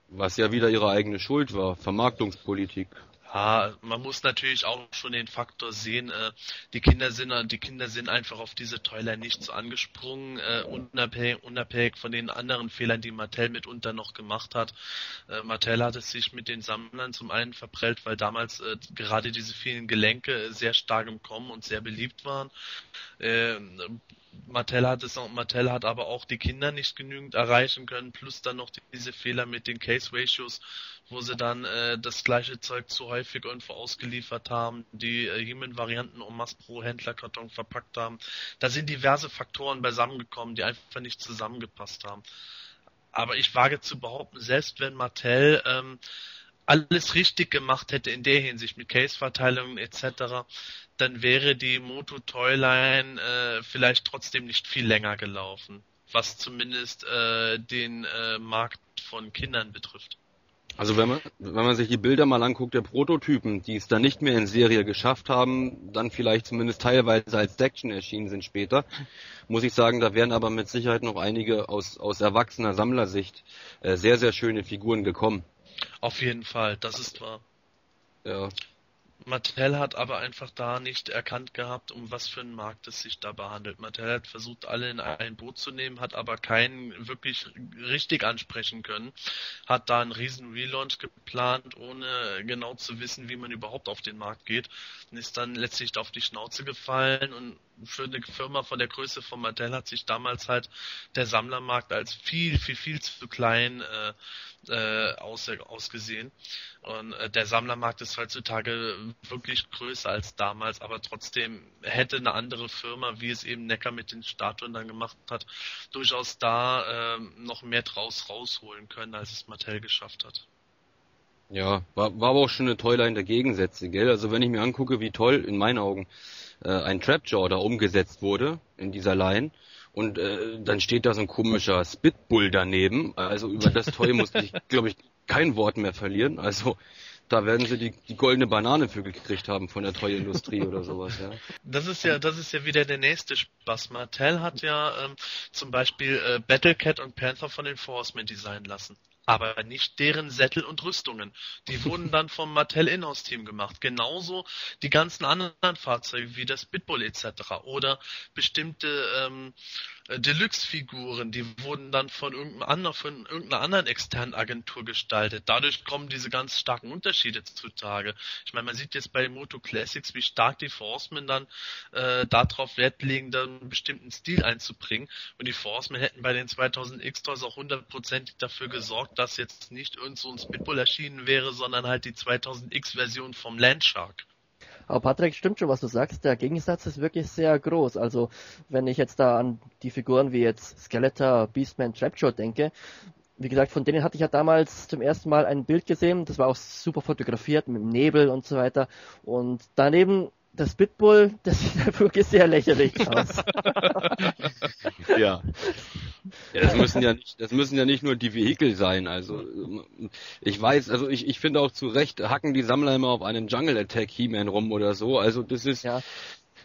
Was ja wieder ihre eigene Schuld war, Vermarktungspolitik. Ja, man muss natürlich auch schon den Faktor sehen, äh, die Kinder sind die Kinder sind einfach auf diese Toiler nicht so angesprungen, äh, unabhängig, unabhängig von den anderen Fehlern, die Mattel mitunter noch gemacht hat. Äh, Mattel hat es sich mit den Sammlern zum einen verprellt, weil damals äh, gerade diese vielen Gelenke sehr stark im Kommen und sehr beliebt waren. Äh, Mattel hat es Mattel hat aber auch die Kinder nicht genügend erreichen können, plus dann noch diese Fehler mit den Case Ratios, wo sie dann äh, das gleiche Zeug zu häufig irgendwo ausgeliefert haben, die äh, Human-Varianten um Mass pro Händlerkarton verpackt haben. Da sind diverse Faktoren beisammengekommen, die einfach nicht zusammengepasst haben. Aber ich wage zu behaupten, selbst wenn Mattel ähm, alles richtig gemacht hätte in der Hinsicht mit Case-Verteilungen etc., dann wäre die Moto Toyline äh, vielleicht trotzdem nicht viel länger gelaufen, was zumindest äh, den äh, Markt von Kindern betrifft. Also wenn man, wenn man sich die Bilder mal anguckt der Prototypen, die es dann nicht mehr in Serie geschafft haben, dann vielleicht zumindest teilweise als Section erschienen sind später, muss ich sagen, da wären aber mit Sicherheit noch einige aus, aus erwachsener Sammlersicht äh, sehr, sehr schöne Figuren gekommen. Auf jeden Fall, das ist wahr. Ja. Mattel hat aber einfach da nicht erkannt gehabt, um was für einen Markt es sich dabei handelt. Mattel hat versucht, alle in ein Boot zu nehmen, hat aber keinen wirklich richtig ansprechen können, hat da einen riesen Relaunch geplant, ohne genau zu wissen, wie man überhaupt auf den Markt geht und ist dann letztlich auf die Schnauze gefallen und für eine Firma von der Größe von Mattel hat sich damals halt der Sammlermarkt als viel, viel, viel zu klein äh, äh, aus, ausgesehen. Und äh, der Sammlermarkt ist heutzutage wirklich größer als damals, aber trotzdem hätte eine andere Firma, wie es eben Necker mit den Statuen dann gemacht hat, durchaus da äh, noch mehr draus rausholen können, als es Mattel geschafft hat. Ja, war, war aber auch schon eine Toyline der Gegensätze, gell? Also wenn ich mir angucke, wie toll in meinen Augen äh, ein Trapjaw da umgesetzt wurde in dieser Line, und äh, dann steht da so ein komischer Spitbull daneben. Also über das Toy musste ich, glaube ich, kein Wort mehr verlieren. Also da werden sie die, die goldene Banane für gekriegt haben von der Toy-Industrie oder sowas, ja. Das ist ja, das ist ja wieder der nächste Spaß. Mattel hat ja ähm, zum Beispiel äh, Battlecat und Panther von den Forcemen designen lassen aber nicht deren Sättel und Rüstungen. Die wurden dann vom Mattel Inhouse Team gemacht. Genauso die ganzen anderen Fahrzeuge wie das Bitbull etc. oder bestimmte ähm, äh, Deluxe-Figuren, die wurden dann von, irgendeinem anderen, von irgendeiner anderen externen Agentur gestaltet. Dadurch kommen diese ganz starken Unterschiede zutage. Ich meine, man sieht jetzt bei Moto Classics, wie stark die Forcemen dann äh, darauf Wert legen, dann einen bestimmten Stil einzubringen. Und die Forcemen hätten bei den 2000 X-Toys auch hundertprozentig dafür gesorgt, dass jetzt nicht irgend so ein Spitbull erschienen wäre, sondern halt die 2000 X-Version vom Landshark. Aber Patrick, stimmt schon, was du sagst. Der Gegensatz ist wirklich sehr groß. Also, wenn ich jetzt da an die Figuren wie jetzt Skeletor, Beastman, Trapjaw denke, wie gesagt, von denen hatte ich ja damals zum ersten Mal ein Bild gesehen. Das war auch super fotografiert mit dem Nebel und so weiter. Und daneben das Bitbull, das sieht halt wirklich sehr lächerlich aus. ja. Ja, das müssen ja nicht, das müssen ja nicht nur die Vehikel sein. Also ich weiß, also ich, ich finde auch zu Recht hacken die Sammler immer auf einen Jungle Attack He-Man rum oder so. Also das ist ja.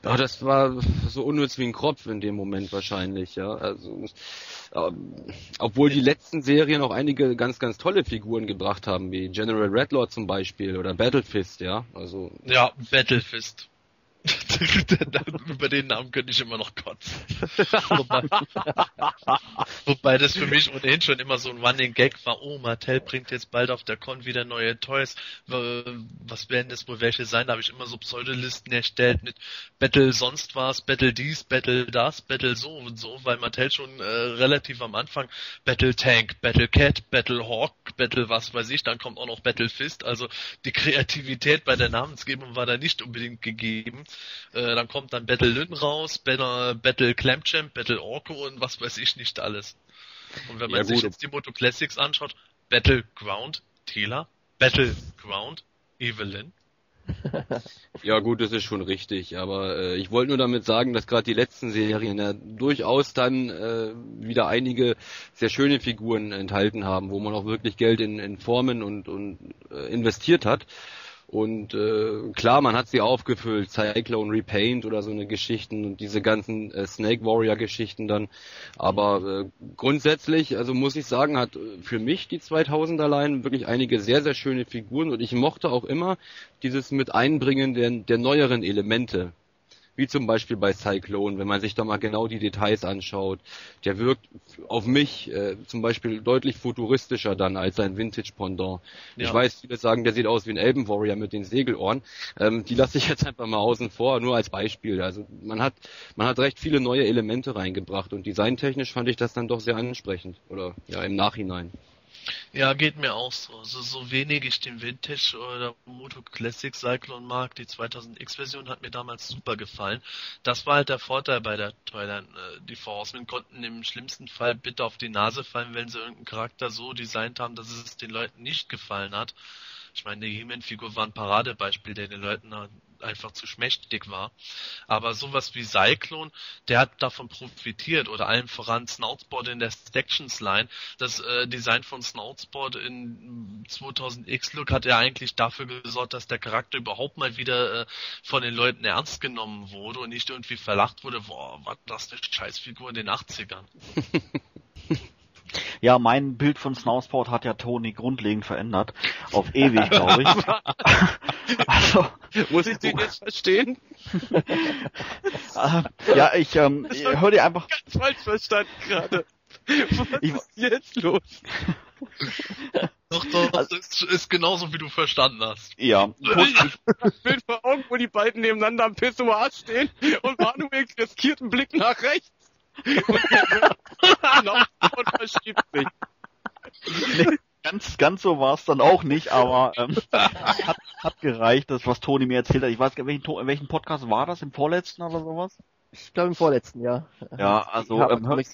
Ja, das war so unnütz wie ein Kropf in dem Moment wahrscheinlich, ja. Also, ähm, obwohl die letzten Serien auch einige ganz, ganz tolle Figuren gebracht haben, wie General Redlord zum Beispiel oder Battlefist, ja. Also. Ja, Battlefist. Über den Namen könnte ich immer noch kotzen. wobei, wobei, das für mich ohnehin schon immer so ein Running Gag war. Oh, Mattel bringt jetzt bald auf der Con wieder neue Toys. Was werden das wohl welche sein? Da habe ich immer so Pseudolisten erstellt mit Battle sonst was, Battle dies, Battle das, Battle so und so, weil Mattel schon äh, relativ am Anfang Battle Tank, Battle Cat, Battle Hawk, Battle was weiß ich, dann kommt auch noch Battle Fist. Also die Kreativität bei der Namensgebung war da nicht unbedingt gegeben. Äh, dann kommt dann Battle Lynn raus, Battle, Battle Clamchamp, Battle Orko und was weiß ich nicht alles. Und wenn man ja, sich jetzt die Moto Classics anschaut, Battleground Tela, Battleground Evelyn. ja gut, das ist schon richtig, aber äh, ich wollte nur damit sagen, dass gerade die letzten Serien ja durchaus dann äh, wieder einige sehr schöne Figuren enthalten haben, wo man auch wirklich Geld in, in Formen und, und äh, investiert hat. Und äh, klar, man hat sie aufgefüllt, Cyclone Repaint oder so eine Geschichten und diese ganzen äh, Snake Warrior Geschichten dann. Aber äh, grundsätzlich, also muss ich sagen, hat äh, für mich die 2000er Line wirklich einige sehr, sehr schöne Figuren und ich mochte auch immer dieses mit Einbringen der, der neueren Elemente wie zum Beispiel bei Cyclone, wenn man sich da mal genau die Details anschaut. Der wirkt auf mich äh, zum Beispiel deutlich futuristischer dann als sein Vintage-Pendant. Ja. Ich weiß, viele sagen, der sieht aus wie ein Elben Warrior mit den Segelohren. Ähm, die lasse ich jetzt einfach mal außen vor, nur als Beispiel. Also man hat, man hat recht viele neue Elemente reingebracht und designtechnisch fand ich das dann doch sehr ansprechend. Oder ja, im Nachhinein. Ja, geht mir auch so. Also so wenig ich den Vintage oder Moto Classic Cyclone mag, die 2000X-Version hat mir damals super gefallen. Das war halt der Vorteil bei der Toyline. Äh, die Forcemen konnten im schlimmsten Fall bitte auf die Nase fallen, wenn sie irgendeinen Charakter so designt haben, dass es den Leuten nicht gefallen hat. Ich meine, die He-Man-Figur war ein Paradebeispiel, der den Leuten einfach zu schmächtig war. Aber sowas wie Cyclone, der hat davon profitiert oder allem voran Snoutsport in der Sections Line. Das äh, Design von Snoutsport in 2000 X-Look hat ja eigentlich dafür gesorgt, dass der Charakter überhaupt mal wieder äh, von den Leuten ernst genommen wurde und nicht irgendwie verlacht wurde, boah, was das eine Scheißfigur in den 80ern. Ja, mein Bild von Snowsport hat ja Tony grundlegend verändert. Auf ewig, glaube ich. Also, muss ich den jetzt verstehen? äh, ja, ich ähm, höre dir einfach. Ganz falsch verstanden gerade. Was ich, ist jetzt los? Doch, doch, das ist, ist genauso wie du verstanden hast. Ja. Ich Bild vor Augen, wo die beiden nebeneinander am Pissoir stehen und Manuel riskiert einen Blick nach rechts. Und, und verschiebt sich. Nee, ganz, ganz so war es dann auch nicht, aber ähm, hat, hat gereicht, das was Toni mir erzählt hat. Ich weiß gar nicht, welchen, welchen Podcast war das, im vorletzten oder sowas? Ich glaube im vorletzten, ja. Ja, also ähm, hört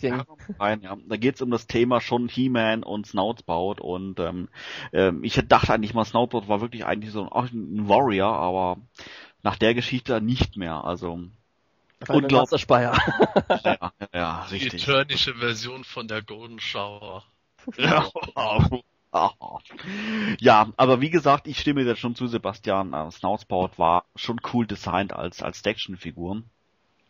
rein, ja. Da geht's um das Thema schon He-Man und Snoutsbout und ähm, ähm, ich dachte eigentlich mal, Snoutsbout war wirklich eigentlich so auch ein Warrior, aber nach der Geschichte nicht mehr. Also unglaublich. ja, ja, ja, richtig. Die eternische Version von der Golden Shower. Ja. ja, aber wie gesagt, ich stimme dir schon zu, Sebastian. Äh, Snoutspout war schon cool designt als als Actionfigur.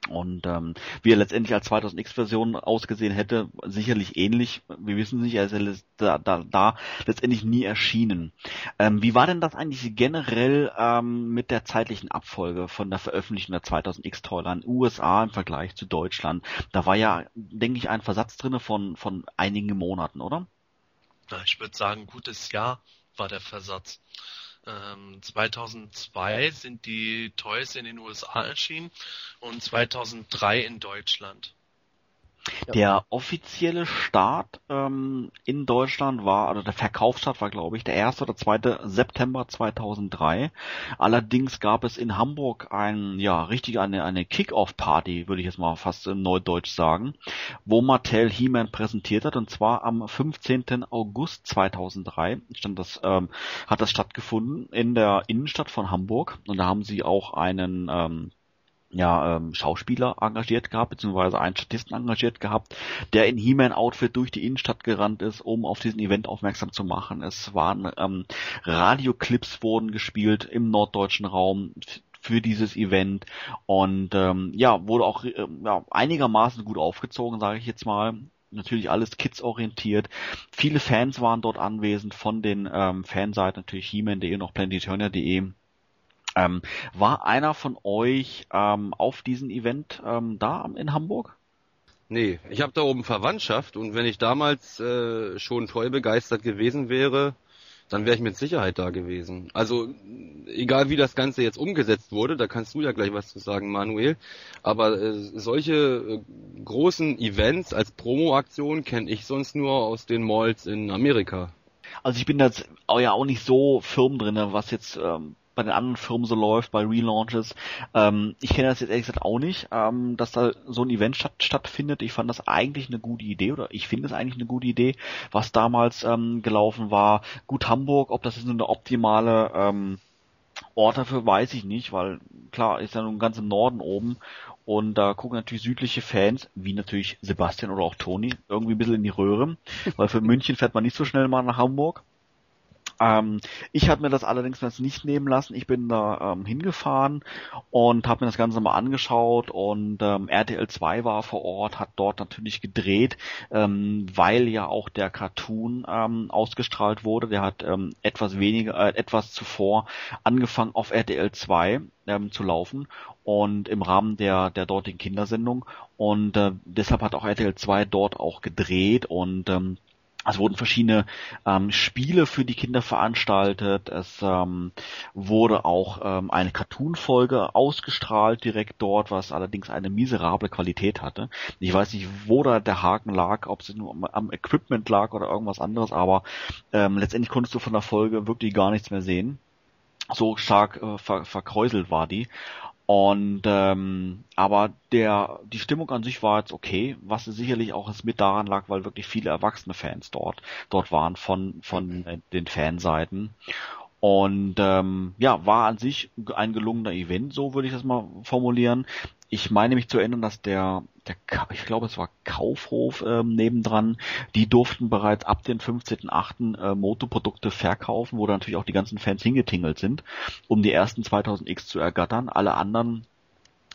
Und ähm, wie er letztendlich als 2000X-Version ausgesehen hätte, sicherlich ähnlich. Wir wissen nicht, er ist da, da, da letztendlich nie erschienen. Ähm, wie war denn das eigentlich generell ähm, mit der zeitlichen Abfolge von der Veröffentlichung der 2000X-Toyline USA im Vergleich zu Deutschland? Da war ja, denke ich, ein Versatz drinne von, von einigen Monaten, oder? Ich würde sagen, gutes Jahr war der Versatz. 2002 ähm, sind die Toys in den USA erschienen und 2003 in Deutschland. Der offizielle Start ähm, in Deutschland war, also der Verkaufsstart war, glaube ich, der 1. oder 2. September 2003. Allerdings gab es in Hamburg ein, ja, richtig eine, eine Kick-Off-Party, würde ich jetzt mal fast im Neudeutsch sagen, wo Mattel He-Man präsentiert hat, und zwar am 15. August 2003 stand das, ähm, hat das stattgefunden in der Innenstadt von Hamburg, und da haben sie auch einen, ähm, ja, ähm, Schauspieler engagiert gehabt, beziehungsweise einen Statisten engagiert gehabt, der in He-Man-Outfit durch die Innenstadt gerannt ist, um auf diesen Event aufmerksam zu machen. Es waren ähm, Radioclips wurden gespielt im norddeutschen Raum für dieses Event und ähm, ja, wurde auch äh, ja, einigermaßen gut aufgezogen, sage ich jetzt mal natürlich alles Kids orientiert. Viele Fans waren dort anwesend von den ähm, Fanseiten natürlich He-Man.de und auch Planeturnia.de ähm, war einer von euch ähm, auf diesem Event ähm, da in Hamburg? Nee, ich habe da oben Verwandtschaft und wenn ich damals äh, schon toll begeistert gewesen wäre, dann wäre ich mit Sicherheit da gewesen. Also egal wie das Ganze jetzt umgesetzt wurde, da kannst du ja gleich was zu sagen, Manuel. Aber äh, solche äh, großen Events als Promo-Aktion kenne ich sonst nur aus den Malls in Amerika. Also ich bin da jetzt auch ja auch nicht so firm drinne, was jetzt ähm, bei den anderen Firmen so läuft, bei Relaunches. Ähm, ich kenne das jetzt ehrlich gesagt auch nicht, ähm, dass da so ein Event statt, stattfindet. Ich fand das eigentlich eine gute Idee oder ich finde es eigentlich eine gute Idee, was damals ähm, gelaufen war. Gut Hamburg, ob das jetzt eine optimale ähm, Ort dafür weiß ich nicht, weil klar ist ja nun ganz im Norden oben und da gucken natürlich südliche Fans, wie natürlich Sebastian oder auch Toni, irgendwie ein bisschen in die Röhre, weil für München fährt man nicht so schnell mal nach Hamburg. Ähm, ich habe mir das allerdings jetzt nicht nehmen lassen. Ich bin da ähm, hingefahren und habe mir das Ganze mal angeschaut und ähm, RTL 2 war vor Ort, hat dort natürlich gedreht, ähm, weil ja auch der Cartoon ähm, ausgestrahlt wurde. Der hat ähm, etwas weniger, äh, etwas zuvor angefangen auf RTL 2 ähm, zu laufen und im Rahmen der der dortigen Kindersendung und äh, deshalb hat auch RTL 2 dort auch gedreht und es wurden verschiedene ähm, Spiele für die Kinder veranstaltet. Es ähm, wurde auch ähm, eine Cartoon-Folge ausgestrahlt direkt dort, was allerdings eine miserable Qualität hatte. Ich weiß nicht, wo da der Haken lag, ob es nur am Equipment lag oder irgendwas anderes, aber ähm, letztendlich konntest du von der Folge wirklich gar nichts mehr sehen. So stark äh, ver verkräuselt war die. Und ähm, aber der die Stimmung an sich war jetzt okay, was sicherlich auch mit daran lag, weil wirklich viele erwachsene Fans dort dort waren von von den Fanseiten. Und ähm, ja, war an sich ein gelungener Event, so würde ich das mal formulieren. Ich meine mich zu erinnern, dass der der, ich glaube, es war Kaufhof ähm, nebendran, die durften bereits ab den 15.8. Äh, Motoprodukte verkaufen, wo dann natürlich auch die ganzen Fans hingetingelt sind, um die ersten 2000X zu ergattern. Alle anderen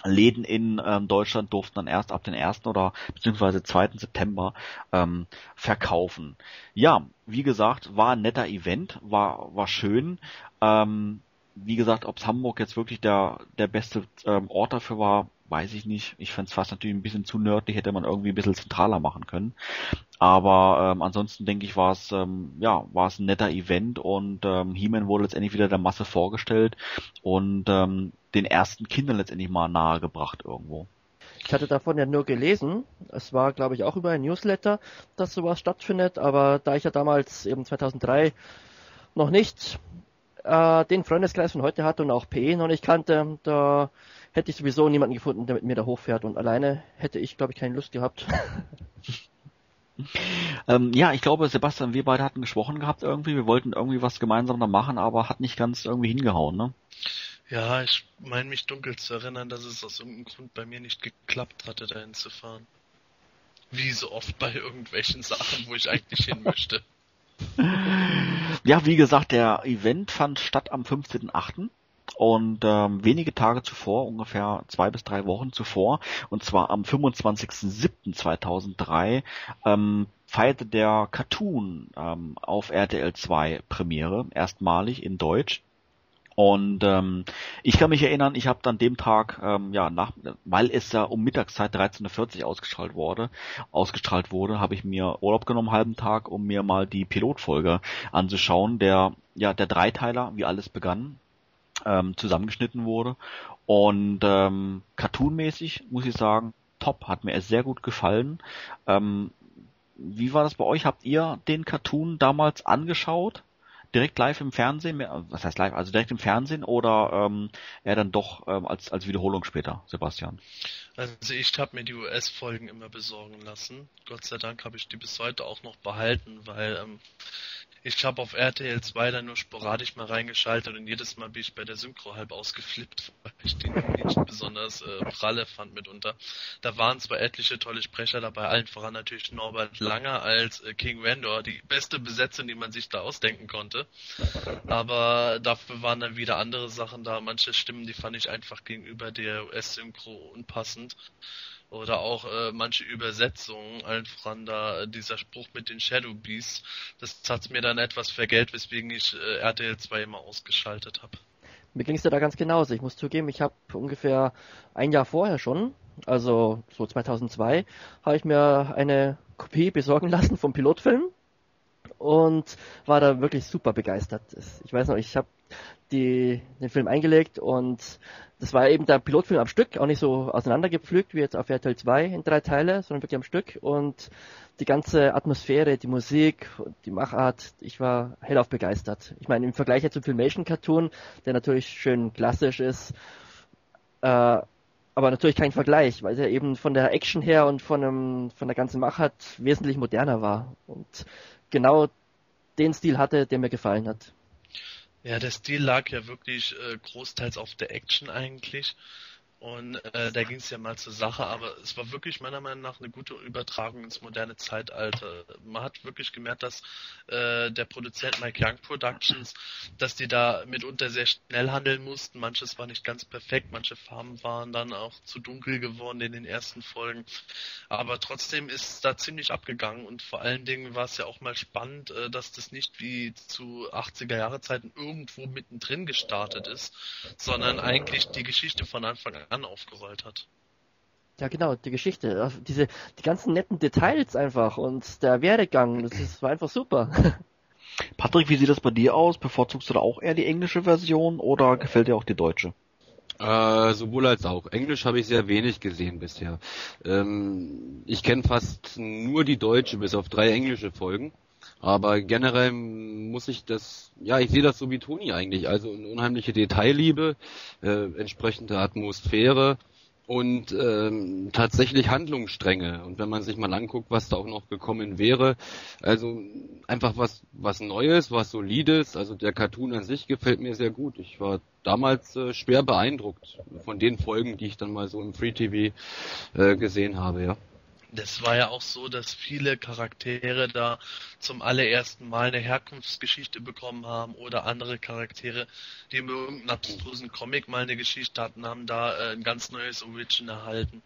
Läden in ähm, Deutschland durften dann erst ab den 1. oder beziehungsweise 2. September ähm, verkaufen. Ja, wie gesagt, war ein netter Event, war, war schön. Ähm, wie gesagt, ob Hamburg jetzt wirklich der, der beste ähm, Ort dafür war, weiß ich nicht. Ich fände es fast natürlich ein bisschen zu nördlich, hätte man irgendwie ein bisschen zentraler machen können. Aber ähm, ansonsten denke ich, war es ähm, ja war es ein netter Event und ähm, He-Man wurde letztendlich wieder der Masse vorgestellt und ähm, den ersten Kindern letztendlich mal nahegebracht irgendwo. Ich hatte davon ja nur gelesen. Es war, glaube ich, auch über ein Newsletter, dass sowas stattfindet. Aber da ich ja damals eben 2003 noch nicht äh, den Freundeskreis von heute hatte und auch PE noch nicht kannte, da hätte ich sowieso niemanden gefunden, der mit mir da hochfährt. Und alleine hätte ich, glaube ich, keine Lust gehabt. ähm, ja, ich glaube, Sebastian, wir beide hatten gesprochen gehabt irgendwie. Wir wollten irgendwie was gemeinsam da machen, aber hat nicht ganz irgendwie hingehauen, ne? Ja, ich meine mich dunkel zu erinnern, dass es aus irgendeinem Grund bei mir nicht geklappt hatte, dahin zu fahren. Wie so oft bei irgendwelchen Sachen, wo ich eigentlich hin möchte. Ja, wie gesagt, der Event fand statt am 15.8. Und ähm, wenige Tage zuvor, ungefähr zwei bis drei Wochen zuvor, und zwar am 25.07.2003, ähm, feierte der Cartoon ähm, auf RTL 2 Premiere, erstmalig in Deutsch. Und ähm, ich kann mich erinnern, ich habe dann dem Tag, ähm, ja, nach, weil es ja um Mittagszeit 13.40 Uhr ausgestrahlt wurde, ausgestrahlt wurde, habe ich mir Urlaub genommen, halben Tag, um mir mal die Pilotfolge anzuschauen, der ja der Dreiteiler, wie alles begann, ähm, zusammengeschnitten wurde. Und ähm, cartoonmäßig muss ich sagen, top, hat mir sehr gut gefallen. Ähm, wie war das bei euch? Habt ihr den Cartoon damals angeschaut? direkt live im Fernsehen, was heißt live, also direkt im Fernsehen oder ähm, eher dann doch ähm, als, als Wiederholung später, Sebastian? Also ich habe mir die US-Folgen immer besorgen lassen. Gott sei Dank habe ich die bis heute auch noch behalten, weil ähm, ich habe auf RTL 2 dann nur sporadisch mal reingeschaltet und jedes Mal bin ich bei der Synchro halb ausgeflippt, weil ich den nicht besonders äh, pralle fand mitunter. Da waren zwar etliche tolle Sprecher dabei, allen voran natürlich Norbert Langer als äh, King Vendor, die beste Besetzung, die man sich da ausdenken konnte. Aber dafür waren dann wieder andere Sachen da. Manche Stimmen, die fand ich einfach gegenüber der US-Synchro unpassend oder auch äh, manche Übersetzungen, voran da äh, dieser Spruch mit den Shadow Beasts, das hat mir dann etwas vergelt, weswegen ich äh, RTL 2 immer ausgeschaltet habe. Mir ging es da ganz genauso. Ich muss zugeben, ich habe ungefähr ein Jahr vorher schon, also so 2002, habe ich mir eine Kopie besorgen lassen vom Pilotfilm und war da wirklich super begeistert. Ich weiß noch, ich habe die, den Film eingelegt und das war eben der Pilotfilm am Stück, auch nicht so auseinandergepflügt wie jetzt auf RTL 2 in drei Teile, sondern wirklich am Stück und die ganze Atmosphäre, die Musik, die Machart, ich war hellauf begeistert. Ich meine, im Vergleich jetzt zum Filmation Cartoon, der natürlich schön klassisch ist, äh, aber natürlich kein Vergleich, weil er eben von der Action her und von, einem, von der ganzen Machart wesentlich moderner war und genau den Stil hatte, der mir gefallen hat. Ja, der Stil lag ja wirklich äh, großteils auf der Action eigentlich. Und äh, da ging es ja mal zur Sache, aber es war wirklich meiner Meinung nach eine gute Übertragung ins moderne Zeitalter. Man hat wirklich gemerkt, dass äh, der Produzent Mike Young Productions, dass die da mitunter sehr schnell handeln mussten. Manches war nicht ganz perfekt, manche Farben waren dann auch zu dunkel geworden in den ersten Folgen. Aber trotzdem ist da ziemlich abgegangen und vor allen Dingen war es ja auch mal spannend, äh, dass das nicht wie zu 80er Jahre Zeiten irgendwo mittendrin gestartet ist, sondern eigentlich die Geschichte von Anfang an an aufgerollt hat. Ja, genau, die Geschichte. Also diese, die ganzen netten Details einfach und der Werdegang, das ist, war einfach super. Patrick, wie sieht das bei dir aus? Bevorzugst du da auch eher die englische Version oder gefällt dir auch die deutsche? Äh, sowohl als auch. Englisch habe ich sehr wenig gesehen bisher. Ähm, ich kenne fast nur die deutsche, bis auf drei englische Folgen. Aber generell muss ich das, ja, ich sehe das so wie Toni eigentlich. Also eine unheimliche Detailliebe, äh, entsprechende Atmosphäre und ähm, tatsächlich Handlungsstränge. Und wenn man sich mal anguckt, was da auch noch gekommen wäre, also einfach was was Neues, was Solides. Also der Cartoon an sich gefällt mir sehr gut. Ich war damals äh, schwer beeindruckt von den Folgen, die ich dann mal so im Free TV äh, gesehen habe, ja. Das war ja auch so, dass viele Charaktere da zum allerersten Mal eine Herkunftsgeschichte bekommen haben oder andere Charaktere, die in irgendeinem abstrusen Comic mal eine Geschichte hatten, haben da äh, ein ganz neues Origin erhalten.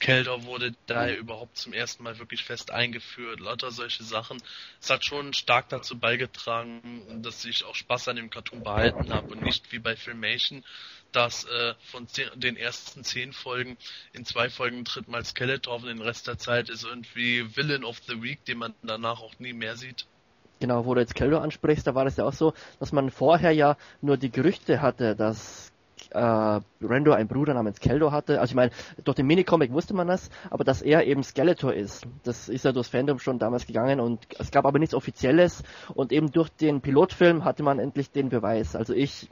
Keldor wurde da überhaupt zum ersten Mal wirklich fest eingeführt, lauter solche Sachen. Es hat schon stark dazu beigetragen, dass ich auch Spaß an dem Cartoon behalten habe und nicht wie bei Filmation, dass äh, von zehn, den ersten zehn Folgen in zwei Folgen tritt mal Skeletor und den Rest der Zeit ist irgendwie Villain of the Week, den man danach auch nie mehr sieht. Genau, wo du jetzt Keldor ansprichst, da war es ja auch so, dass man vorher ja nur die Gerüchte hatte, dass äh, Rando einen Bruder namens Keldor hatte. Also ich meine, durch den Minicomic wusste man das, aber dass er eben Skeletor ist, das ist ja durchs Fandom schon damals gegangen und es gab aber nichts Offizielles und eben durch den Pilotfilm hatte man endlich den Beweis. Also ich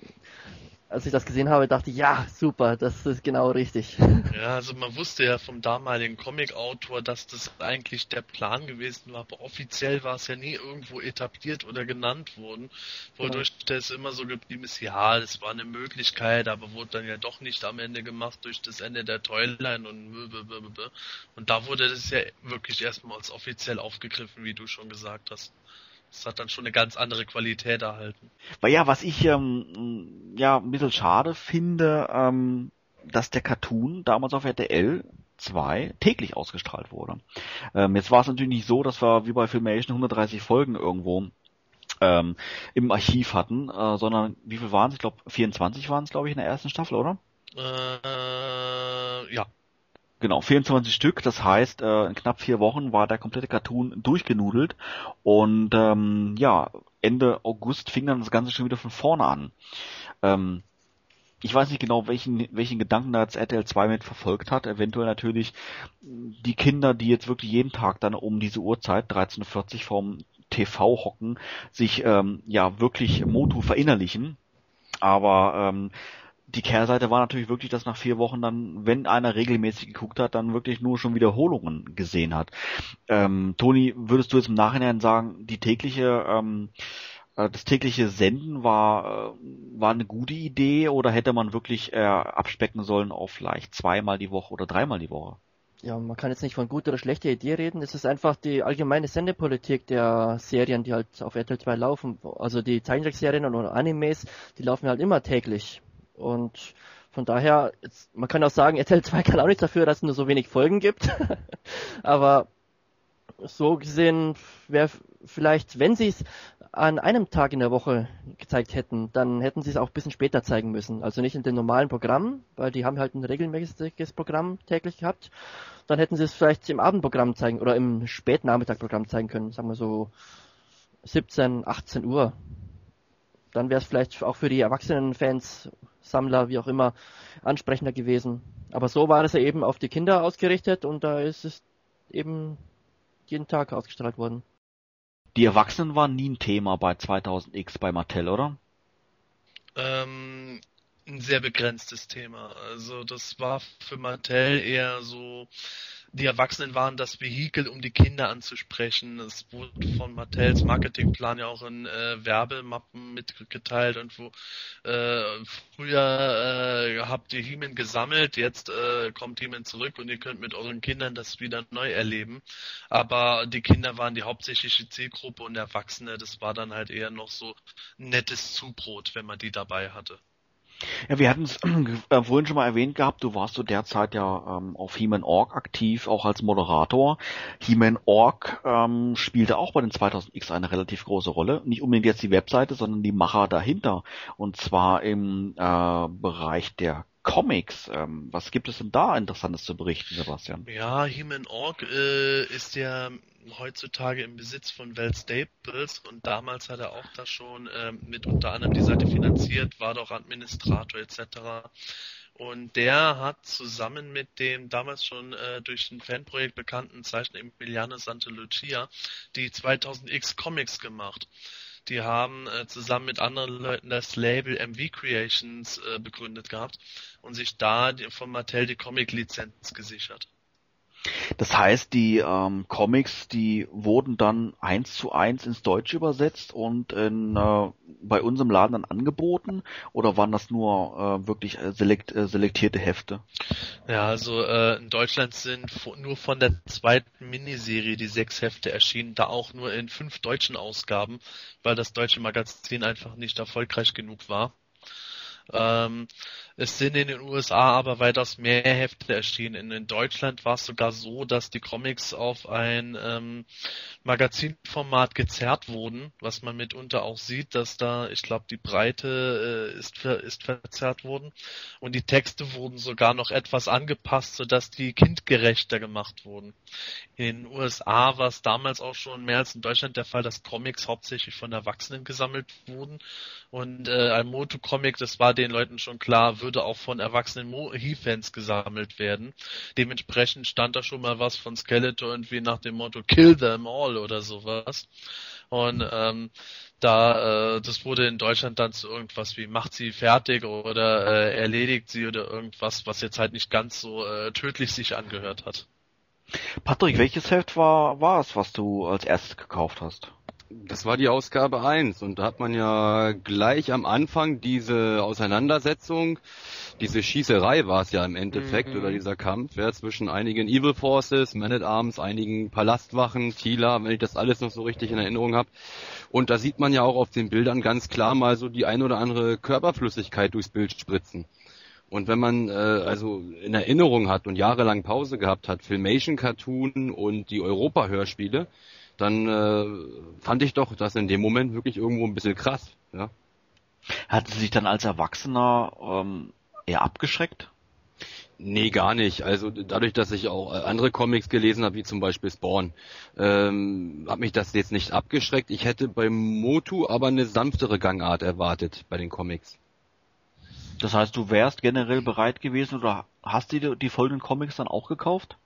als ich das gesehen habe, dachte ich, ja, super, das ist genau richtig. Ja, also man wusste ja vom damaligen Comic-Autor, dass das eigentlich der Plan gewesen war, aber offiziell war es ja nie irgendwo etabliert oder genannt worden, wodurch genau. das immer so geblieben ist, ja, das war eine Möglichkeit, aber wurde dann ja doch nicht am Ende gemacht durch das Ende der Toyline und und da wurde das ja wirklich erstmals offiziell aufgegriffen, wie du schon gesagt hast. Das hat dann schon eine ganz andere Qualität erhalten. Weil ja, was ich ähm, ja ein bisschen schade finde, ähm, dass der Cartoon damals auf RTL 2 täglich ausgestrahlt wurde. Ähm, jetzt war es natürlich nicht so, dass wir wie bei Filmation 130 Folgen irgendwo ähm, im Archiv hatten, äh, sondern wie viel waren es? Ich glaube 24 waren es, glaube ich, in der ersten Staffel, oder? Äh, ja. Genau, 24 Stück, das heißt, äh, in knapp vier Wochen war der komplette Cartoon durchgenudelt und ähm, ja, Ende August fing dann das Ganze schon wieder von vorne an. Ähm, ich weiß nicht genau, welchen, welchen Gedanken da jetzt RTL 2 mit verfolgt hat. Eventuell natürlich die Kinder, die jetzt wirklich jeden Tag dann um diese Uhrzeit, 13.40 vorm TV hocken, sich ähm, ja wirklich Motu verinnerlichen. Aber ähm, die Kehrseite war natürlich wirklich, dass nach vier Wochen dann, wenn einer regelmäßig geguckt hat, dann wirklich nur schon Wiederholungen gesehen hat. Ähm, Toni, würdest du jetzt im Nachhinein sagen, die tägliche, ähm, äh, das tägliche Senden war, äh, war eine gute Idee oder hätte man wirklich äh, abspecken sollen auf vielleicht zweimal die Woche oder dreimal die Woche? Ja, man kann jetzt nicht von guter oder schlechter Idee reden. Es ist einfach die allgemeine Sendepolitik der Serien, die halt auf RTL 2 laufen. Also die Zeichentrickserien oder Animes, die laufen halt immer täglich. Und von daher, jetzt, man kann auch sagen, RTL 2 kann auch nichts dafür, dass es nur so wenig Folgen gibt. Aber so gesehen wäre vielleicht, wenn sie es an einem Tag in der Woche gezeigt hätten, dann hätten sie es auch ein bisschen später zeigen müssen. Also nicht in den normalen Programmen, weil die haben halt ein regelmäßiges Programm täglich gehabt. Dann hätten sie es vielleicht im Abendprogramm zeigen oder im Spätnachmittagprogramm zeigen können, sagen wir so 17, 18 Uhr. Dann wäre es vielleicht auch für die erwachsenen Fans Sammler, wie auch immer, ansprechender gewesen. Aber so war es ja eben auf die Kinder ausgerichtet und da ist es eben jeden Tag ausgestrahlt worden. Die Erwachsenen waren nie ein Thema bei 2000X bei Mattel, oder? Ähm, ein sehr begrenztes Thema. Also das war für Mattel eher so, die Erwachsenen waren das Vehikel, um die Kinder anzusprechen. Es wurde von Mattels Marketingplan ja auch in äh, Werbemappen mitgeteilt und wo äh, früher äh, habt ihr Heeman gesammelt, jetzt äh, kommt Heeman zurück und ihr könnt mit euren Kindern das wieder neu erleben. Aber die Kinder waren die hauptsächliche Zielgruppe und Erwachsene, das war dann halt eher noch so nettes Zubrot, wenn man die dabei hatte. Ja, wir hatten es äh, vorhin schon mal erwähnt gehabt, du warst zu der Zeit ja ähm, auf He-Man Org aktiv, auch als Moderator. He-Man Org ähm, spielte auch bei den 2000X eine relativ große Rolle. Nicht unbedingt jetzt die Webseite, sondern die Macher dahinter. Und zwar im äh, Bereich der Comics. Ähm, was gibt es denn da Interessantes zu berichten, Sebastian? Ja, He-Man Org äh, ist ja heutzutage im Besitz von Val Staples und damals hat er auch das schon ähm, mit unter anderem die Seite finanziert, war doch Administrator etc. Und der hat zusammen mit dem damals schon äh, durch ein Fanprojekt bekannten Zeichner Emiliano Santa Lucia die 2000X Comics gemacht. Die haben äh, zusammen mit anderen Leuten das Label MV Creations äh, begründet gehabt und sich da von Mattel die Comic-Lizenz gesichert. Das heißt, die ähm, Comics, die wurden dann eins zu eins ins Deutsche übersetzt und in, äh, bei uns im Laden dann angeboten oder waren das nur äh, wirklich äh, selekt, äh, selektierte Hefte? Ja, also äh, in Deutschland sind nur von der zweiten Miniserie die sechs Hefte erschienen, da auch nur in fünf deutschen Ausgaben, weil das deutsche Magazin einfach nicht erfolgreich genug war. Ähm, es sind in den USA aber weitaus mehr Hefte erschienen. In Deutschland war es sogar so, dass die Comics auf ein ähm, Magazinformat gezerrt wurden, was man mitunter auch sieht, dass da, ich glaube, die Breite äh, ist, ist verzerrt worden und die Texte wurden sogar noch etwas angepasst, sodass die kindgerechter gemacht wurden. In den USA war es damals auch schon mehr als in Deutschland der Fall, dass Comics hauptsächlich von Erwachsenen gesammelt wurden und äh, ein Moto-Comic, das war den Leuten schon klar, würde auch von erwachsenen He-Fans gesammelt werden. Dementsprechend stand da schon mal was von Skeletor irgendwie nach dem Motto Kill them all oder sowas. Und ähm, da äh, das wurde in Deutschland dann zu irgendwas wie macht sie fertig oder äh, erledigt sie oder irgendwas, was jetzt halt nicht ganz so äh, tödlich sich angehört hat. Patrick, welches Heft war war es, was du als erstes gekauft hast? Das war die Ausgabe 1 und da hat man ja gleich am Anfang diese Auseinandersetzung, diese Schießerei war es ja im Endeffekt mhm. oder dieser Kampf ja, zwischen einigen Evil Forces, Man at Arms, einigen Palastwachen, Tila, wenn ich das alles noch so richtig in Erinnerung habe. Und da sieht man ja auch auf den Bildern ganz klar mal so die ein oder andere Körperflüssigkeit durchs Bild spritzen. Und wenn man äh, also in Erinnerung hat und jahrelang Pause gehabt hat, Filmation Cartoon und die Europa-Hörspiele, dann äh, fand ich doch das in dem Moment wirklich irgendwo ein bisschen krass. Ja. Hat sie sich dann als Erwachsener ähm, eher abgeschreckt? Nee, gar nicht. Also dadurch, dass ich auch äh, andere Comics gelesen habe, wie zum Beispiel Spawn, ähm, hat mich das jetzt nicht abgeschreckt. Ich hätte beim Motu aber eine sanftere Gangart erwartet bei den Comics. Das heißt, du wärst generell bereit gewesen oder hast du die, die folgenden Comics dann auch gekauft?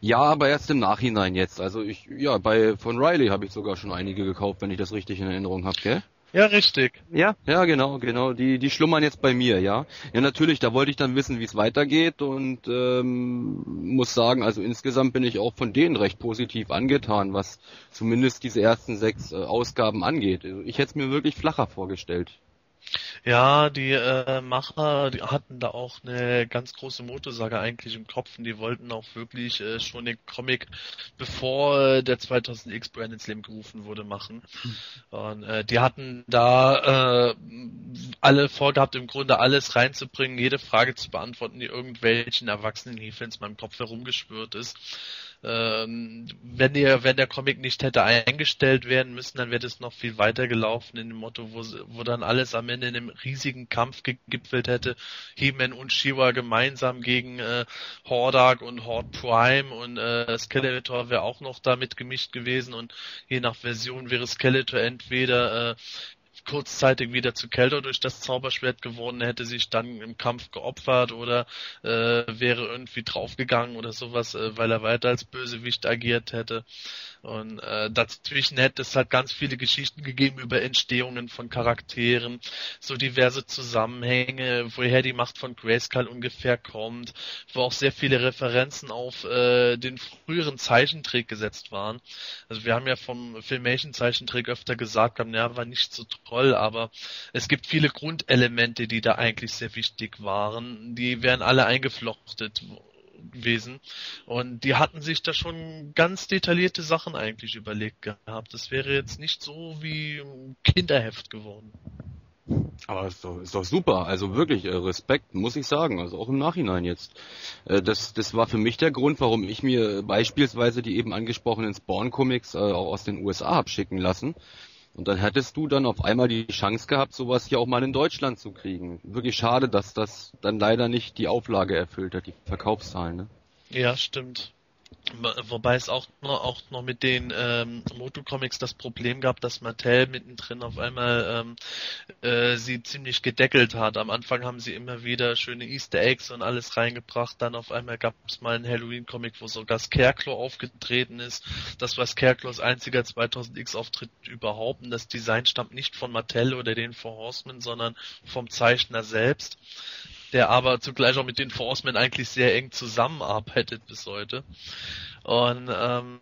Ja, aber erst im Nachhinein jetzt. Also ich, ja, bei von Riley habe ich sogar schon einige gekauft, wenn ich das richtig in Erinnerung habe, gell? Ja, richtig. Ja, ja, genau, genau. Die, die schlummern jetzt bei mir, ja. Ja, natürlich, da wollte ich dann wissen, wie es weitergeht und ähm, muss sagen, also insgesamt bin ich auch von denen recht positiv angetan, was zumindest diese ersten sechs äh, Ausgaben angeht. Also ich hätte es mir wirklich flacher vorgestellt. Ja, die äh, Macher, die hatten da auch eine ganz große Motorsage eigentlich im Kopf und die wollten auch wirklich äh, schon den Comic, bevor äh, der 2000X Brand ins Leben gerufen wurde, machen. Hm. Und äh, die hatten da äh, alle vorgehabt, im Grunde alles reinzubringen, jede Frage zu beantworten, die irgendwelchen erwachsenen Hefans in meinem Kopf herumgeschwört ist ähm, wenn der, wenn der Comic nicht hätte eingestellt werden müssen, dann wäre es noch viel weiter gelaufen in dem Motto, wo, wo dann alles am Ende in einem riesigen Kampf gegipfelt hätte. He-Man und Shiva gemeinsam gegen äh, Hordak und Horde Prime und äh, Skeletor wäre auch noch da mitgemischt gewesen und je nach Version wäre Skeletor entweder äh, kurzzeitig wieder zu Kelter durch das Zauberschwert geworden, hätte sich dann im Kampf geopfert oder äh, wäre irgendwie draufgegangen oder sowas, äh, weil er weiter als Bösewicht agiert hätte. Und äh, dazwischen hätte es halt ganz viele Geschichten gegeben über Entstehungen von Charakteren, so diverse Zusammenhänge, woher die Macht von Grayskull ungefähr kommt, wo auch sehr viele Referenzen auf äh, den früheren Zeichentrick gesetzt waren. Also wir haben ja vom Filmation Zeichentrick öfter gesagt, ja, war nicht so toll, aber es gibt viele Grundelemente, die da eigentlich sehr wichtig waren. Die werden alle eingeflochtet gewesen. Und die hatten sich da schon ganz detaillierte Sachen eigentlich überlegt gehabt. Das wäre jetzt nicht so wie ein Kinderheft geworden. Aber ist doch, ist doch super, also wirklich äh, Respekt, muss ich sagen, also auch im Nachhinein jetzt. Äh, das, das war für mich der Grund, warum ich mir beispielsweise die eben angesprochenen Spawn-Comics äh, auch aus den USA hab schicken lassen, und dann hättest du dann auf einmal die Chance gehabt, sowas hier auch mal in Deutschland zu kriegen. Wirklich schade, dass das dann leider nicht die Auflage erfüllt hat, die Verkaufszahlen. Ne? Ja, stimmt. Wobei es auch noch, auch noch mit den ähm, Moto Comics das Problem gab, dass Mattel mittendrin auf einmal ähm, äh, sie ziemlich gedeckelt hat. Am Anfang haben sie immer wieder schöne Easter Eggs und alles reingebracht. Dann auf einmal gab es mal einen Halloween Comic, wo sogar Scarecrow aufgetreten ist. Das war Scarecrows einziger 2000X Auftritt überhaupt. Und das Design stammt nicht von Mattel oder den Four Horsemen, sondern vom Zeichner selbst der aber zugleich auch mit den Forcemen eigentlich sehr eng zusammenarbeitet bis heute. Und ähm,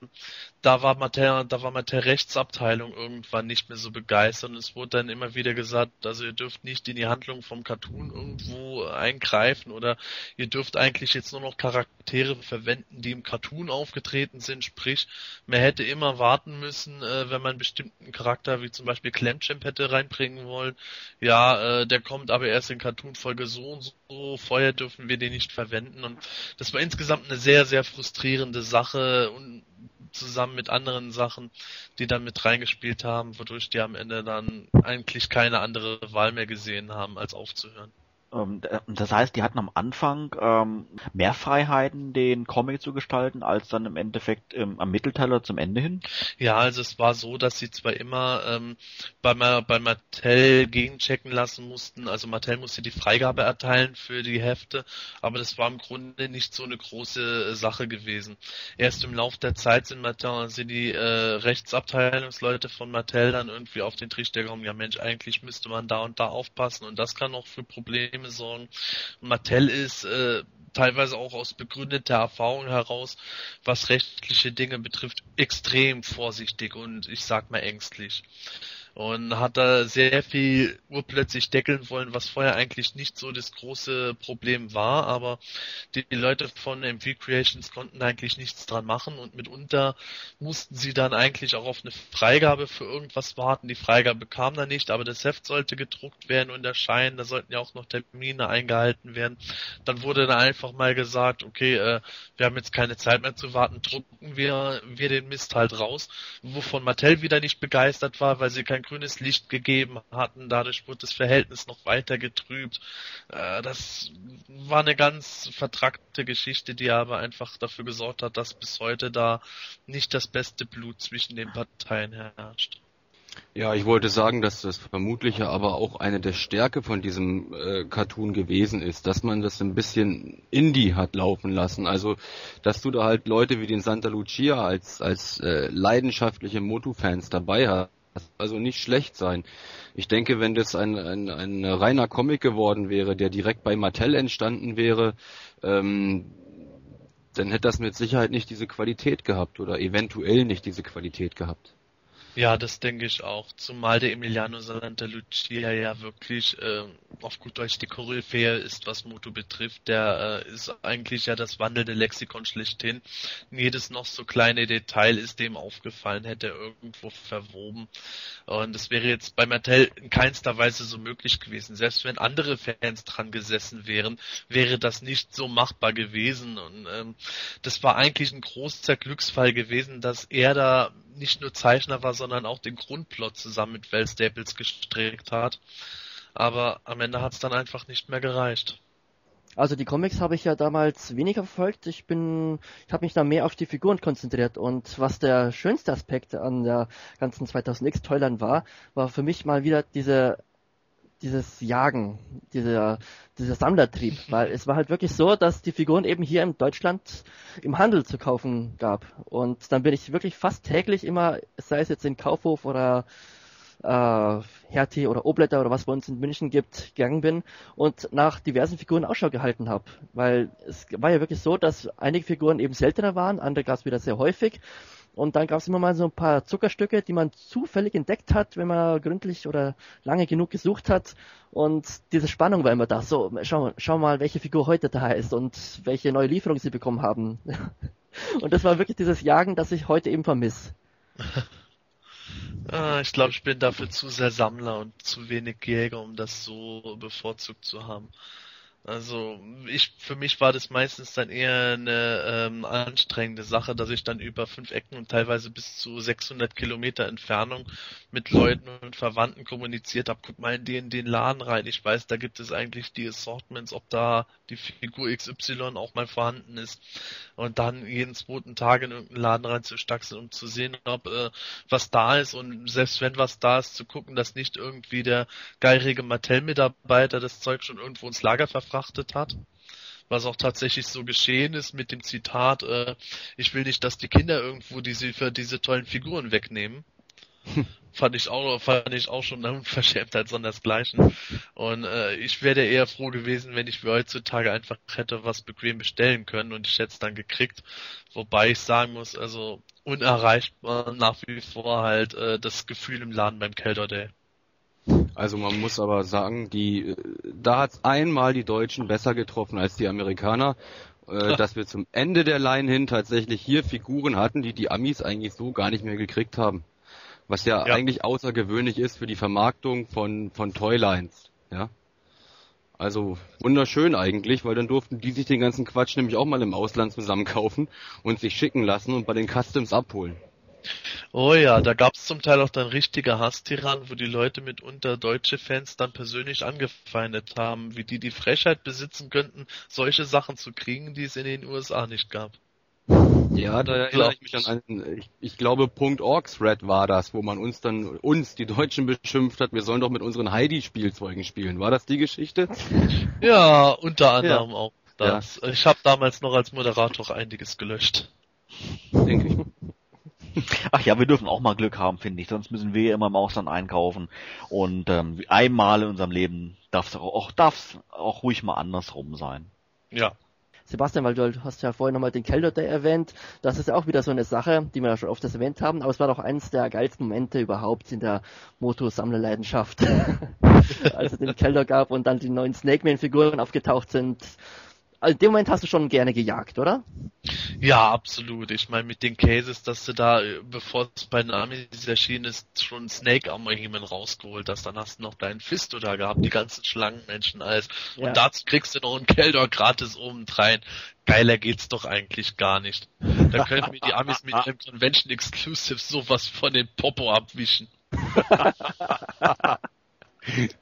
da war Mattel, da war Mattel Rechtsabteilung irgendwann nicht mehr so begeistert und es wurde dann immer wieder gesagt, also ihr dürft nicht in die Handlung vom Cartoon irgendwo eingreifen oder ihr dürft eigentlich jetzt nur noch Charaktere verwenden, die im Cartoon aufgetreten sind, sprich, man hätte immer warten müssen, äh, wenn man einen bestimmten Charakter wie zum Beispiel Clamchamp hätte reinbringen wollen, ja, äh, der kommt aber erst in Cartoon-Folge so und so, vorher dürfen wir den nicht verwenden. Und das war insgesamt eine sehr, sehr frustrierende Sache und zusammen mit anderen Sachen, die dann mit reingespielt haben, wodurch die am Ende dann eigentlich keine andere Wahl mehr gesehen haben, als aufzuhören. Ähm, das heißt, die hatten am Anfang ähm, mehr Freiheiten, den Comic zu gestalten, als dann im Endeffekt ähm, am Mittelteil oder zum Ende hin? Ja, also es war so, dass sie zwar immer ähm, bei, bei Mattel gegenchecken lassen mussten, also Mattel musste die Freigabe erteilen für die Hefte, aber das war im Grunde nicht so eine große äh, Sache gewesen. Erst im Lauf der Zeit sind, Mattel, sind die äh, Rechtsabteilungsleute von Mattel dann irgendwie auf den Trichter gekommen, ja Mensch, eigentlich müsste man da und da aufpassen und das kann auch für Probleme Probleme sorgen. Mattel ist äh, teilweise auch aus begründeter Erfahrung heraus, was rechtliche Dinge betrifft, extrem vorsichtig und ich sag mal ängstlich und hat da sehr viel urplötzlich deckeln wollen, was vorher eigentlich nicht so das große Problem war, aber die, Leute von MV Creations konnten eigentlich nichts dran machen. Und mitunter mussten sie dann eigentlich auch auf eine Freigabe für irgendwas warten. Die Freigabe kam dann nicht, aber das Heft sollte gedruckt werden und erscheinen, da sollten ja auch noch Termine eingehalten werden. Dann wurde dann einfach mal gesagt, okay, äh, wir haben jetzt keine Zeit mehr zu warten, drucken wir, wir den Mist halt raus, wovon Mattel wieder nicht begeistert war, weil sie kein grünes Licht gegeben hatten. Dadurch wurde das Verhältnis noch weiter getrübt. Äh, das war eine ganz vertrackte Geschichte, die aber einfach dafür gesorgt hat, dass bis heute da nicht das beste Blut zwischen den Parteien herrscht. Ja, ich wollte sagen, dass das vermutlich aber auch eine der Stärke von diesem äh, Cartoon gewesen ist, dass man das ein bisschen Indie hat laufen lassen. Also, dass du da halt Leute wie den Santa Lucia als als äh, leidenschaftliche Motu-Fans dabei hast also nicht schlecht sein. Ich denke, wenn das ein, ein, ein reiner Comic geworden wäre, der direkt bei Mattel entstanden wäre, ähm, dann hätte das mit Sicherheit nicht diese Qualität gehabt oder eventuell nicht diese Qualität gehabt. Ja, das denke ich auch. Zumal der Emiliano Santa Lucia ja wirklich äh, auf gut Deutsch die Koryphäe ist, was Moto betrifft. Der äh, ist eigentlich ja das wandelnde Lexikon schlechthin. Jedes noch so kleine Detail ist dem aufgefallen, hätte er irgendwo verwoben. Und das wäre jetzt bei Mattel in keinster Weise so möglich gewesen. Selbst wenn andere Fans dran gesessen wären, wäre das nicht so machbar gewesen. Und ähm, das war eigentlich ein großer Glücksfall gewesen, dass er da nicht nur Zeichner war, sondern auch den Grundplot zusammen mit Val Staples gestrickt hat. Aber am Ende hat es dann einfach nicht mehr gereicht. Also die Comics habe ich ja damals weniger verfolgt. Ich bin, ich habe mich da mehr auf die Figuren konzentriert. Und was der schönste Aspekt an der ganzen 2000X Toyline war, war für mich mal wieder diese dieses Jagen, dieser, dieser Sammlertrieb, weil es war halt wirklich so, dass die Figuren eben hier in Deutschland im Handel zu kaufen gab. Und dann bin ich wirklich fast täglich immer, sei es jetzt in Kaufhof oder äh, Hertie oder Obletter oder was bei uns in München gibt, gegangen bin und nach diversen Figuren Ausschau gehalten habe. Weil es war ja wirklich so, dass einige Figuren eben seltener waren, andere gab es wieder sehr häufig und dann gab es immer mal so ein paar Zuckerstücke, die man zufällig entdeckt hat, wenn man gründlich oder lange genug gesucht hat. Und diese Spannung war immer da. So, schau, schau mal, welche Figur heute da ist und welche neue Lieferung sie bekommen haben. und das war wirklich dieses Jagen, das ich heute eben vermisse. ah, ich glaube, ich bin dafür zu sehr Sammler und zu wenig Jäger, um das so bevorzugt zu haben. Also ich für mich war das meistens dann eher eine ähm, anstrengende Sache, dass ich dann über fünf Ecken und teilweise bis zu 600 Kilometer Entfernung mit Leuten und Verwandten kommuniziert habe. Guck mal in den, den Laden rein. Ich weiß, da gibt es eigentlich die Assortments, ob da die Figur XY auch mal vorhanden ist. Und dann jeden zweiten Tag in irgendeinen Laden reinzustaxeln, um zu sehen, ob äh, was da ist und selbst wenn was da ist, zu gucken, dass nicht irgendwie der geirige Mattel-Mitarbeiter das Zeug schon irgendwo ins Lager verfrachtet betrachtet hat. Was auch tatsächlich so geschehen ist mit dem Zitat, äh, ich will nicht, dass die Kinder irgendwo diese, für diese tollen Figuren wegnehmen. fand ich auch, fand ich auch schon eine Unverschämtheit sondersgleichen. Und äh, ich wäre eher froh gewesen, wenn ich mir heutzutage einfach hätte was bequem bestellen können und ich hätte es dann gekriegt. Wobei ich sagen muss, also unerreichbar nach wie vor halt äh, das Gefühl im Laden beim Kelder Day. Also man muss aber sagen, die da hat's einmal die Deutschen besser getroffen als die Amerikaner, äh, dass wir zum Ende der Line hin tatsächlich hier Figuren hatten, die die Amis eigentlich so gar nicht mehr gekriegt haben. Was ja, ja. eigentlich außergewöhnlich ist für die Vermarktung von, von Toylines, ja. Also wunderschön eigentlich, weil dann durften die sich den ganzen Quatsch nämlich auch mal im Ausland zusammenkaufen und sich schicken lassen und bei den Customs abholen. Oh ja, da gab's zum Teil auch dann richtige Hasstiranen, wo die Leute mitunter deutsche Fans dann persönlich angefeindet haben, wie die die Frechheit besitzen könnten, solche Sachen zu kriegen, die es in den USA nicht gab. Ja, da erinnere ich mich an einen, ich, ich glaube, .org Thread war das, wo man uns dann, uns, die Deutschen beschimpft hat, wir sollen doch mit unseren Heidi-Spielzeugen spielen. War das die Geschichte? Ja, unter anderem ja. auch das. Ja. Ich habe damals noch als Moderator einiges gelöscht. Denke ich. Ach ja, wir dürfen auch mal Glück haben, finde ich. Sonst müssen wir immer im Ausland einkaufen. Und ähm, einmal in unserem Leben darf es auch, darf's auch ruhig mal andersrum sein. Ja, Sebastian, weil du hast ja vorhin nochmal den Kelder Day erwähnt. Das ist ja auch wieder so eine Sache, die wir ja schon oft erwähnt haben, aber es war doch eines der geilsten Momente überhaupt in der Moto-Sammlerleidenschaft. Als es den Kelder gab und dann die neuen Snake Man-Figuren aufgetaucht sind. Also in dem Moment hast du schon gerne gejagt, oder? Ja, absolut. Ich meine, mit den Cases, dass du da, bevor es bei den Amis erschienen ist, schon Snake Armorhemen rausgeholt hast, dann hast du noch deinen Fisto da gehabt, die ganzen Schlangenmenschen alles. Ja. Und dazu kriegst du noch einen Keldor gratis obendrein. Geiler geht's doch eigentlich gar nicht. Da können mir die Amis mit einem Convention Exclusive sowas von den Popo abwischen.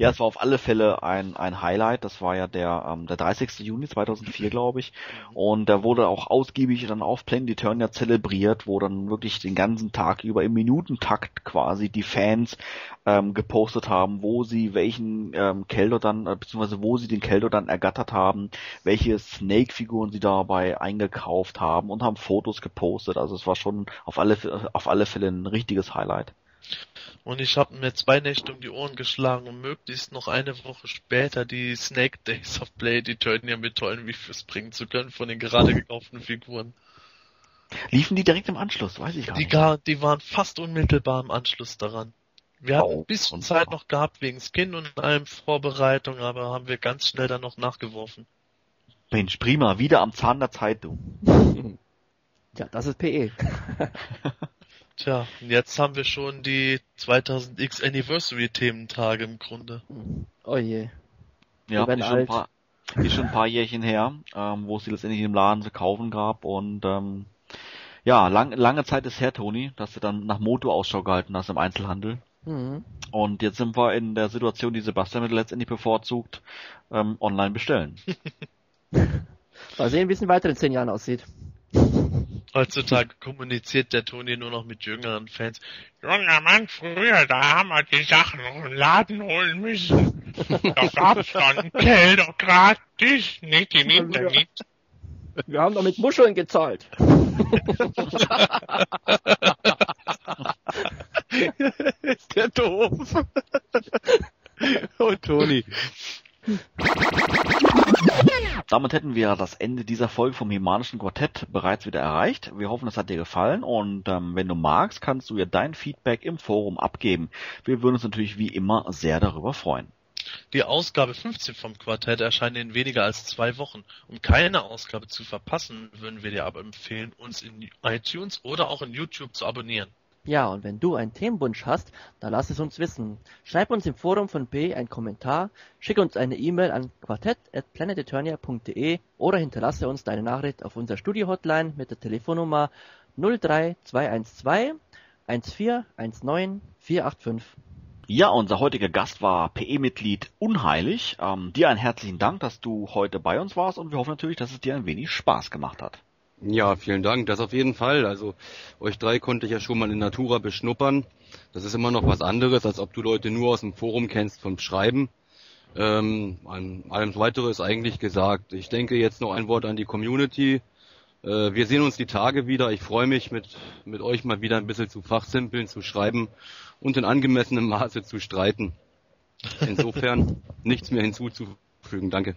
Ja, es war auf alle Fälle ein, ein Highlight. Das war ja der, ähm, der 30. Juni 2004, glaube ich. Und da wurde auch ausgiebig dann auf Planet Eternia zelebriert, wo dann wirklich den ganzen Tag über im Minutentakt quasi die Fans ähm, gepostet haben, wo sie welchen ähm, Keldo dann, äh, beziehungsweise wo sie den Keldo dann ergattert haben, welche Snake-Figuren sie dabei eingekauft haben und haben Fotos gepostet. Also es war schon auf alle, auf alle Fälle ein richtiges Highlight. Und ich habe mir zwei Nächte um die Ohren geschlagen, um möglichst noch eine Woche später die Snake Days of Play Eternia mit tollen Reviews bringen zu können von den gerade gekauften Figuren. Liefen die direkt im Anschluss? Weiß ich gar die nicht. Gar, die waren fast unmittelbar im Anschluss daran. Wir hatten ein bisschen Zeit noch gehabt wegen Skin und allem Vorbereitung, aber haben wir ganz schnell dann noch nachgeworfen. Mensch, prima, wieder am Zahn der Zeit, du. Ja, das ist PE. Tja, und jetzt haben wir schon die 2000X Anniversary Thementage im Grunde. Oh je. Ja, ist schon, ein paar, ist schon ein paar Jährchen her, ähm, wo es die letztendlich im Laden zu kaufen gab und ähm, ja, lang, lange Zeit ist her, Toni, dass du dann nach Moto Ausschau gehalten hast im Einzelhandel. Mhm. Und jetzt sind wir in der Situation, die Sebastian mit letztendlich bevorzugt, ähm, online bestellen. Mal sehen, wie es in weiteren zehn Jahren aussieht. Heutzutage kommuniziert der Toni nur noch mit jüngeren Fans. Junger Mann, früher, da haben wir die Sachen noch im Laden holen müssen. Da gab's dann Geld gratis, nicht im Internet. Wir haben doch mit Muscheln gezahlt. Ist der doof. oh, Toni. Damit hätten wir das Ende dieser Folge vom Himanischen Quartett bereits wieder erreicht. Wir hoffen, es hat dir gefallen und ähm, wenn du magst, kannst du ja dein Feedback im Forum abgeben. Wir würden uns natürlich wie immer sehr darüber freuen. Die Ausgabe 15 vom Quartett erscheint in weniger als zwei Wochen. Um keine Ausgabe zu verpassen, würden wir dir aber empfehlen, uns in iTunes oder auch in YouTube zu abonnieren. Ja, und wenn du einen Themenwunsch hast, dann lass es uns wissen. Schreib uns im Forum von P einen Kommentar, schick uns eine E-Mail an quartett.planeteternia.de oder hinterlasse uns deine Nachricht auf unserer Studio-Hotline mit der Telefonnummer 03212 1419 485. Ja, unser heutiger Gast war PE-Mitglied Unheilig. Ähm, dir einen herzlichen Dank, dass du heute bei uns warst und wir hoffen natürlich, dass es dir ein wenig Spaß gemacht hat. Ja, vielen Dank. Das auf jeden Fall. Also euch drei konnte ich ja schon mal in Natura beschnuppern. Das ist immer noch was anderes, als ob du Leute nur aus dem Forum kennst vom Schreiben. Ähm, an allem weitere ist eigentlich gesagt. Ich denke jetzt noch ein Wort an die Community. Äh, wir sehen uns die Tage wieder. Ich freue mich, mit, mit euch mal wieder ein bisschen zu fachsimpeln, zu schreiben und in angemessenem Maße zu streiten. Insofern nichts mehr hinzuzufügen. Danke.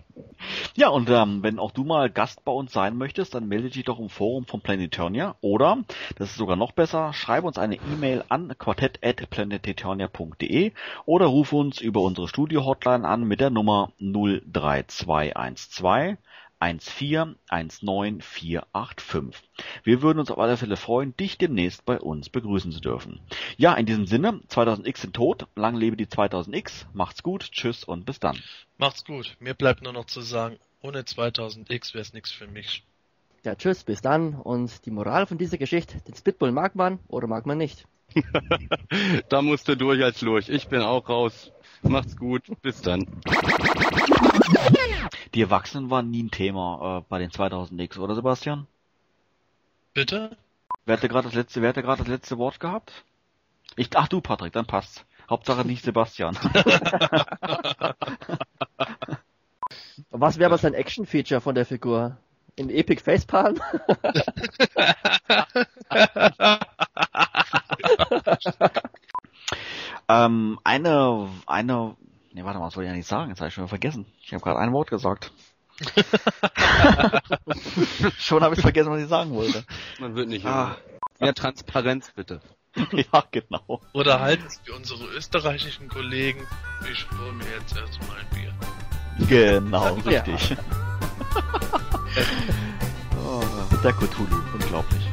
Ja, und ähm, wenn auch du mal Gast bei uns sein möchtest, dann melde dich doch im Forum von Planeturnia oder, das ist sogar noch besser, schreibe uns eine E-Mail an quartett.planeteturnia.de oder ruf uns über unsere Studio-Hotline an mit der Nummer 03212 1419485. Wir würden uns auf alle Fälle freuen, dich demnächst bei uns begrüßen zu dürfen. Ja, in diesem Sinne, 2000X sind tot, lang lebe die 2000X, macht's gut, tschüss und bis dann. Macht's gut. Mir bleibt nur noch zu sagen, ohne 2000X wäre es nichts für mich. Ja, tschüss, bis dann. Und die Moral von dieser Geschichte, den Spitbull mag man oder mag man nicht. da musst du durch als Lurch. Ich bin auch raus. Macht's gut. Bis dann. Die Erwachsenen waren nie ein Thema äh, bei den 2000X, oder Sebastian? Bitte? Wer hatte gerade das letzte, wer hatte gerade das letzte Wort gehabt? Ich, ach du, Patrick, dann passt's. Hauptsache nicht Sebastian. Was wäre aber sein Action-Feature von der Figur? In Epic Facepalm? ähm, eine, eine, ne, warte mal, was wollte ich eigentlich sagen? Jetzt habe ich schon vergessen. Ich habe gerade ein Wort gesagt. schon habe ich vergessen, was ich sagen wollte. Man wird nicht. Ah. Mehr Transparenz bitte. ja, genau. Oder halten Sie unsere österreichischen Kollegen, ich hole mir jetzt erstmal ein Bier. Genau, richtig. oh, der Cthulhu, unglaublich.